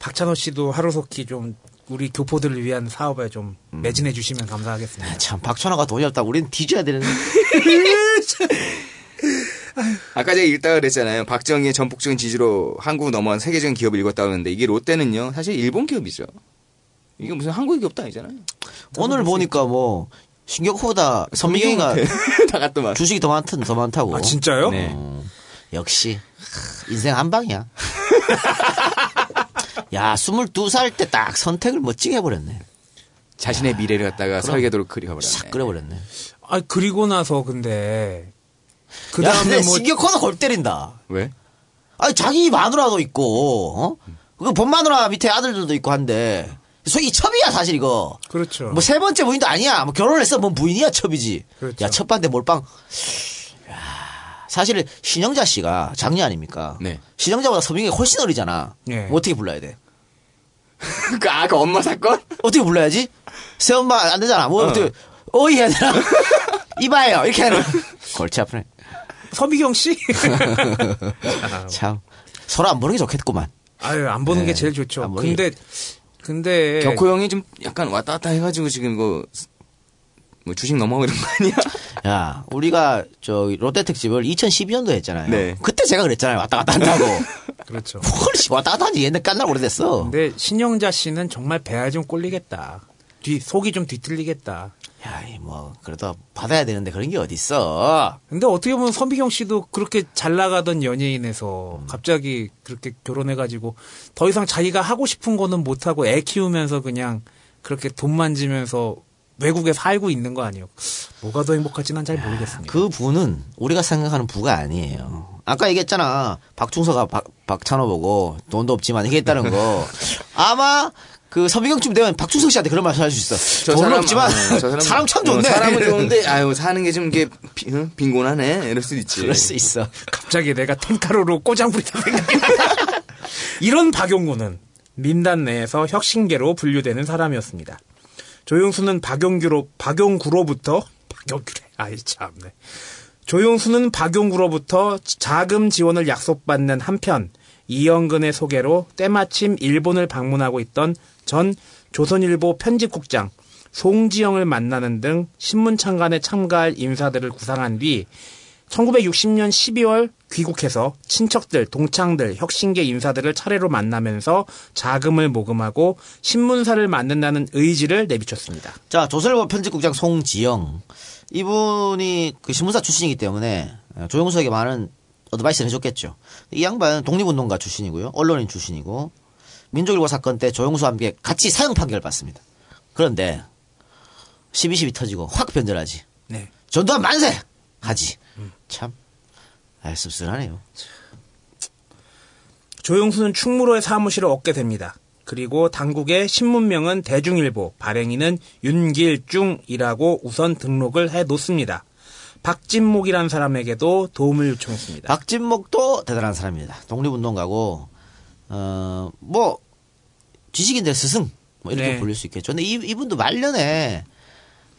박찬호 씨도 하루속히 좀 우리 교포들을 위한 사업에 좀 매진해 주시면 감사하겠습니다. 참 박찬호가 돈이 없다고 우리는 뒤져야 되는데. 아까 제가 읽다가 그랬잖아요. 박정희의 전폭적인 지지로 한국 넘어간 세계적인 기업을 읽었다고 하는데, 이게 롯데는요, 사실 일본 기업이죠. 이게 무슨 한국 기업도 아니잖아요. 오늘 보니까 뭐 신격호보다 선미경이가 다 갔더만. 주식이 더 많든 더 많다고. 아, 진짜요? 네. 어, 역시 하, 인생 한 방이야. 야, 22살 때 딱 선택을 멋지게 해버렸네. 자신의 미래를 갖다가 그럼. 설계도로 그려버렸네. 싹 그려버렸네. 아, 그리고 나서 근데 그 야, 다음에 뭐 신격호는 골 때린다. 왜? 아니, 자기 마누라도 있고, 어? 그 본마누라 밑에 아들들도 있고 한데, 소위 첩이야, 사실 이거. 그렇죠. 뭐 세 번째 부인도 아니야. 뭐 결혼했어. 뭐 부인이야, 첩이지. 그렇죠. 야, 첫 반대 몰빵. 야, 사실 신영자 씨가 장녀 아닙니까? 네. 신영자보다 서빙이 훨씬 어리잖아. 네. 뭐 어떻게 불러야 돼? 그, 아, 그 엄마 사건? 어떻게 불러야지? 새엄마 안 되잖아. 뭐 어. 어떻게 어이 해야 되나? 이봐요. 이렇게 하는 골치 아프네. 서비경 씨? 참 서로 안 보는 게 좋겠구만. 아유, 안 보는 네. 게 제일 좋죠. 안 보는 근데 근데 격호 형이 좀 약간 왔다 갔다 해가지고 지금 이거, 뭐 주식 넘어가고 이런 거 아니야? 야, 우리가 저 롯데 특집을 2012년도 했잖아요. 네. 그때 제가 그랬잖아요. 왔다 갔다 한다고. 그렇죠. 훨씬 왔다 갔다 한지 옛날 깐날 오래됐어. 근데 신영자 씨는 정말 배알 좀 꼴리겠다. 뒤 속이 좀 뒤틀리겠다. 야, 이뭐 그래도 받아야 되는데 그런 게 어딨어. 근데 어떻게 보면 선비경 씨도 그렇게 잘 나가던 연예인에서 갑자기 그렇게 결혼해 가지고 더 이상 자기가 하고 싶은 거는 못 하고 애 키우면서 그냥 그렇게 돈 만지면서 외국에 살고 있는 거 아니에요? 뭐가 더 행복할지 난 잘 모르겠습니다. 그 부는 우리가 생각하는 부가 아니에요. 아까 얘기했잖아. 박충서가 박, 박찬호 보고 돈도 없지만 얘기했다는 거. 아마 그 서비경쯤 되면 박충석 씨한테 그런 말씀 할수 있어. 돈은 없지만 아, 저 사람, 참 좋네. 어, 사람은 좋은데, 아유, 사는 게 좀 이게 비- 응? 빈곤하네. 이럴 수도 있지. 그럴 수 있어. 갑자기 내가 텐카로로 꼬장 부리다 생각이 나. 이런 박용구는 민단 내에서 혁신계로 분류되는 사람이었습니다. 조용수는 박용규로 박용구로부터 박용규래. 아이 참네. 조용수는 박용구로부터 자금 지원을 약속받는 한편 이영근의 소개로 때마침 일본을 방문하고 있던 전 조선일보 편집국장 송지영을 만나는 등 신문 창간에 참가할 인사들을 구상한 뒤 1960년 12월 귀국해서 친척들, 동창들, 혁신계 인사들을 차례로 만나면서 자금을 모금하고 신문사를 만든다는 의지를 내비쳤습니다. 자, 조선일보 편집국장 송지영. 이분이 그 신문사 출신이기 때문에 조용수에게 많은 어드바이스를 해줬겠죠. 이 양반은 독립운동가 출신이고요. 언론인 출신이고, 민족일보 사건 때 조용수와 함께 같이 사형 판결을 받습니다. 그런데, 12.12 터지고 확 변절하지. 네. 전두환 만세! 하지. 참, 아, 씁쓸하네요. 조용수는 충무로의 사무실을 얻게 됩니다. 그리고 당국의 신문명은 대중일보, 발행인은 윤길중이라고 우선 등록을 해 놓습니다. 박진목이라는 사람에게도 도움을 요청했습니다. 박진목도 대단한 사람입니다. 독립운동가고 어 뭐 지식인들 스승 뭐 이렇게 네. 불릴 수 있겠죠. 근데 이, 이분도 말년에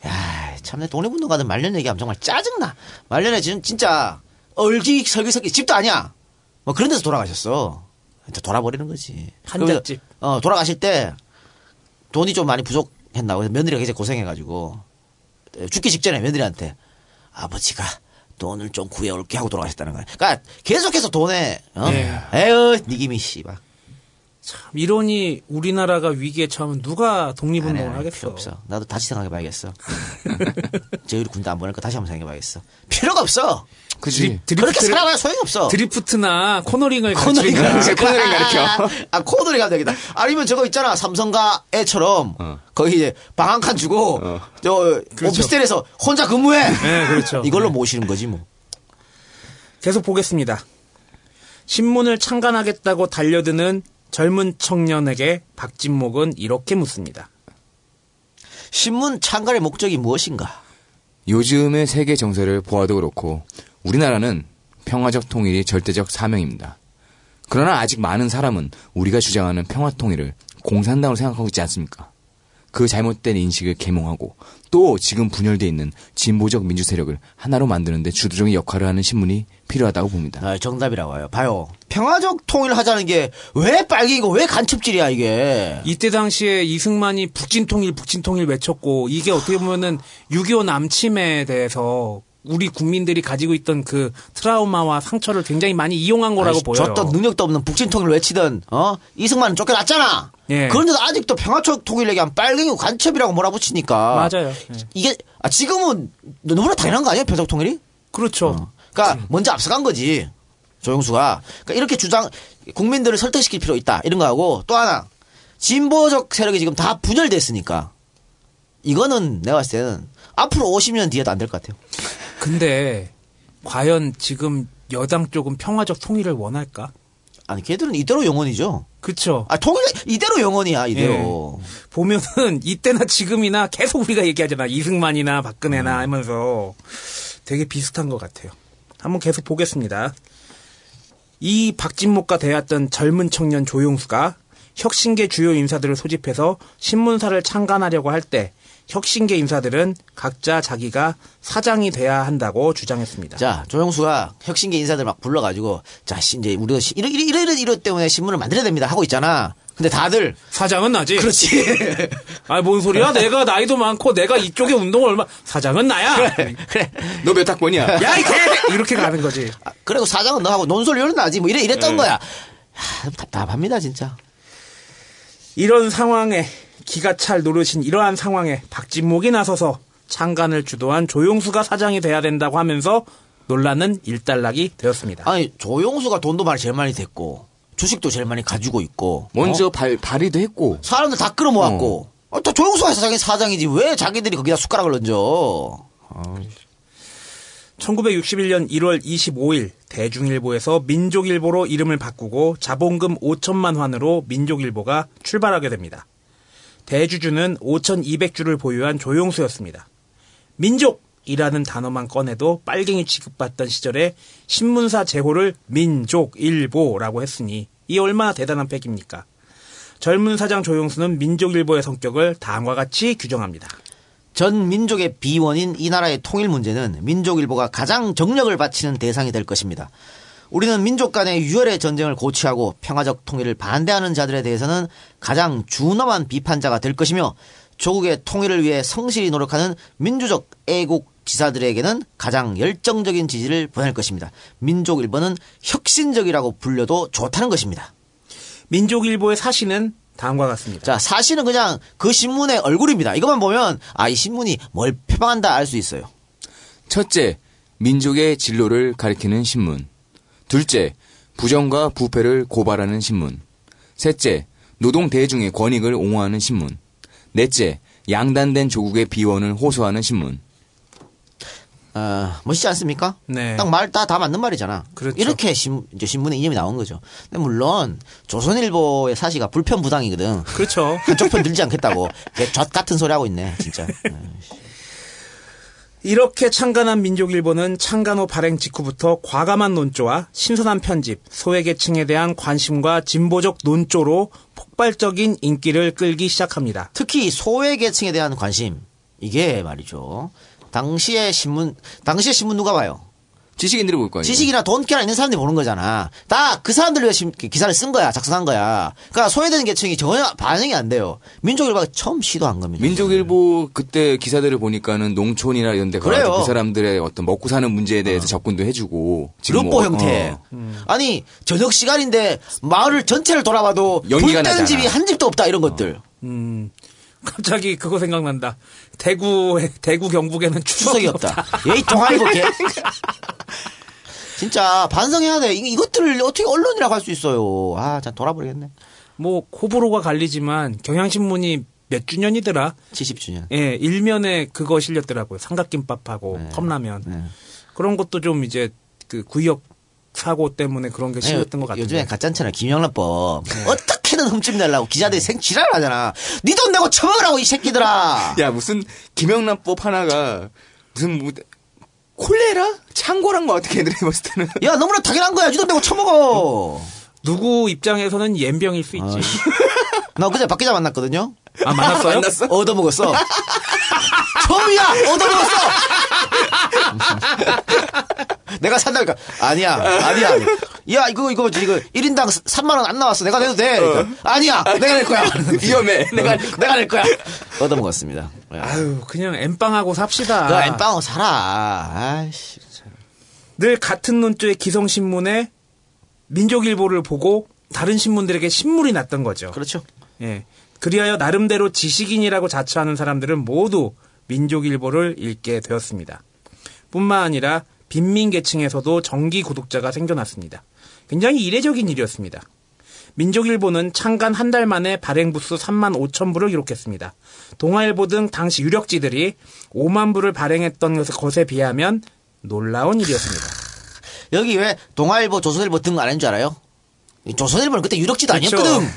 야 참내 독립운동가들 말년 얘기하면 정말 짜증나. 말년에 지금 진짜 얼기 설기설기 집도 아니야. 뭐 그런 데서 돌아가셨어. 진짜 돌아버리는 거지. 한잣집. 그래서, 어 돌아가실 때 돈이 좀 많이 부족했나. 그래서 며느리가 굉장히 고생해가지고 죽기 직전에 며느리한테 아버지가 돈을 좀 구해올게 하고 돌아가셨다는 거야. 그러니까 계속해서 돈에 어? 예. 에휴 니기미 씨발. 참 이러니 우리나라가 위기에 처하면 누가 독립운동을 하겠어? 필요 없어. 나도 다시 생각해봐야겠어. 저희를 군대 안 보낼까 다시 한번 생각해봐야겠어. 필요가 없어. 그지. 그렇게 살아봐야 소용이 없어. 드리프트나 코너링을 코너링. 가르쳐. 코너링 가르쳐. 아, 코너링 가면 되겠다. 아니면 저거 있잖아. 삼성가 애처럼 거기 이제 방 한 칸 주고 저 오피스텔에서 혼자 근무해. 네, 그렇죠. 이걸로 모시는 거지 뭐. 계속 보겠습니다. 신문을 창간하겠다고 달려드는 젊은 청년에게 박진목은 이렇게 묻습니다. 신문 창간의 목적이 무엇인가? 요즘의 세계 정세를 보아도 그렇고 우리나라는 평화적 통일이 절대적 사명입니다. 그러나 아직 많은 사람은 우리가 주장하는 평화 통일을 공산당으로 생각하고 있지 않습니까? 그 잘못된 인식을 개몽하고 또 지금 분열돼 있는 진보적 민주 세력을 하나로 만드는데 주도적인 역할을 하는 신문이 필요하다고 봅니다. 아, 정답이라고 해요. 봐요. 평화적 통일을 하자는 게 왜 빨갱이고 왜 간첩질이야 이게. 이때 당시에 이승만이 북진 통일 북진 통일 외쳤고 이게 어떻게 보면은 6.25 남침에 대해서 우리 국민들이 가지고 있던 그 트라우마와 상처를 굉장히 많이 이용한 거라고 아이씨, 보여요. 줬던 능력도 없는 북진통일을 외치던 어 이승만은 쫓겨났잖아. 예. 그런데도 아직도 평화적 통일 얘기하면 빨갱이고 간첩이라고 몰아붙이니까. 맞아요. 이게 아, 지금은 너무나 당연한 거 아니에요? 평화적 통일이? 그렇죠. 그러니까 먼저 앞서간 거지. 조영수가. 그러니까 이렇게 주장 국민들을 설득시킬 필요 있다. 이런 거 하고 또 하나 진보적 세력이 지금 다 분열됐으니까 이거는 내가 봤을 때는 앞으로 50년 뒤에도 안 될 것 같아요. 근데 과연 지금 여당 쪽은 평화적 통일을 원할까? 아니 걔들은 이대로 영원이죠. 그렇죠. 아 통일 이대로 영원이야 이대로. 보면은 이때나 지금이나 계속 우리가 얘기하잖아. 이승만이나 박근혜나 하면서 되게 비슷한 것 같아요. 한번 계속 보겠습니다. 이 박진목과 대했던 젊은 청년 조용수가 혁신계 주요 인사들을 소집해서 신문사를 창간하려고 할 때 혁신계 인사들은 각자 자기가 사장이 돼야 한다고 주장했습니다. 자 조영수가 혁신계 인사들 막 불러가지고 자 시- 이제 우리가 시- 이러 이러 이러 이러 때문에 신문을 만들어야 됩니다 하고 있잖아. 근데 다들 사장은 나지. 그렇지. 아, 뭔 소리야? 내가 나이도 많고 내가 이쪽에 운동을 얼마 사장은 나야. 그래. 너몇 학번이야? 야, 이 개! 이렇게 가는 거지. 그리고 사장은 너하고 논설료는 나지 뭐 이래 이랬던 네. 거야. 하, 답답합니다 진짜. 이런 상황에 기가 찰 노릇인 이러한 상황에 박진목이 나서서 창간을 주도한 조용수가 사장이 돼야 된다고 하면서 논란은 일단락이 되었습니다. 아니 조용수가 돈도 많이 제일 많이 됐고 주식도 제일 많이 가지고 있고 먼저 어? 발, 발의도 했고 사람들 다 끌어모았고 어, 또 조용수가 사장이 사장이지 왜 자기들이 거기다 숟가락을 얹어? 1961년 1월 25일 대중일보에서 민족일보로 이름을 바꾸고 자본금 5천만 환으로 민족일보가 출발하게 됩니다. 대주주는 5,200주를 보유한 조용수였습니다. 민족 이라는 단어만 꺼내도 빨갱이 취급받던 시절에 신문사 제호를 민족일보라고 했으니 이 얼마나 대단한 팩입니까? 젊은 사장 조용수는 민족일보의 성격을 다음과 같이 규정합니다. 전 민족의 비원인 이 나라의 통일 문제는 민족일보가 가장 정력을 바치는 대상이 될 것입니다. 우리는 민족 간의 유혈의 전쟁을 고취하고 평화적 통일을 반대하는 자들에 대해서는 가장 준엄한 비판자가 될 것이며 조국의 통일을 위해 성실히 노력하는 민주적 애국 지사들에게는 가장 열정적인 지지를 보낼 것입니다. 민족일보는 혁신적이라고 불려도 좋다는 것입니다. 민족일보의 사시는 다음과 같습니다. 자, 사실은 그냥 그 신문의 얼굴입니다. 이것만 보면 아, 이 신문이 뭘 표방한다 알 수 있어요. 첫째, 민족의 진로를 가리키는 신문. 둘째, 부정과 부패를 고발하는 신문. 셋째, 노동 대중의 권익을 옹호하는 신문. 넷째, 양단된 조국의 비원을 호소하는 신문. 어, 멋있지 않습니까? 네. 딱 말 다 다 맞는 말이잖아. 그렇죠. 이렇게 신, 이제 신문에 이념이 나온 거죠. 근데 물론 조선일보의 사시가 불편부당이거든. 그렇죠. 한쪽 편 들지 않겠다고. 걔젖 같은 소리 하고 있네, 진짜. 이렇게 창간한 민족일보는 창간 후 발행 직후부터 과감한 논조와 신선한 편집, 소외계층에 대한 관심과 진보적 논조로 폭발적인 인기를 끌기 시작합니다. 특히 소외계층에 대한 관심. 이게 말이죠. 당시의 신문, 당시의 신문 누가 봐요? 지식인들이 볼 거예요. 지식이나 돈깨나 있는 사람들이 보는 거잖아. 다 그 사람들 위해 심- 기사를 쓴 거야, 작성한 거야. 그러니까 소외되는 계층이 전혀 반응이 안 돼요. 민족일보가 처음 시도한 겁니다. 민족일보 그때 기사들을 보니까는 농촌이나 이런 데 가서 그래요. 그 사람들의 어떤 먹고 사는 문제에 대해서 접근도 해주고 지금 뭐, 형태. 어, 아니 저녁 시간인데 마을을 전체를 돌아봐도 연기가 불 나잖아. 집이 한 집도 없다 이런 것들. 음, 갑자기 그거 생각난다. 대구, 대구 경북에는 추석이, 추석이 없다. 예이 동아이고 개. 진짜 반성해야 돼. 이, 이것들을 어떻게 언론이라고 할 수 있어요. 아, 참 돌아버리겠네. 뭐 호불호가 갈리지만 경향신문이 몇 주년이더라? 70주년. 예, 일면에 그거 실렸더라고요. 삼각김밥하고 네. 컵라면. 그런 것도 좀 이제 그 구역 사고 때문에 그런 게 실렸던 것 같은데. 요즘에 가짠잖아 김영란법. 어떻 게든 흠집 내려고 기자들이 생 지랄 하잖아. 네 돈 내고 처먹으라고 이 새끼들아. 야 무슨 김영란법 하나가 무슨 뭐 콜레라 창고란 거 어떻게 애들이 봤을 때는 야 너무나 당연한 거야. 네돈 내고 처먹어. 누구 입장에서는 옌병일 수 있지. 나 그제 박 기자 만났거든요. 아, 만났어요? 만났어? 얻어먹었어. 처음이야! 얻어먹었어! 내가 산다니까. 아니야, 아니야. 야, 이거, 이거, 이거, 1인당 3만 원 안 나왔어. 내가 내도 돼. 그러니까, 아니야! 내가 낼 거야. 위험해. 내가, 내가 낼 거야. 얻어먹었습니다. 아유, 그냥 엠빵하고 삽시다. 너 엠빵하고 살아. 아이씨. 늘 같은 논조의 기성신문에 민족일보를 보고 다른 신문들에게 신물이 났던 거죠. 그렇죠. 예. 그리하여 나름대로 지식인이라고 자처하는 사람들은 모두 민족일보를 읽게 되었습니다. 뿐만 아니라 빈민 계층에서도 정기 구독자가 생겨났습니다. 굉장히 이례적인 일이었습니다. 민족일보는 창간 한 달 만에 발행 부수 3만 5천 부를 기록했습니다. 동아일보 등 당시 유력지들이 5만 부를 발행했던 것에 비하면 놀라운 일이었습니다. 여기 왜 동아일보, 조선일보 등 안 한 줄 알아요? 이 조선일보는 그때 유력지도 그렇죠. 아니었거든.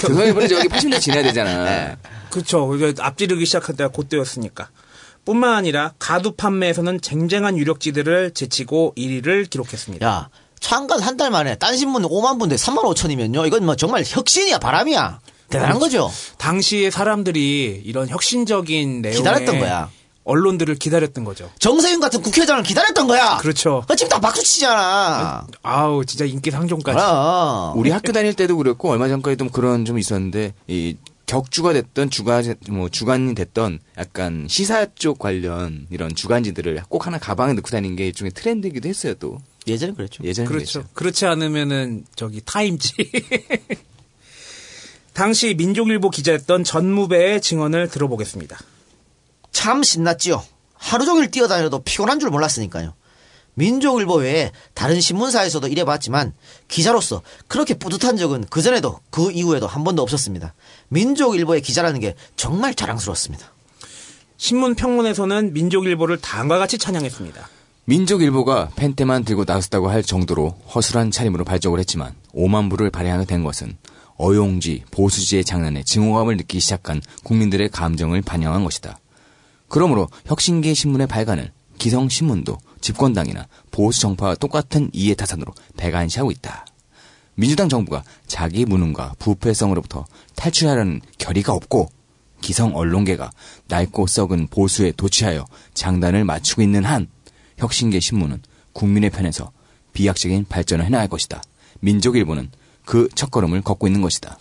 조선일보는 저기 80년 지나야 되잖아. 그렇죠. 이제 앞지르기 시작할 때가 그때였으니까. 뿐만 아니라 가두 판매에서는 쟁쟁한 유력지들을 제치고 1위를 기록했습니다. 야, 창간 한 달 만에 딴 신문 5만 부인데 3만 5천이면요. 이건 뭐 정말 혁신이야, 바람이야. 대단한 거죠. 당시에 사람들이 이런 혁신적인 내용의 기다렸던 거야. 언론들을 기다렸던 거죠. 정세윤 같은 국회의장을 기다렸던 거야. 그렇죠. 어, 지금 다 박수 치잖아. 아우 진짜 인기 상종까지. 그럼. 우리 학교 다닐 때도 그랬고 얼마 전까지도 그런 좀 있었는데 이 격주가 됐던 주간 뭐 주간이 됐던 약간 시사 쪽 관련 이런 주간지들을 꼭 하나 가방에 넣고 다니는 게 일종의 트렌드이기도 했어요 또. 예전에 그랬죠. 예전에 그렇죠. 그랬죠. 그렇지 않으면은 저기 타임지. 당시 민족일보 기자였던 전무배의 증언을 들어보겠습니다. 참 신났지요. 하루 종일 뛰어다녀도 피곤한 줄 몰랐으니까요. 민족일보 외에 다른 신문사에서도 일해봤지만 기자로서 그렇게 뿌듯한 적은 그전에도 그 이후에도 한 번도 없었습니다. 민족일보의 기자라는 게 정말 자랑스러웠습니다. 신문 평론에서는 민족일보를 다음과 같이 찬양했습니다. 민족일보가 펜테만 들고 나섰다고 할 정도로 허술한 차림으로 발족을 했지만 5만 부를 발행하게 된 것은 어용지, 보수지의 장난에 증오감을 느끼기 시작한 국민들의 감정을 반영한 것이다. 그러므로 혁신계 신문의 발간을 기성신문도 집권당이나 보수 정파와 똑같은 이해타산으로 배관시하고 있다. 민주당 정부가 자기 무능과 부패성으로부터 탈출하려는 결의가 없고 기성 언론계가 낡고 썩은 보수에 도취하여 장단을 맞추고 있는 한 혁신계 신문은 국민의 편에서 비약적인 발전을 해나갈 것이다. 민족일보는 그 첫걸음을 걷고 있는 것이다.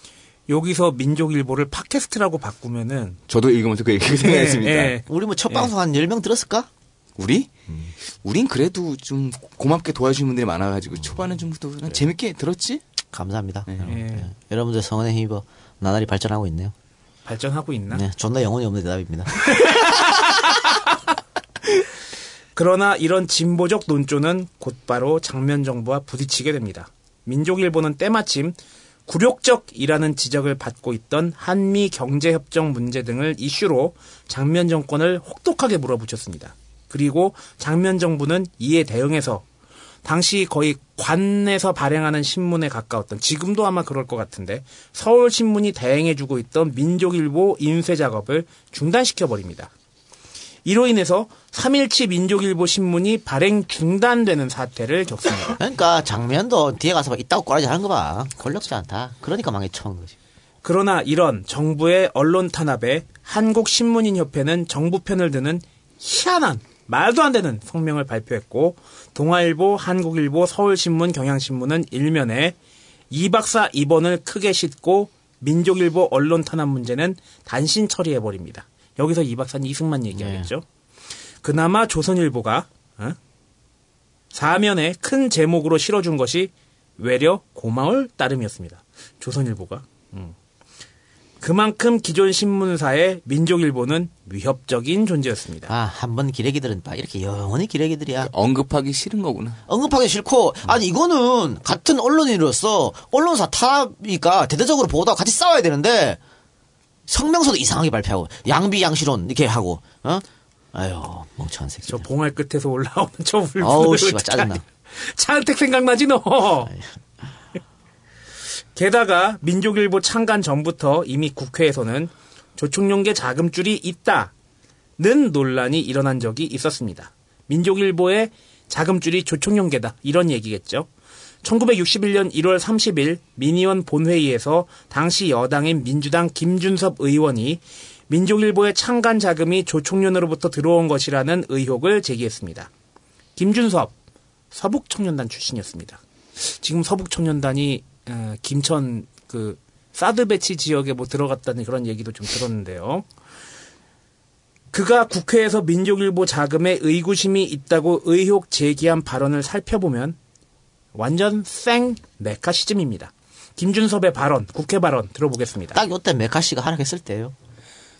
여기서 민족일보를 팟캐스트라고 바꾸면은 저도 읽으면서 그 얘기 생각했습니다. 예, 예. 우리 뭐 첫 방송 한 10명 들었을까? 우리? 우린 그래도 좀 고맙게 도와주신 분들이 많아가지고 초반은 좀더 재밌게 들었지? 감사합니다. 네. 여러분. 예. 네. 여러분들 성원에 힘입어 나날이 발전하고 있네요. 발전하고 있나? 네, 존나 영혼이 없는 대답입니다. 그러나 이런 진보적 논조는 곧바로 장면 정부와 부딪히게 됩니다. 민족일보는 때마침 굴욕적이라는 지적을 받고 있던 한미 경제협정 문제 등을 이슈로 장면 정권을 혹독하게 물어붙였습니다. 그리고 장면 정부는 이에 대응해서 당시 거의 관에서 발행하는 신문에 가까웠던 지금도 아마 그럴 것 같은데 서울 신문이 대행해주고 있던 민족일보 인쇄 작업을 중단시켜 버립니다. 이로 인해서 3일치 민족일보 신문이 발행 중단되는 사태를 겪습니다. 그러니까 장면도 뒤에 가서 막 있다고 꼬라지 하는 거 봐. 권력지 않다. 그러니까 망해쳐 온 거지. 그러나 이런 정부의 언론 탄압에 한국신문인협회는 정부 편을 드는 희한한 말도 안 되는 성명을 발표했고 동아일보, 한국일보, 서울신문, 경향신문은 일면에 이 박사 입원을 크게 싣고 민족일보 언론 탄압 문제는 단신 처리해 버립니다. 여기서 이 박사는 이승만 얘기하겠죠. 그나마 조선일보가 어? 사면에 큰 제목으로 실어준 것이 외려 고마울 따름이었습니다. 조선일보가. 음. 그만큼 기존 신문사의 민족일보는 위협적인 존재였습니다. 아, 한 번 기레기들은 봐. 이렇게 영원히 기레기들이야. 언급하기 싫은 거구나. 언급하기 싫고, 아니, 이거는 같은 언론인으로서 언론사 탄압이니까 대대적으로 보도하고 같이 싸워야 되는데, 성명서도 이상하게 발표하고, 양비 양시론 이렇게 하고, 어? 아유, 멍청한 새끼. 저 봉알 끝에서 올라오는 저 울분을 어우, 씨발, 짜증나. 차은택 생각나지 너. 게다가 민족일보 창간 전부터 이미 국회에서는 조총련계 자금줄이 있다는 논란이 일어난 적이 있었습니다. 민족일보의 자금줄이 조총련계다 이런 얘기겠죠. 1961년 1월 30일 민의원 본회의에서 당시 여당인 민주당 김준섭 의원이 민족일보의 창간 자금이 조총련으로부터 들어온 것이라는 의혹을 제기했습니다. 김준섭 서북청년단 출신이었습니다. 지금 서북청년단이 어, 김천 그 사드 배치 지역에 뭐 들어갔다는 그런 얘기도 좀 들었는데요. 그가 국회에서 민족일보 자금에 의구심이 있다고 의혹 제기한 발언을 살펴보면 완전 생 메카시즘입니다. 김준섭의 발언, 국회 발언 들어보겠습니다. 딱 요때 메카시가 활약했을 때예요.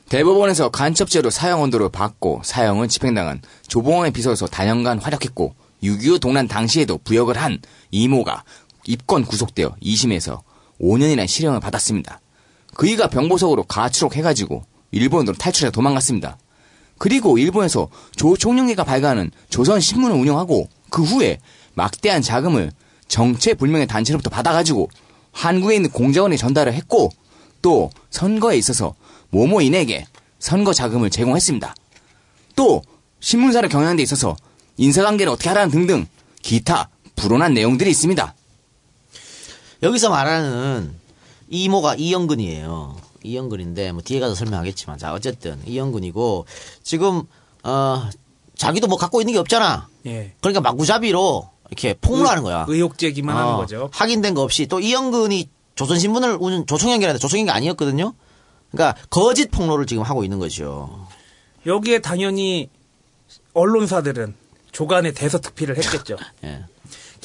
대법원에서 간첩죄로 사형 언도를 받고 사형은 집행당한 조봉원에 비서서 단연간 활약했고 6.25 동란 당시에도 부역을 한 이모가 입건 구속되어 2심에서 5년이나 실형을 받았습니다. 그이가 병보석으로 가출옥해가지고 일본으로 탈출해 도망갔습니다. 그리고 일본에서 조총련계가 발간하는 조선신문을 운영하고 그 후에 막대한 자금을 정체불명의 단체로부터 받아가지고 한국에 있는 공자원에 전달을 했고 또 선거에 있어서 모모인에게 선거 자금을 제공했습니다. 또 신문사를 경영하는 데 있어서 인사관계를 어떻게 하라는 등등 기타 불온한 내용들이 있습니다. 여기서 말하는 이모가 이영근이에요. 이영근인데 뭐 뒤에 가서 설명하겠지만 자 어쨌든 이영근이고 지금 어 자기도 뭐 갖고 있는 게 없잖아. 예. 그러니까 마구잡이로 이렇게 폭로하는 거야. 의혹 제기만 하는 어, 거죠. 확인된 거 없이 또 이영근이 조선신문을 운영 조총연결하는데 조총연결 아니었거든요. 그러니까 거짓 폭로를 지금 하고 있는 거죠. 여기에 당연히 언론사들은 조간에 대서특필을 했겠죠. 예.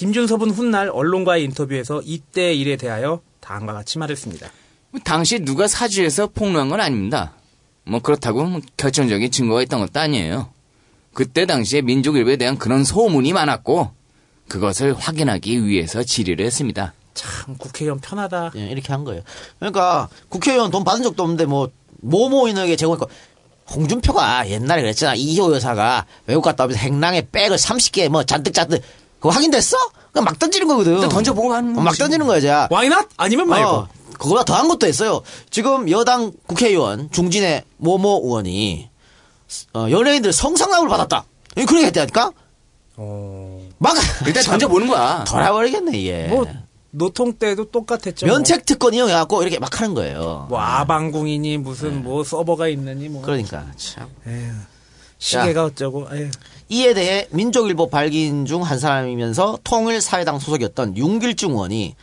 김준섭은 훗날 언론과의 인터뷰에서 이때 일에 대하여 다음과 같이 말했습니다. 당시 누가 사주해서 폭로한 건 아닙니다. 뭐 그렇다고 뭐 결정적인 증거가 있던 것도 아니에요. 그때 당시에 민족일보에 대한 그런 소문이 많았고 그것을 확인하기 위해서 질의를 했습니다. 참 국회의원 편하다. 예, 이렇게 한 거예요. 그러니까 국회의원 돈 받은 적도 없는데 뭐 모모인에게 제공했고 홍준표가 옛날에 그랬잖아 이효 여사가 외국 갔다 오면서 행랑에 백을 30개 뭐 잔뜩 잔뜩 그거 확인됐어? 그냥 막 던지는 거거든. 일단 던져보고 하는 어, 막 던지는 거야, 자. 와이낫? 아니면 말고. 어, 그거보다 더한 것도 했어요. 지금 여당 국회의원 중진의 모모 의원이 어, 연예인들 성상납을 받았다. 예, 그렇게 했다니까? 막 일단 던져보는 거야. 돌아버리겠네 이게. 뭐 노통 때도 똑같았죠. 면책 특권 이용해갖고 이렇게 막 하는 거예요. 뭐 아방궁이니 무슨 뭐 서버가 있느니 뭐. 그러니까 참. 에휴, 시계가 어쩌고. 에휴. 이에 대해 민족일보 발기인 중 한 사람이면서 통일사회당 소속이었던 윤길중 의원이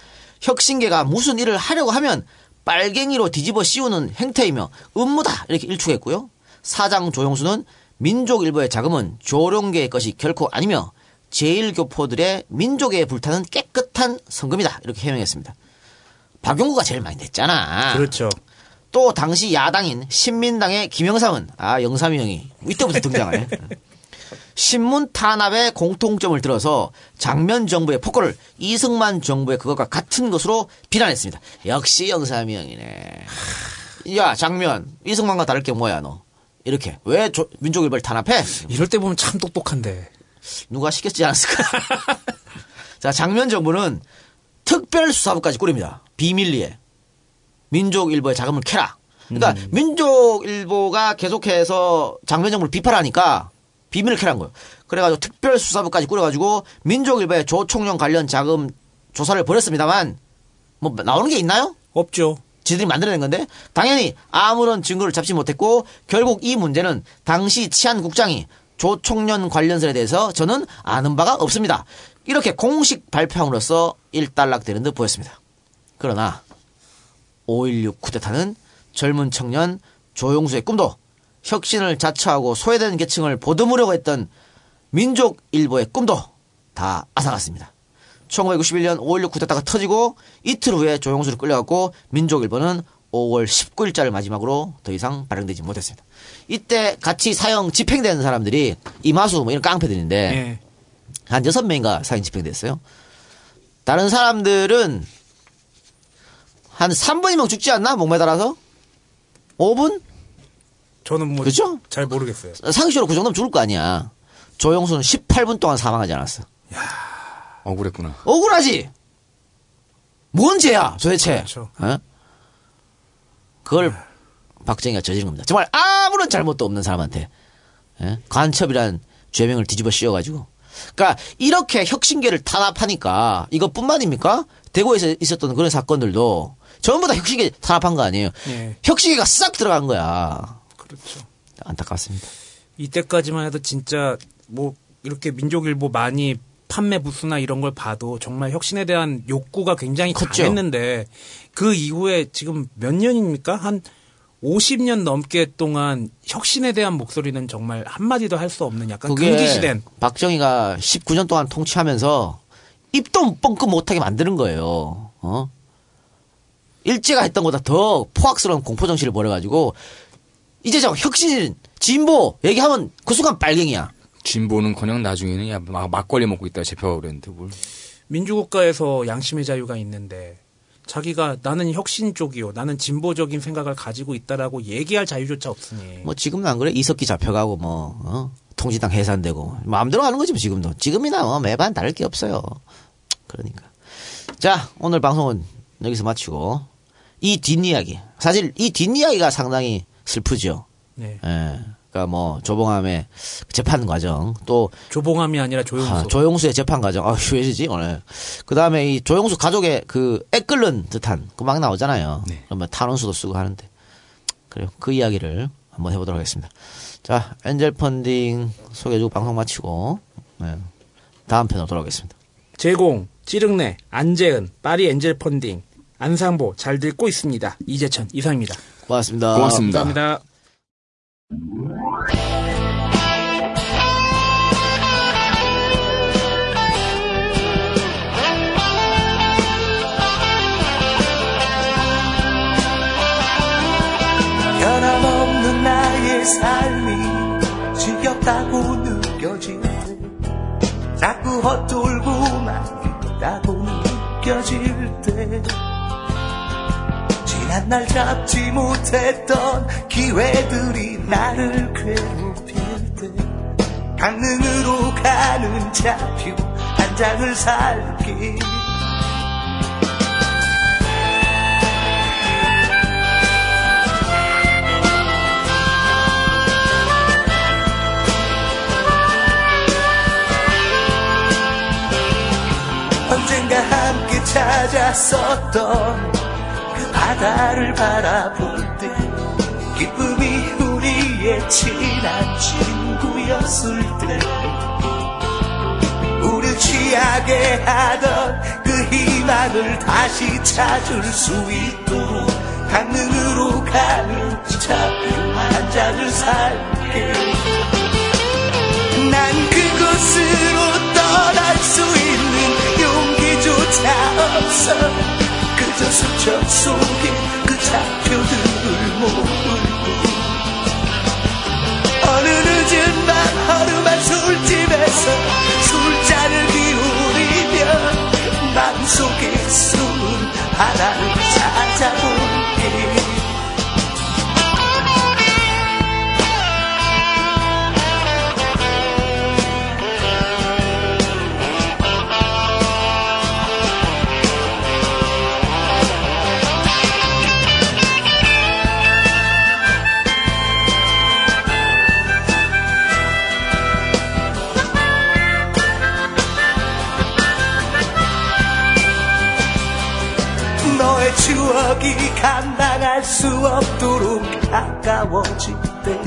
혁신계가 무슨 일을 하려고 하면 빨갱이로 뒤집어 씌우는 행태이며 음모다 이렇게 일축했고요. 사장 조영수는 민족일보의 자금은 조룡계의 것이 결코 아니며 제일교포들의 민족에 불타는 깨끗한 성금이다 이렇게 해명했습니다. 박용구가 제일 많이 냈잖아. 그렇죠. 또 당시 야당인 신민당의 김영삼은 아 영삼이 형이 이때부터 등장해. 신문 탄압의 공통점을 들어서 장면 정부의 폭거를 이승만 정부의 그것과 같은 것으로 비난했습니다. 역시 영삼이 형이네. 야 장면 이승만과 다를 게 뭐야 너? 이렇게 왜 조- 민족일보를 탄압해? 이럴 때 보면 참 똑똑한데. 누가 시켰지 않았을까? 자, 장면 정부는 특별수사부까지 꾸립니다. 비밀리에. 민족일보의 자금을 캐라. 그러니까 음. 민족일보가 계속해서 장면 정부를 비판하니까 비밀을 캐란 거예요. 그래가지고 특별수사부까지 꾸려가지고 민족일보의 조총련 관련 자금 조사를 벌였습니다만 뭐 나오는 게 있나요? 없죠. 지들이 만들어낸 건데 당연히 아무런 증거를 잡지 못했고 결국 이 문제는 당시 치안 국장이 조총련 관련설에 대해서 저는 아는 바가 없습니다. 이렇게 공식 발표함으로써 일단락되는 듯 보였습니다. 그러나 5.16 쿠데타는 젊은 청년 조용수의 꿈도 혁신을 자처하고 소외된 계층을 보듬으려고 했던 민족 일보의 꿈도 다 앗아갔습니다. 1991년 5.16 쿠데타가 터지고 이틀 후에 조용수를 끌려갔고 민족 일보는 5월 19일자를 마지막으로 더 이상 발행되지 못했습니다. 이때 같이 사형 집행된 사람들이 이마수 뭐 이런 깡패들인데 예. 한 여섯 명인가 사형 집행됐어요. 다른 사람들은 한 3분이면 죽지 않나? 목매달아서? 5분? 저는 뭐 그죠? 잘 모르겠어요. 상식적으로 그 정도면 죽을 거 아니야. 조영수는 18분 동안 사망하지 않았어. 억울했구나. 억울하지? 뭔 죄야, 도대체? 그렇죠. 어? 그걸 박정희가 저지른 겁니다. 정말 아무런 잘못도 없는 사람한테 예? 간첩이란 죄명을 뒤집어 씌워가지고. 그러니까 이렇게 혁신계를 탄압하니까 이것뿐만입니까? 대구에서 있었던 그런 사건들도 전부 다 혁신계 탄압한 거 아니에요. 예. 혁신계가 싹 들어간 거야. 그렇죠. 안타깝습니다. 이때까지만 해도 진짜 뭐 이렇게 민족일보 많이 판매 부수나 이런 걸 봐도 정말 혁신에 대한 욕구가 굉장히 컸죠. 강했는데 그 이후에 지금 몇 년입니까? 한 50년 넘게 동안 혁신에 대한 목소리는 정말 한마디도 할 수 없는 약간 금기시된 박정희가 19년 동안 통치하면서 입도 뻥끗 못하게 만드는 거예요. 어? 일제가 했던 것보다 더 포악스러운 공포 정치를 벌여가지고 이제 저 혁신, 진보 얘기하면 그 순간 빨갱이야. 진보는커녕 나중에는 야 막, 막걸리 먹고 있다 제표가 그랬는데 뭘. 민주국가에서 양심의 자유가 있는데 자기가 나는 혁신 쪽이요, 나는 진보적인 생각을 가지고 있다라고 얘기할 자유조차 없으니 뭐 지금은 안 그래? 이석기 잡혀가고 뭐 어? 통지당 해산되고 마음대로 하는 거지 뭐 지금도. 지금이나 뭐 매반 다를 게 없어요. 그러니까. 자 오늘 방송은 여기서 마치고 이 뒷이야기 사실 이 뒷이야기가 상당히 슬프죠. 네. 예. 그러니까 뭐 조봉암의 재판 과정 또 조봉암이 아니라 조용수. 아, 조용수의 재판 과정. 아, 휴해지지 오늘. 그 다음에 이 조용수 가족의 그 애 끓는 듯한 그 막 나오잖아요. 그러면 탄원수도 쓰고 하는데. 그래요. 그 이야기를 한번 해보도록 하겠습니다. 자, 엔젤 펀딩 소개해주고 방송 마치고 네. 다음 편으로 돌아오겠습니다. 제공, 찌릉내, 안재은, 파리 엔젤 펀딩, 안상보 잘 듣고 있습니다. 이재천 이상입니다. 고맙습니다. 고맙습니다. 감사합니다. 변함없는 나의 삶이 지겹다고 느껴질 때 자꾸 헛돌고만 있다고 느껴질 때지 난 날 잡지 못했던 기회들이 나를 괴롭힐 때. 강릉으로 가는 차표 한 장을 살게. 언젠가 함께 찾았었던 그 바다를 바라볼 때 기쁨이 우리의 친한 친구였을 때 우리 취하게 하던 그 희망을 다시 찾을 수 있도록 강릉으로 가는 차표 한 장을 살게. 난 그곳으로 떠날 수 있는 용기조차 없어 그저 수첩 속에 그 차표들을 모으고 어느 늦은 밤 허름한 술집에서 술잔을 기울이며 마음속에 숨은 하나를 찾아볼게 감당할 수 없도록 가까워질 때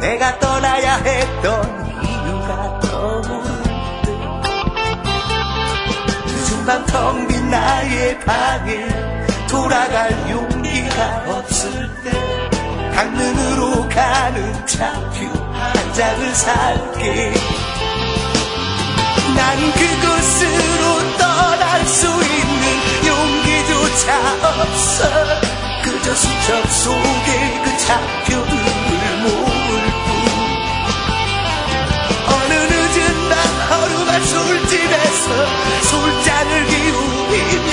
내가 떠나야 했던 이유가 떠오를 늦은 밤 텅 빈 나의 방에 돌아갈 용기가 없을 때 강릉으로 가는 차표 한 장을 살게. 난 그곳으로 떠날 수 있는 용기조차 없어. 그저 수첩 속에 그 차표들을 모을 뿐 어느 늦은 밤 허름한 술집에서 술잔을 기울이며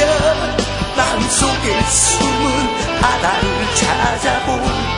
마음속에 숨은 바다를 찾아보